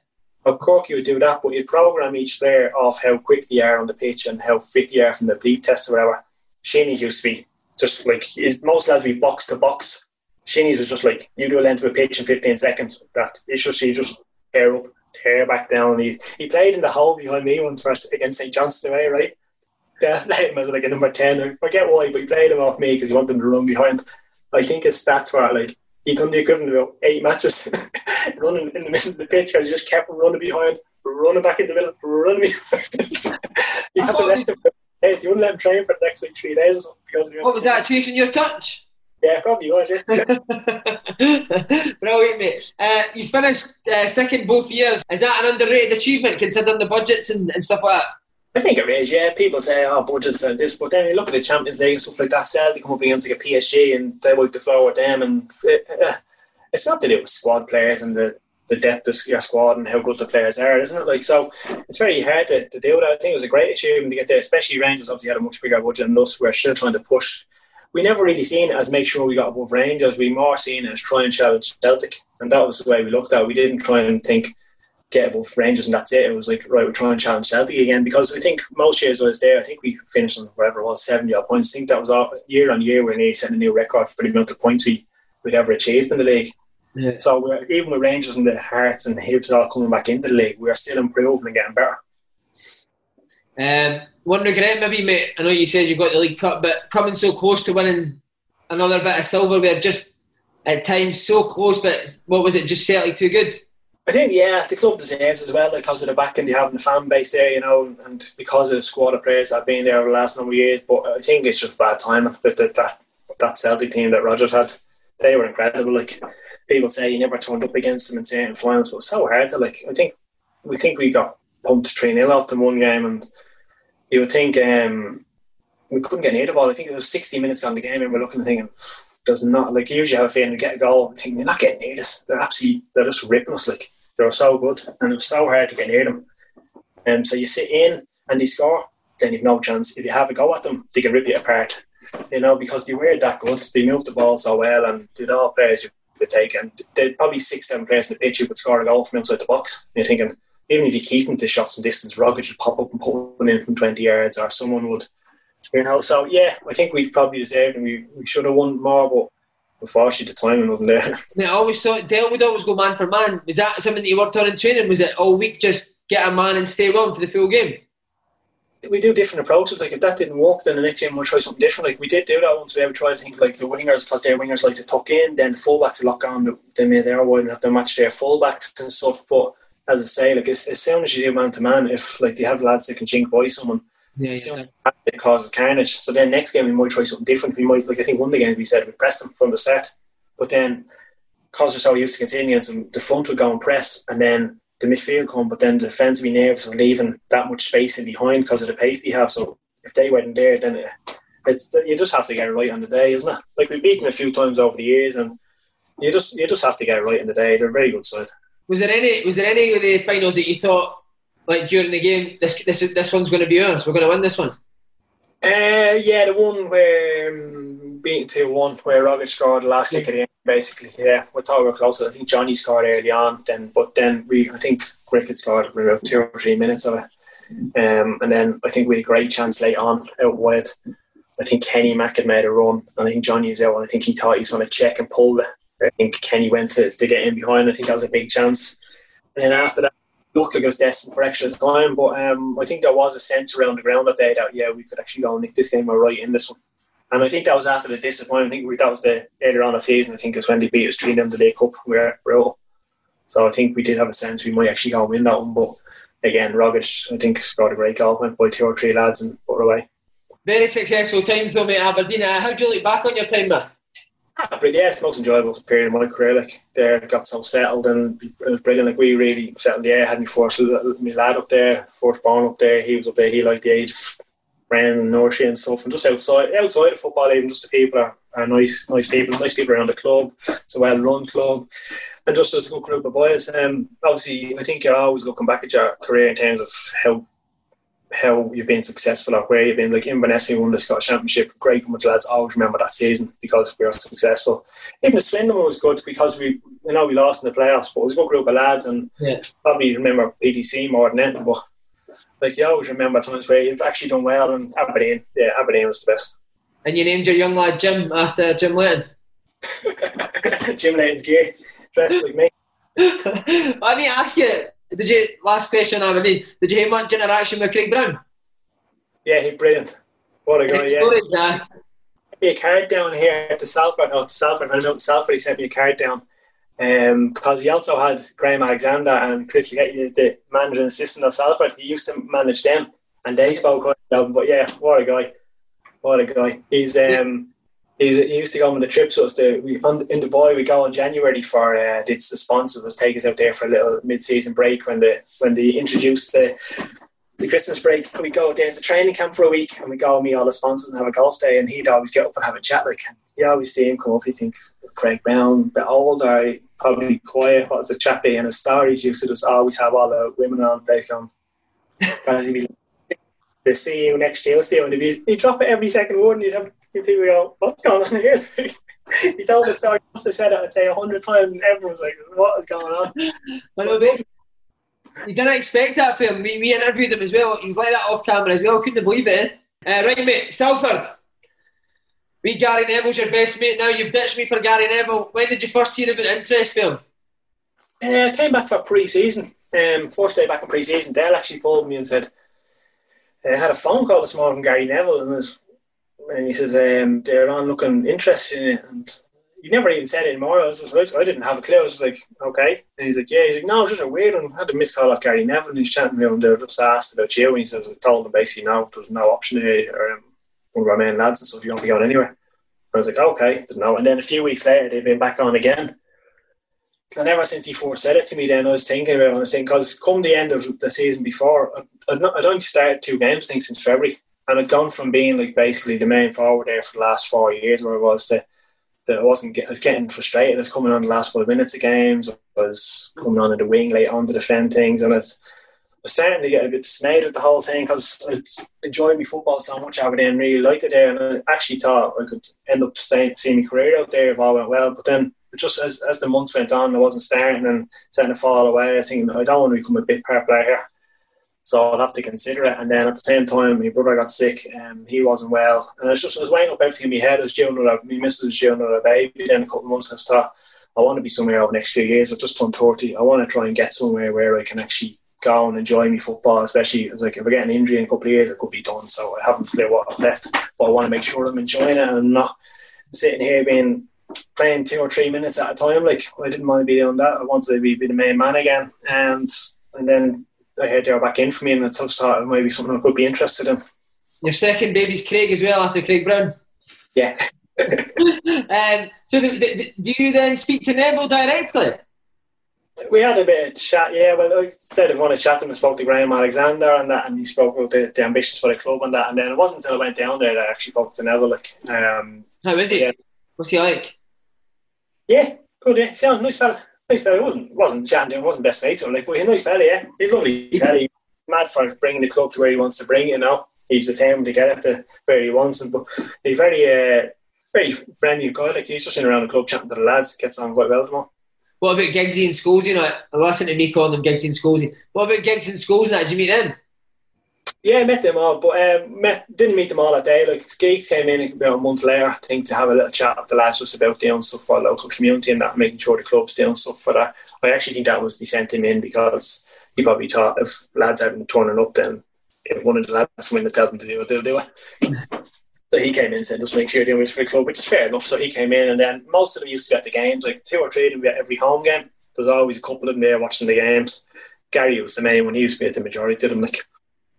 Of course, you would do that, but you'd program each player off how quick they are on the pitch and how fit they are from the bleed test or whatever. Shinnie's used to be just like most lads be box to box. Shinnie's was just like you do a length of a pitch in 15 seconds. That it's just he just tear up, tear back down. He he played in the hole behind me once against St Johnstone away, right? They played him as like a number 10. I forget why, but he played him off me because he wanted him to run behind. I think his stats were like he done the equivalent of eight matches running in the middle of the pitch. I just kept running behind, running back in the middle, running behind. he had the rest of the days. He wouldn't let him train for the next like three days because What was that? Chasing your touch? Yeah, probably would. Yeah. Brilliant, mate. Uh, you finished uh, second both years. Is that an underrated achievement considering the budgets and, and stuff like that? I think it is, yeah. People say, oh, budgets and this, but then you look at the Champions League and stuff like that, Celtic come up against like a PSG and they wipe the floor with them. And it, uh, it's not to do with squad players and the, the depth of your squad and how good the players are, isn't it? Like, so it's very hard to, to with. that. I think it was a great achievement to get there, especially Rangers obviously had a much bigger budget than us. We're still trying to push. We never really seen it as make sure we got above Rangers. We more seen it as try and challenge Celtic. And that was the way we looked at it. We didn't try and think, get above Rangers and that's it. It was like, right, we're trying to challenge Celtic again because I think most years I was there, I think we finished on whatever it was, 70 odd points. I think that was all, year on year, we're nearly setting a new record for the amount of points we, we'd ever achieved in the league. Yeah. So we're, even with Rangers and the Hearts and Hibs all coming back into the league, we're still improving and getting better. Um, one regret, maybe, mate. I know you said you got the League Cup, but coming so close to winning another bit of silverware, just at times so close, but what was it? Just certainly too good. I think yeah, the club deserves as well like, because of the backing they have in the fan base there, you know, and because of the squad of players that have been there over the last number of years. But I think it's just bad timing with the, that that Celtic team that Rodgers had. They were incredible. Like people say, you never turned up against them in certain finals, but so hard to like. I think we think we got pumped three 0 off them one game, and you would think um, we couldn't get near the ball. I think it was sixty minutes on the game, and we're looking and thinking. Does not like you usually have a feeling to get a goal. I think they're not getting near this. They're absolutely they're just ripping us. Like they were so good, and it was so hard to get near them. And um, so you sit in and they score, then you've no chance. If you have a go at them, they can rip you apart. You know because they were that good. They moved the ball so well, and did all players you could take. And there'd probably six, seven players in the pitch who could score a goal from outside the box. And you're thinking, even if you keep them to shots and distance, Rogic would pop up and put one in from 20 yards, or someone would, you know. So, yeah, I think we've probably deserved and we, we should have won more, but unfortunately the timing wasn't there. I always thought Dale would always go man for man. Was that something that you worked on in training? Was it oh, all week just get a man and stay on for the full game? We do different approaches. Like if that didn't work, then the next game we'll try something different. Like we did do that once. We ever tried to think like the wingers because their wingers like to tuck in, then the fullbacks lock on. They made their wide and have to match their fullbacks and stuff. But as I say, like as, as soon as you do man to man, if like they have lads that can chink by someone, yeah, yeah. it causes carnage. So then next game we might try something different. We might like I think one of the games we said we pressed them from the start, but then because we're so used to continuing, the front will go and press, and then the midfield come, but then the defensive nerves are nervous of leaving that much space in behind because of the pace they have. So if they weren't there, then it, it's you just have to get it right on the day, isn't it? Like we've beaten a few times over the years, and you just you just have to get it right on the day. They're a very good side. Was there any was there any of the finals that you thought like during the game this this this one's going to be ours? We're going to win this one. Uh, yeah, the one where um, beating two one, where Rogic scored last kick of the game, basically. Yeah, we thought we were closer. I think Jonny scored early on, then but then we I think Griffith scored about two or three minutes of it. Um, and then I think we had a great chance late on out wide. I think Kenny Mack had made a run, and I think Jonny is out, and I think he thought he was going to check and pull. I think Kenny went to, to get in behind. I think that was a big chance. And then after that, looked like it was destined for extra time. But um, I think there was a sense around the ground that day that yeah, we could actually go and nick this game or right in this one. And I think that was after the disappointment. I think we, that was the earlier on the season. I think it was when they beat us three in the League Cup. We were, we so I think we did have a sense we might actually go and win that one. But again, Rogic, I think, scored a great goal, went by two or three lads and put it away. Very successful time though, mate, Aberdeen. Uh, how do you look back on your time there? But yeah, it's the most enjoyable period of my career. Like there, got so settled and it was brilliant. Like we really settled. Yeah, had me first my lad up there, first born up there. He was up there. He liked the age of Ren and nursery and stuff. And just outside, outside of football, even just the people are, are nice, nice people, nice people around the club. It's a well run club, and just as a good group of boys. Um, obviously, I think you're always looking back at your career in terms of how how you've been successful or where you've been. Like Inverness, we won the Scottish Championship. Great for the lads I always remember that season because we were successful. Even the Swindon was good because we, you know, we lost in the playoffs, but it was a good group of lads and yeah. probably remember PDC more than anything. But like you always remember times where you've actually done well and Aberdeen, yeah, Aberdeen was the best. And you named your young lad Jim after Jim Leighton. Jim Leighton's gay, dressed like me. Let me ask you, did you last question I mean, did you hear much interaction with Craig Brown? Yeah, he's brilliant. What a guy, yeah. He a card down here to Salford, oh, to Salford, I know to Salford, he sent me a card down. Because um, he also had Graham Alexander and Chris Lucketti, the manager and assistant of Salford. He used to manage them, and they spoke. But yeah, what a guy! What a guy! He's um, he, he used to go on the trips. So the we on, in Dubai we go in January for uh, the, the sponsors was take us out there for a little mid-season break when the when they introduced the the Christmas break. We go there's a training camp for a week and we go meet all the sponsors and have a golf day. And he'd always get up and have a chat. Like you always see him come up. You think Craig Brown, a bit older, probably quiet. What was a chappy and his stories used to just always have all the women on. They come. They see you next year, see you, and you, you drop it every second word, and you'd have people go, "What's going on here?" he told the story. Must have said it, I'd say a hundred times, and everyone's like, "What is going on?" They, you didn't expect that for him. We, we interviewed him as well. He was like that off camera as well. Couldn't believe it. Eh? Uh, right, mate, Salford. We Gary Neville's your best mate now. You've ditched me for Gary Neville. When did you first hear about the interest for him? Uh, I came back for pre-season. Um, first day back in pre-season, Dale actually called me and said, I had a phone call this morning from Gary Neville, and, was, and he says um, they're on looking interested in it. And he never even said it anymore. I was like, I didn't have a clue. I was like, okay. And he's like, yeah. He's like, no, it's just a weird one. I had to miss call off Gary Neville, and he's chatting me, and they were just asked about you. And he says, I told him basically, no, there's no option here, or um, one of our main lads and stuff, you don't be going anywhere. I was like, okay, didn't know. And then a few weeks later, they've been back on again. And ever since he first said it to me, then I was thinking about it. I was thinking, because come the end of the season before, I'd, not, I'd only started two games, I think, since February. And I'd gone from being like basically the main forward there for the last four years, where I was that I wasn't get, I was getting frustrated. I was coming on the last five minutes of games. I was coming on in the wing late on to defend things, and it's I was starting to get a bit dismayed with the whole thing because I enjoyed my football so much there and really liked it there. And I actually thought I could end up staying, seeing my career out there if all went well. But then just as, as the months went on, I wasn't starting and starting to fall away. I think I don't want to become a part player. So I'll have to consider it. And then at the same time, my brother got sick and he wasn't well. And it's just, I was weighing up everything in my head. I was due another, my missus was due another baby. Then a couple of months, I was thought, I want to be somewhere over the next few years. I've just turned 30. I want to try and get somewhere where I can actually go and enjoy my football, especially like if I get an injury in a couple of years, it could be done. So I haven't clear what I've left, but I want to make sure I'm enjoying it and not sitting here being playing two or three minutes at a time. Like I didn't mind being on that. I wanted to be, be the main man again, and and then I heard they were back in for me, and I just thought it might be something I could be interested in. Your second baby's Craig as well after Craig Brown. Yeah. um, so, the, the, do you then speak to Neville directly? We had a bit of chat, yeah. Well, I said I want to chat him. I spoke to Graham Alexander and that, and he spoke about the, the, ambitions for the club and that. And then it wasn't until I went down there that I actually spoke to Neville. Like, um, how is he? Yeah. What's he like? Yeah, good. Yeah, sound nice fella. Nice fella. wasn't wasn't him. wasn't best mate to him. Like, but he's a nice fella. Yeah, he's lovely. fella. He's mad for bringing the club to where he wants to bring it. You know, he's determined to get it to where he wants it. But he's very, uh, very friendly guy. Like he's just in around the club chatting to the lads. Gets on quite well with them. What about Giggsy and Scholes? You know, I listen to me calling them Giggsy and Scholes. What about Giggs and Scholes? Did you meet them? Yeah, I met them all, but um, met, didn't meet them all that day. Like Skeets came in about a month later, I think, to have a little chat with the lads just about doing stuff for the local community and that, making sure the club's doing stuff for that. I actually think that was they sent him in because he probably thought if lads hadn't turning up, then if one of the lads went to tell them to do it, they'll do it. so he came in and said, just make sure you're doing it for the club, which is fair enough. So he came in, and then most of them used to get the games, like two or three of them at every home game. There's always a couple of them there watching the games. Gary was the main one; he used to be at the majority of them. Like,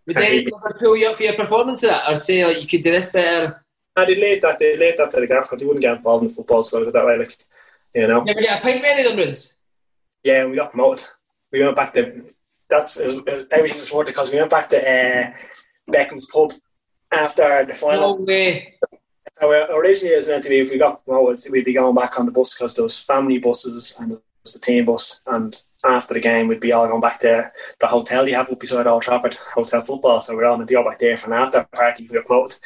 would they pull you up for your performance of that, or say like you could do this better? I they leave that. They leave that to the gaffer. They wouldn't get involved in the football side of that way, like you know. Never get a pint many of them runs. Yeah, we got promoted. We went back to that's everything was worth it because we went back to uh, Beckham's pub after the final. No way. So originally, it was meant to be if we got promoted, we'd be going back on the bus because there was family buses and there was the team bus and after the game, we'd be all going back to the hotel you have up beside Old Trafford, Hotel Football. So we're all going to go back there for an after party we were promoted.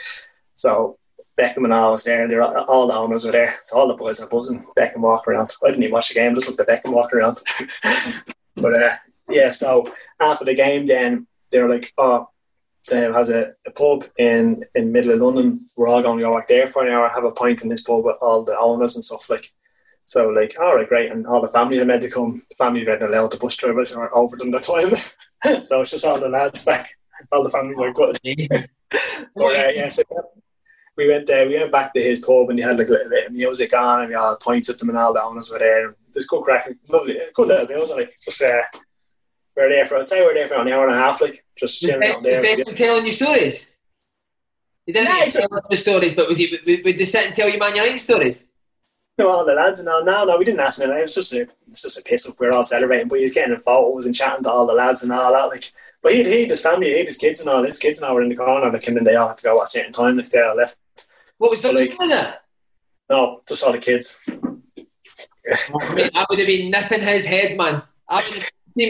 So Beckham and I was there, and all the owners were there. So all the boys are buzzing. Beckham walking around. I didn't even watch the game, just looked at Beckham walking around. but uh, yeah, so after the game, then they were like, oh, there has a, a, pub in in middle of London. We're all going to go back there for an hour, have a pint in this pub with all the owners and stuff like. So like, all right, great, and all the families are meant to come. The families weren't allowed. The bus drivers are over them the time, so it's just all the lads back. All the families are good. but uh, yeah, so we went there. We went back to his pub, and he had like a little bit of music on, and we all pointed at them, and all the owners were there. It was good crack, lovely, good little deals. Like just uh, we are there for. I'd say we are there for an hour and a half, like just chilling out there. telling you stories. He didn't Yeah, tell us the stories, but was he? Would, would they sit and tell you Man United stories? No, all the lads and all. No, no, we didn't ask him. It was just a, it was just a piss up. We were all celebrating, but he was getting in photos and chatting to all the lads and all that. Like, but he he his family, he his kids and all. His kids and all were in the corner. Like, and then they all had to go at a certain time. Like, they all left. What was Victor Like- that? No, just all the kids. I would have been nipping his head, man. I would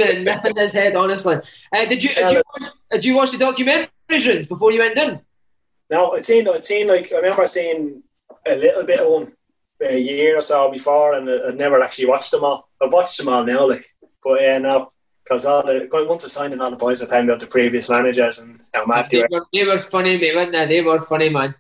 have nipping his head, honestly. Uh, did you did you, watch, did you watch the documentaries before you went in? No, I'd seen, I'd seen like I remember seeing a little bit of one a year or so before, and I- I'd never actually watched them all. I've watched them all now, like, but yeah, no, because all the once I signed in, all the boys are telling me about the previous managers and how mad they They were. they were funny, mate, weren't they? They were funny, man.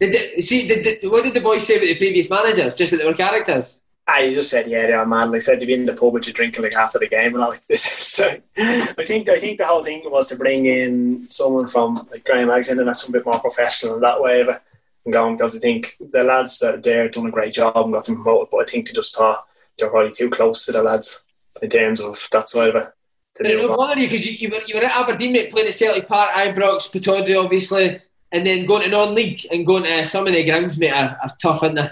Did they, see, did, did, what did the boys say about the previous managers? Just that they were characters? Ah, I just said yeah, they are mad. Like said to be in the pub with you drinking like after the game and all like this. So, I think I think the whole thing was to bring in someone from like Graham and that's a bit more professional in that way it and going because I think the lads that are there done a great job and got them promoted, but I think they just thought they're probably too close to the lads in terms of that side of it. It bother you because you, you, were, you were at Aberdeen, mate, playing at Celtic Park, Ibrox, Pittodrie, obviously, and then going to non-league and going to some of the grounds, mate, are, are tough, aren't they?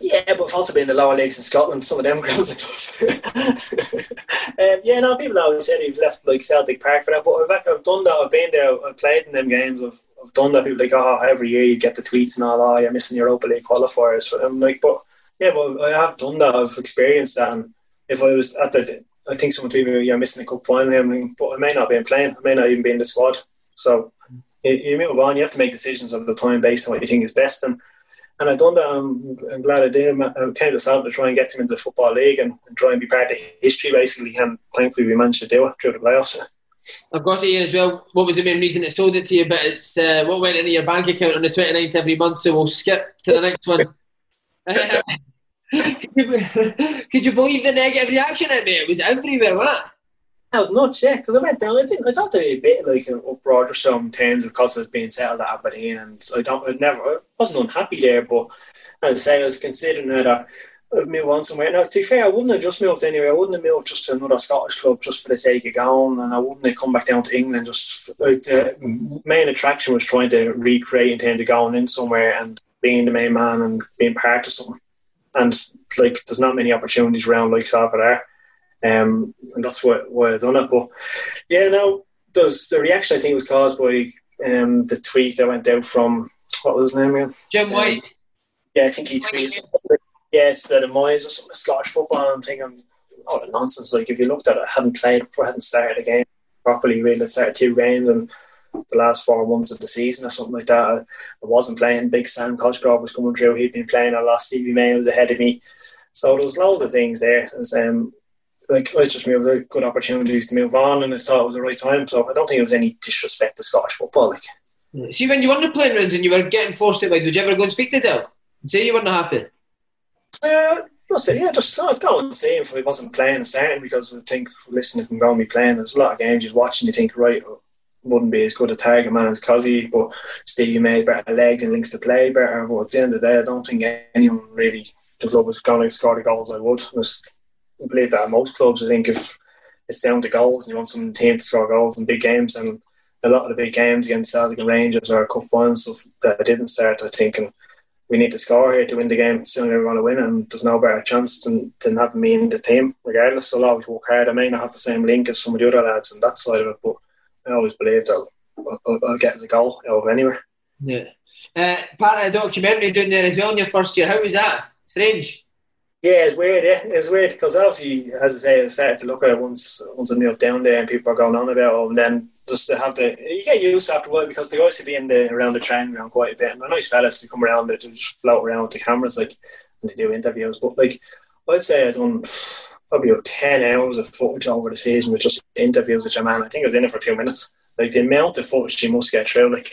Yeah, but I've also been in the lower leagues in Scotland. Some of them grounds are tough. um, yeah, no, people always said he've left like Celtic Park for that, but I've, I've done that. I've been there. I've played in them games. I've, I've done that. People like, oh, every year you get the tweets and all. Oh, you're missing your Europa League qualifiers for them. Like, but yeah, but I have done that. I've experienced that. And if I was at the, I think someone told me you're missing the cup final. I mean, but I may not be in playing. I may not even be in the squad. So you, you move on. You have to make decisions of the time based on what you think is best. And and I've done that. I'm, I'm glad I did. I kind of started to try and get him into the football league and, and try and be part of history basically. And thankfully, we managed to do it through the playoffs. I've got it here as well. What was the main reason it sold it to you? But it's uh, what went into your bank account on the 29th every month, so we'll skip to the next one. could, you, could you believe the negative reaction at me? It was everywhere, wasn't it? I was nuts, yeah, because I went down. I didn't. I there'd be a bit like an uproar or some terms of was being settled at Aberdeen, and I don't. I never. I wasn't unhappy there, but as I say, I was considering that I would move on somewhere. Now, to be fair, I wouldn't have just moved anywhere. I wouldn't have moved just to another Scottish club just for the sake of going, and I wouldn't have come back down to England. Just like the main attraction was trying to recreate in terms of going in somewhere and being the main man and being part of something. And like, there's not many opportunities around like Salford are. Um, and that's what why I done it. But yeah, now there's the reaction I think was caused by um, the tweet that went out from what was his name again? Jim White. Yeah, I think he tweeted. Yeah, it's the demise of some Scottish football. I'm thinking, oh, the nonsense. Like if you looked at it, I hadn't played, I hadn't started a game properly. Really, I started two games and the last four months of the season or something like that. I, I wasn't playing. Big Sam Cosgrove was coming through. He'd been playing a lot. Stevie May was ahead of me. So there was loads of things there. It was, um, like I just moved a good opportunity to move on, and I thought it was the right time. So I don't think it was any disrespect to Scottish football. Like See, when you the playing rounds and you were getting forced out, would you ever go and speak to Dale? And say you weren't happy? Uh, it, yeah, just I'd go and see if he wasn't playing and starting because I think, listen, if I'm going be playing, there's a lot of games you're watching, you think, right, wouldn't be as good a target man as Cozzy, but Stevie made better legs and links to play better. But at the end of the day, I don't think anyone really, the club was going to score the goals I would. I believe that at most clubs, I think if it's down to goals and you want some team to score goals in big games, and a lot of the big games against Celtic and Rangers or cup finals stuff that didn't start, I think, and we need to score here to win the game. Still, we want to win, and there's no better chance than, than having me in the team. Regardless, I'll always work hard. I may not have the same link as some of the other lads on that side of it, but I always believed I'll, I'll, I'll get the goal out of anywhere. Yeah. Uh, part of the documentary doing there as well in your first year. How was that? Strange. Yeah, it's weird. Yeah, it's weird because obviously, as I say, I started to look at it once once I moved down there, and people are going on about it, and then just to have the you get used after a while because they always be in the around the training ground quite a bit, and they're nice fellas to come around they just float around with the cameras like and they do interviews. But like I'd say I've done probably about ten hours of footage over the season with just interviews with your man. I think I was in it for two minutes. Like the amount of footage you must get through, like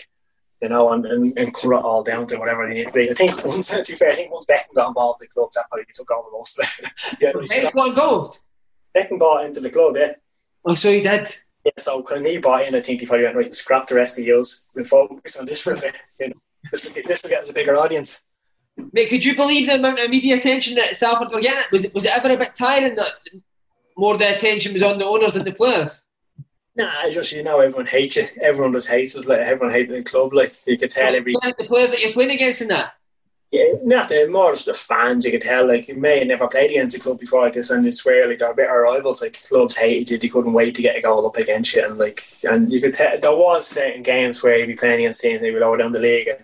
you know, and, and, and cut it all down to whatever they need to be. I think once, to be fair, I think once Beckham got involved in the club, that probably took over most of it. yeah, Who's got involved? Beckham bought into the club, yeah. Oh, so he did. Yeah, so he bought in, I think he probably went right scrap the rest of yours and focus on this for a bit. You know, this will get, this will get us a bigger audience. Mate, could you believe the amount of media attention that Salford were getting? Was it was it ever a bit tiring that more the attention was on the owners than the players? Nah, just you know, everyone hates you. Everyone just hates us. Like everyone hates the club. Like you could tell every the players that you're playing against in that. Yeah, not the more just the fans. You could tell like you may have never played against a club before like this, and you swear like they're a bit of rivals. Like clubs hated you. They couldn't wait to get a goal up against you, and like and you could tell there was certain games where you'd be playing against teams they were lower down the league, and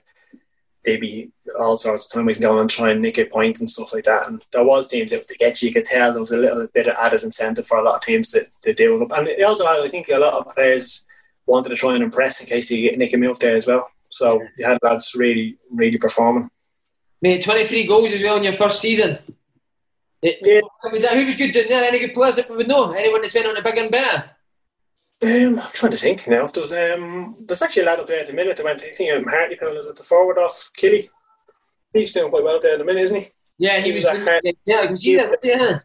they'd be all sorts of time wasting going and trying to nick a point and stuff like that. And there was teams that to get you, you could tell there was a little bit of added incentive for a lot of teams to, to do it. And also, I think a lot of players wanted to try and impress in case you nick a move there as well. So you had lads really, really performing. Mate, 23 goals as well in your first season. It, yeah. Was that who was good doing there? Any good players that we would know? Anyone that's went on a bigger and better? Um, I'm trying to think now. There's um, there's actually a lad up there at the minute that went. I think um, Hartlepool is at the forward off Killy. He's doing quite well there at the minute, isn't he? Yeah, he, he was. was at yeah, I can see that. Yeah.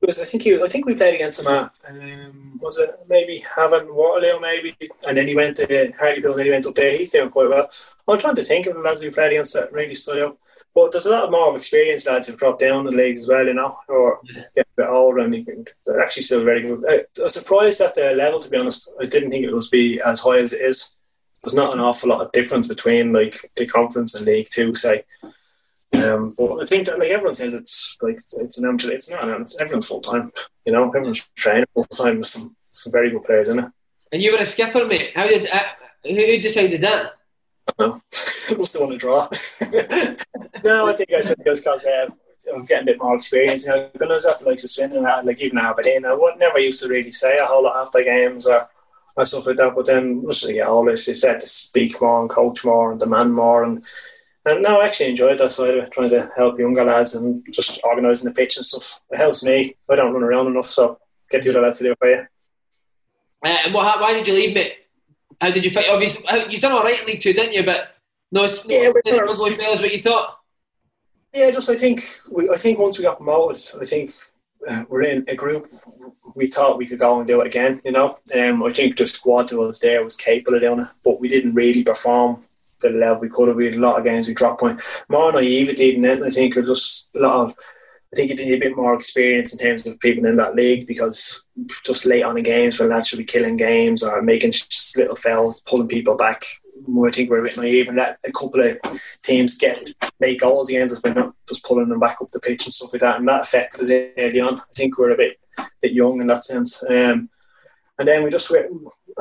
Was, I think he, I think we played against him at um, was it maybe having Waterloo maybe, and then he went to Hartlepool and then he went up there. He's doing quite well. I'm trying to think of the lads we played against that really stood out. But there's a lot more of experienced lads who've dropped down the leagues as well, you know, or yeah. get a bit older and you can, they're actually still very good. I, I was surprised at the level, to be honest. I didn't think it was be as high as it is. There's not an awful lot of difference between like the conference and League Two, say. Um, but I think that like everyone says it's like it's an amateur. It's not. It's everyone's full time. You know, everyone's training full time with some some very good players in it. And you were a skipper, mate. How did uh, who decided that? No, must have won a draw. no, I think I should just because uh, I'm getting a bit more experience. You know, because after like suspending that, like even Aberdeen, I would never used to really say a whole lot after games or, or stuff like that. But then once you get you start to speak more and coach more and demand more and. And now I actually enjoyed that side of it, trying to help younger lads and just organising the pitch and stuff. It helps me. I don't run around enough, so get the other lads to do it for you. Uh, and what, why did you leave, mate? How did you fight? Obviously, you've done all right in League Two, didn't you? But no, it's yeah, not going well as what you thought. Yeah, just I think we, I think once we got promoted, I think uh, we're in a group. We thought we could go and do it again. You know, um, I think the squad that was there was capable of doing it, but we didn't really perform the level we could have. We had a lot of games we dropped point. More naivety than then. I think it was just a lot of I think you need a bit more experience in terms of people in that league because just late on in games when lads should be killing games or making just little fouls, pulling people back. I think we're a bit naive and let a couple of teams get late goals against us by not just pulling them back up the pitch and stuff like that. And that affected us early on. I think we're a bit bit young in that sense. Um, and then we just,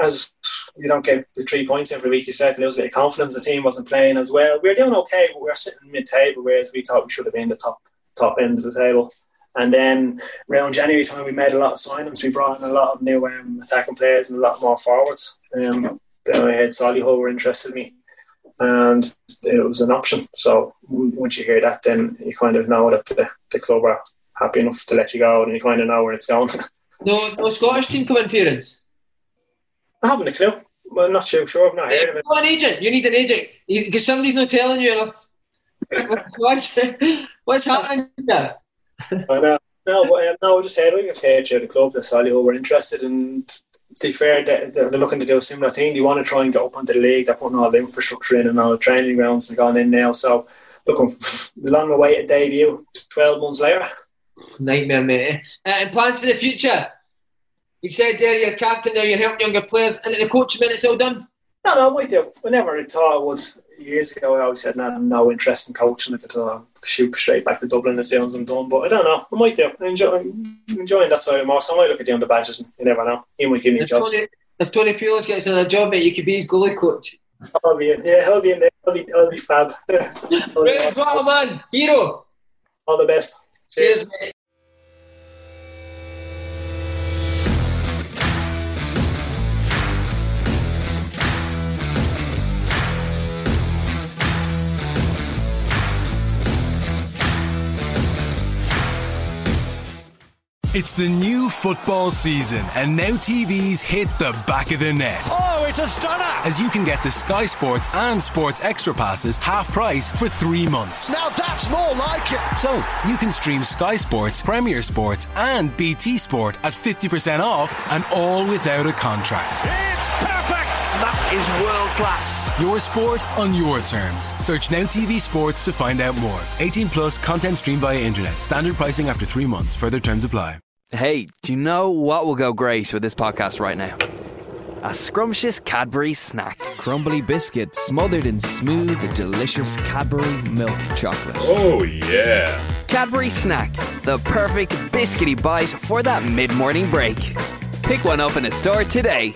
as you don't get the three points every week, you start to lose a bit of confidence. The team wasn't playing as well. We were doing okay, but we were sitting mid table, whereas we thought we should have been the top top end of the table. And then around January time, we made a lot of signings. We brought in a lot of new um, attacking players and a lot more forwards. Um, then I had Solihull were interested in me, and it was an option. So once you hear that, then you kind of know that the, the club are happy enough to let you go, and you kind of know where it's going. no, no Scottish team come interference. I haven't a clue. Well, I'm not too sure. I've not heard of it. an agent. You need an agent because somebody's not telling you enough. What's, what's happening there? I know. No, but, um, no, I just heard, I just heard the club that Solihull were interested and to be fair, they're looking to do a similar thing. They want to try and get up into the league. They're putting all the infrastructure in and all the training grounds and gone in now. So, looking long awaited debut, 12 months later. Nightmare, mate. Uh, and plans for the future? You said there you're captain there, you're helping younger players. And the coach minutes all done? No, no, I do. I never thought it was years ago. I always said, no, no interest in coaching. I could uh, shoot straight back to Dublin as soon as I'm done. But I don't know. I might do. I'm, enjoy, I'm enjoying that side more. So I might look at the badges. You never know. He might give me if jobs. Tony, if Tony Pulis gets another job, mate, you could be his goalie coach. I'll be in. Yeah, he'll be in there. I'll be, I'll be fab. Well, man. Hero. All the best. Cheers, Cheers mate. It's the new football season, and now TVs hit the back of the net. Oh, it's a stunner! As you can get the Sky Sports and Sports Extra passes half price for three months. Now that's more like it! So, you can stream Sky Sports, Premier Sports, and BT Sport at 50% off, and all without a contract. It's perfect! That is world class. Your sport on your terms. Search Now TV Sports to find out more. 18 plus content streamed via internet. Standard pricing after three months. Further terms apply. Hey, do you know what will go great with this podcast right now? a scrumptious Cadbury snack. Crumbly biscuit smothered in smooth, delicious Cadbury milk chocolate. Oh, yeah. Cadbury Snack, the perfect biscuity bite for that mid morning break. Pick one up in a store today.